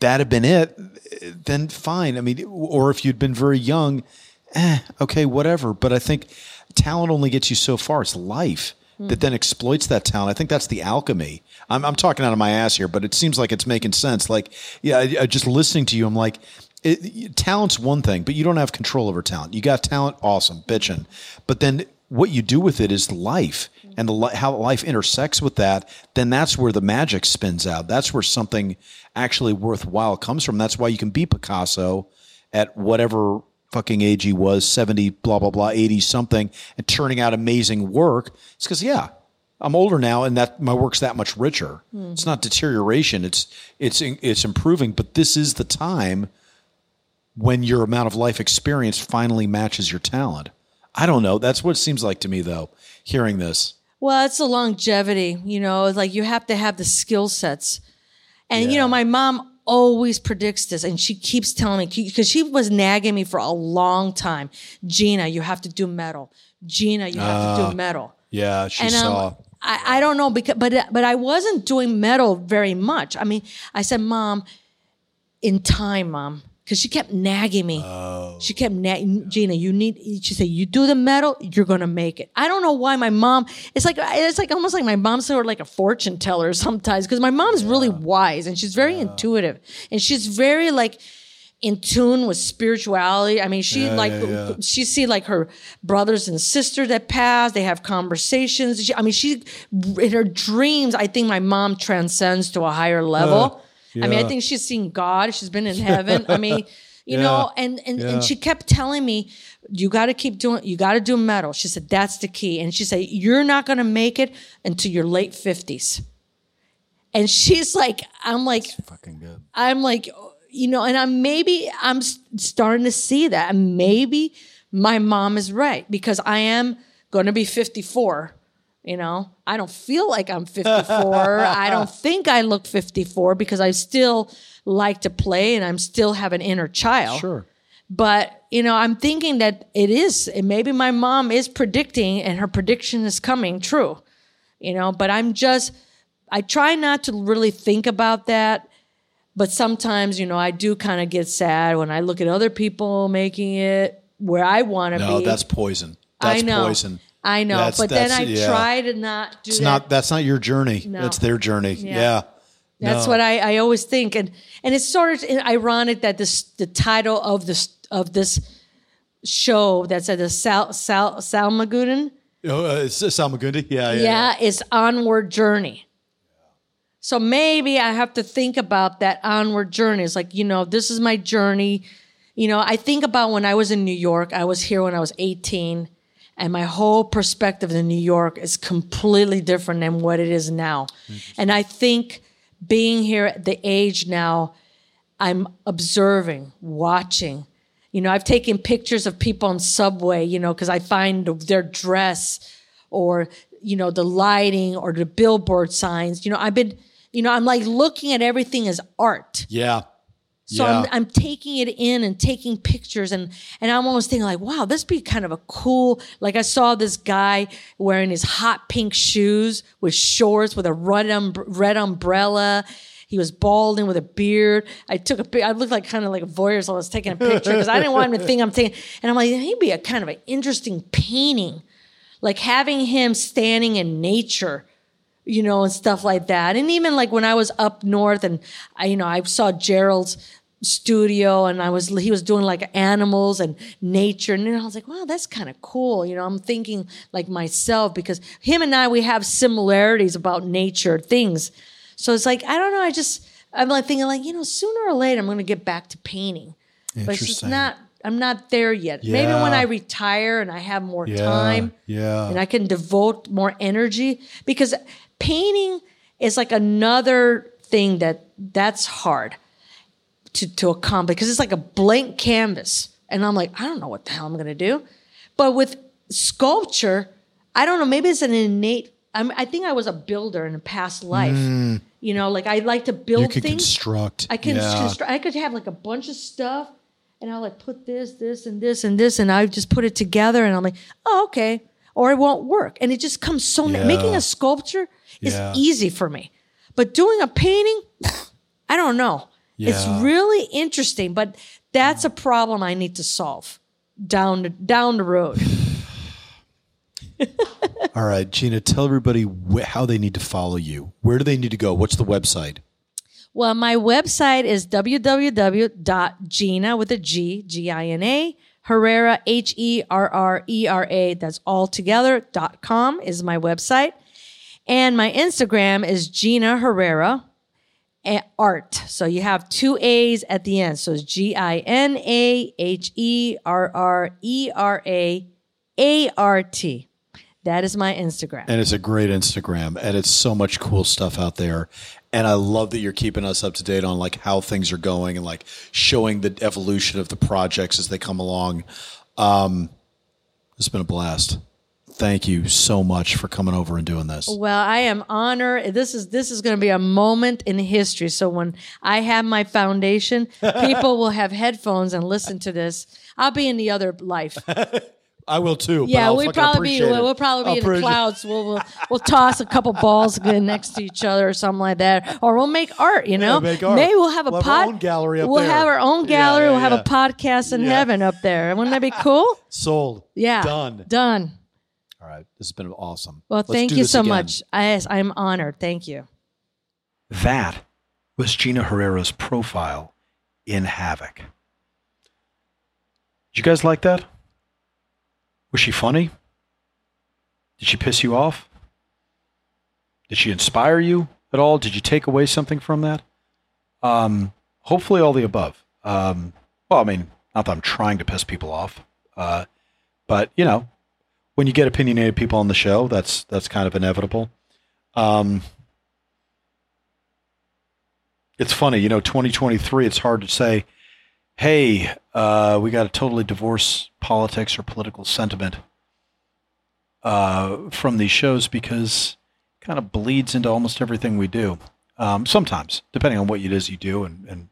that had been it, then fine. I mean, or if you'd been very young, eh, okay, whatever. But I think talent only gets you so far. It's life that then exploits that talent. I think that's the alchemy. I'm, I'm talking out of my ass here, but it seems like it's making sense. Like, yeah, I, I just listening to you, I'm like, it, talent's one thing, but you don't have control over talent. You got talent, awesome, bitching. But then what you do with it is life and the, how life intersects with that. Then that's where the magic spins out. That's where something actually worthwhile comes from. That's why you can be Picasso at whatever fucking age he was, 70, blah, blah, blah, 80 something, and turning out amazing work. It's because, yeah, I'm older now and that my work's that much richer. Hmm. It's not deterioration. It's, it's, it's improving, but this is the time when your amount of life experience finally matches your talent. I don't know. That's what it seems like to me, though, hearing this. Well, it's the longevity, you know, like you have to have the skill sets. And, you know, my mom always predicts this and she keeps telling me, because she was nagging me for a long time Gina, you have to do metal. Gina, you have to do metal. Yeah, she and saw. um, I, I don't know because but but I wasn't doing metal very much. I mean, I said, "Mom, in time, Mom," because she kept nagging me. Oh. She kept nagging Gina. You need. She said, "You do the metal, you're gonna make it." I don't know why my mom. It's like it's like almost like my mom's sort of like a fortune teller sometimes because my mom's really wise and she's very intuitive and she's very like in tune with spirituality. I mean, she like she see like her brothers and sisters that pass. They have conversations. She, I mean, she in her dreams. I think my mom transcends to a higher level. I mean, I think she's seen God. She's been in heaven. I mean, you Yeah. know, and and Yeah. and she kept telling me, "You got to keep doing. You got to do metal." She said, "That's the key." And she said, "You're not going to make it until your late fifties. And she's like, I'm like, Fucking good. I'm like, you know, and I'm maybe I'm starting to see that. And maybe my mom is right because I am going to be 54. You know, I don't feel like I'm 54. I don't think I look 54 because I still like to play and I'm still have an inner child. Sure. But, you know, I'm thinking that it is, maybe my mom is predicting and her prediction is coming true, you know, but I'm just, I try not to really think about that. But sometimes, you know, I do kind of get sad when I look at other people making it where I want to No, be. No, that's poison. That's I know. poison. I know. That's- but then I yeah. try to not do It's that. not. That's not your journey. No. That's their journey. Yeah. That's No. what I, I always think, and and it's sort of ironic that this the title of this of this show that's at the Sal Sal Salmagudan, Oh, uh, it's Salmagundi. Yeah, yeah. yeah, is onward journey. So maybe I have to think about that onward journey. It's like you know, this is my journey. You know, I think about when I was in New York. I was here when I was eighteen, and my whole perspective in New York is completely different than what it is now. Mm-hmm. And I think being here at the age now, I'm observing, watching. You know, I've taken pictures of people on subway, you know, because I find their dress or, you know, the lighting or the billboard signs. You know, I've been, you know, I'm like looking at everything as art. Yeah. So Yeah. I'm, I'm taking it in and taking pictures and, and I'm almost thinking like, wow, this be kind of a cool, like I saw this guy wearing his hot pink shoes with shorts with a red, um, red umbrella. He was balding with a beard. I took a. I looked like kind of like a voyeur, so I was taking a picture because I didn't want him to think I'm taking. And I'm like, he'd be a kind of an interesting painting, like having him standing in nature you know, and stuff like that. And even like when I was up north and I, you know, I saw Gerald's studio and I was, he was doing like animals and nature. And then I was like, wow, that's kind of cool. You know, I'm thinking like myself because him and I, we have similarities about nature things. So it's like, I don't know. I just, I'm like thinking like, you know, sooner or later, I'm going to get back to painting, but it's just not, I'm not there yet. Maybe when I retire and I have more Yeah. time Yeah. and I can devote more energy because painting is like another thing that that's hard to to accomplish because it's like a blank canvas and I'm like I don't know what the hell I'm going to do but with sculpture I don't know maybe it's an innate I'm, I think I was a builder in a past life mm. you know like I like to build you can things construct. I can Yeah. constru- I could have like a bunch of stuff and I'll like put this, this, and this, and this, and I just put it together and I'm like, oh, okay. Or it won't work. And it just comes so Yeah. making a sculpture is Yeah. easy for me. But doing a painting, I don't know. It's really interesting, but that's a problem I need to solve down the, down the road. All right, Gina, tell everybody wh- how they need to follow you. Where do they need to go? What's the website? Well, my website is www.gina with a G, G I N A, Herrera, H E R R E R A, that's all together, dot com is my website. And my Instagram is Gina Herrera. Eh, art. So you have two A's at the end. So it's G I N A H E R R E R A A R T. That is my Instagram. And it's a great Instagram, and it's so much cool stuff out there. And I love that you're keeping us up to date on like how things are going and like showing the evolution of the projects as they come along. Um, it's been a blast. Thank you so much for coming over and doing this. Well, I am honored. This is this is going to be a moment in history. So when I have my foundation, people will have headphones and listen to this. I'll be in the other life. I will too. Yeah, I'll probably be we'll it. we'll probably be I'll in the clouds. We'll, we'll we'll toss a couple balls next to each other or something like that, or we'll make art. You know, make art. maybe we'll have a We'll have our pod own gallery up We'll there. have our own gallery. yeah, we'll have a podcast in Yeah. heaven up there. Wouldn't that be cool? Sold. Yeah, Done. done. All right. This has been awesome. Well, Let's thank do you this so again. much. I, I'm honored. Thank you. That was Gina Herrera's profile in Havoc. Did you guys like that? Was she funny? Did she piss you off? Did she inspire you at all? Did you take away something from that? Um, hopefully, all the above. Um, well, I mean, not that I'm trying to piss people off, uh, but you know, when you get opinionated people on the show, that's that's kind of inevitable. Um, it's funny, you know, 2023, it's hard to say, hey, uh, we got to totally divorce politics or political sentiment uh, from these shows because it kind of bleeds into almost everything we do. Um, sometimes, depending on what it is you do and, and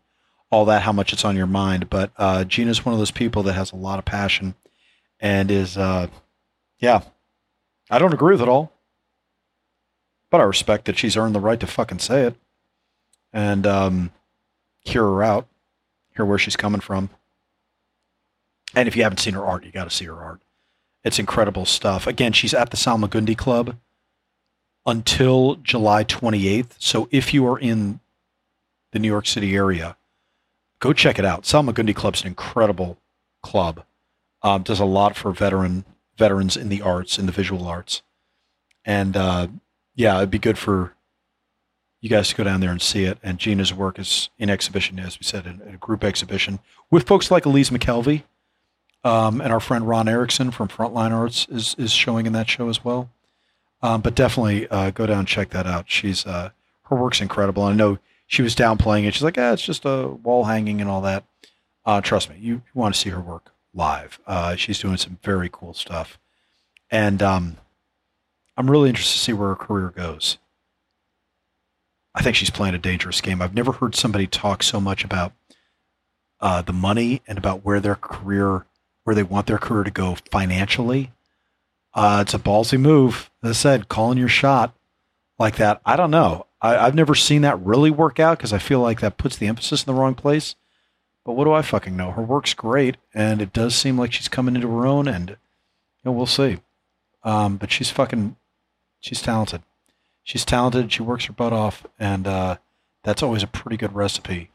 all that, how much it's on your mind. But uh, Gina's one of those people that has a lot of passion and is, uh, yeah, I don't agree with it all. But I respect that she's earned the right to fucking say it and um, hear her out, hear where she's coming from. And if you haven't seen her art, you got to see her art. It's incredible stuff. Again, she's at the Salmagundi Club until July 28th. So if you are in the New York City area, go check it out. Salmagundi Club's an incredible club. Um, does a lot for veteran veterans in the arts, in the visual arts, and uh, yeah, it'd be good for you guys go down there and see it. And Gina's work is in exhibition, as we said, in, in a group exhibition with folks like Elise McKelvey. Um, and our friend Ron Erickson from Frontline Arts is, is showing in that show as well. Um, but definitely uh, go down and check that out. She's uh, her work's incredible. I know she was downplaying it. She's like, ah, it's just a wall hanging and all that. Uh, trust me, you, you want to see her work live. Uh, she's doing some very cool stuff, and um, I'm really interested to see where her career goes. I think she's playing a dangerous game. I've never heard somebody talk so much about uh, the money and about where their career, where they want their career to go financially. Uh, it's a ballsy move. As I said, calling your shot like that. I don't know. I, I've never seen that really work out because I feel like that puts the emphasis in the wrong place. But what do I fucking know? Her work's great, and it does seem like she's coming into her own, and you know, we'll see. Um, but she's fucking, she's talented. She's talented. She works her butt off, and uh, that's always a pretty good recipe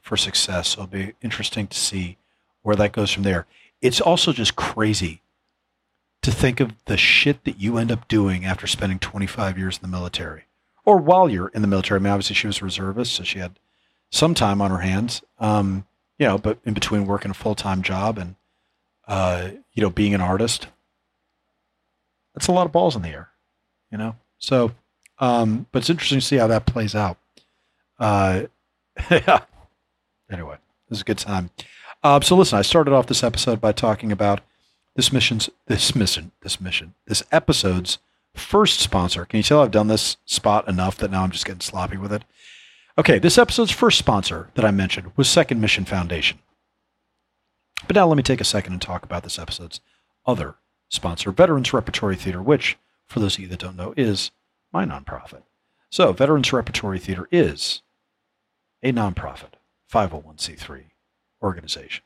for success. So it'll be interesting to see where that goes from there. It's also just crazy to think of the shit that you end up doing after spending 25 years in the military, or while you're in the military. I mean, obviously she was a reservist, so she had some time on her hands. Um, you know, but in between working a full time job and uh, you know being an artist, that's a lot of balls in the air. You know, so um, but it's interesting to see how that plays out. Uh. Anyway, this is a good time. Uh, so listen, I started off this episode by talking about this mission's this mission this mission this episode's first sponsor. Can you tell I've done this spot enough that now I'm just getting sloppy with it? Okay, this episode's first sponsor that I mentioned was Second Mission Foundation. But now let me take a second and talk about this episode's other sponsor, Veterans Repertory Theater, which, for those of you that don't know, is my nonprofit. So, Veterans Repertory Theater is a nonprofit, 501c3 organization.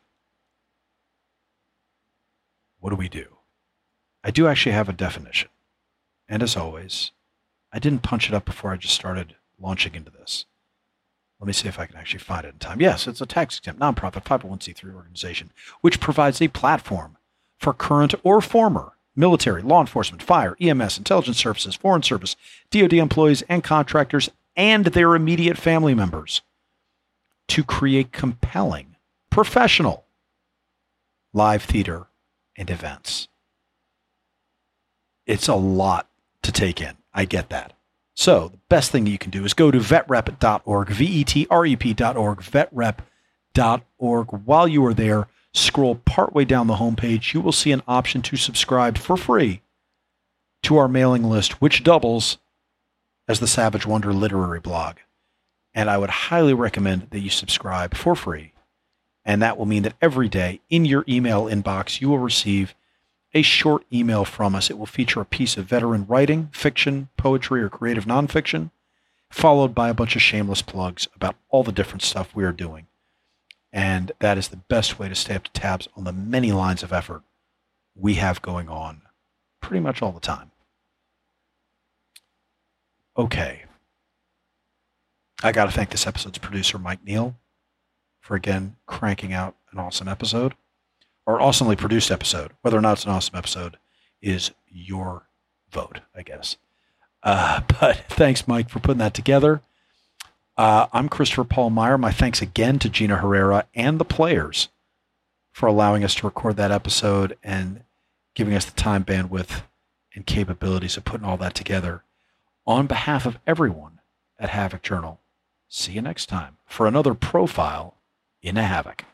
What do we do? I do actually have a definition. And as always, I didn't punch it up before I just started launching into this. Let me see if I can actually find it in time. Yes, it's a tax exempt nonprofit 501c3 organization which provides a platform for current or former military, law enforcement, fire, EMS, intelligence services, foreign service, DoD employees, and contractors and their immediate family members to create compelling, professional live theater and events. It's a lot to take in. I get that. So the best thing you can do is go to vetrep.org, V-E-T-R-E-P.org, vetrep.org. While you are there, scroll partway down the homepage. You will see an option to subscribe for free to our mailing list, which doubles as the Savage Wonder literary blog. And I would highly recommend that you subscribe for free. And that will mean that every day in your email inbox, you will receive a short email from us. It will feature a piece of veteran writing, fiction, poetry, or creative nonfiction, followed by a bunch of shameless plugs about all the different stuff we are doing. And that is the best way to stay up to tabs on the many lines of effort we have going on pretty much all the time. Okay. I got to thank this episode's producer, Mike Neal, for again cranking out an awesome episode or awesomely produced episode. Whether or not it's an awesome episode is your vote, I guess. Uh, but thanks, Mike, for putting that together. Uh, I'm Christopher Paul Meyer. My thanks again to Gina Herrera and the players for allowing us to record that episode and giving us the time, bandwidth, and capabilities of putting all that together. On behalf of everyone at Havoc Journal, see you next time for another profile in a Havoc.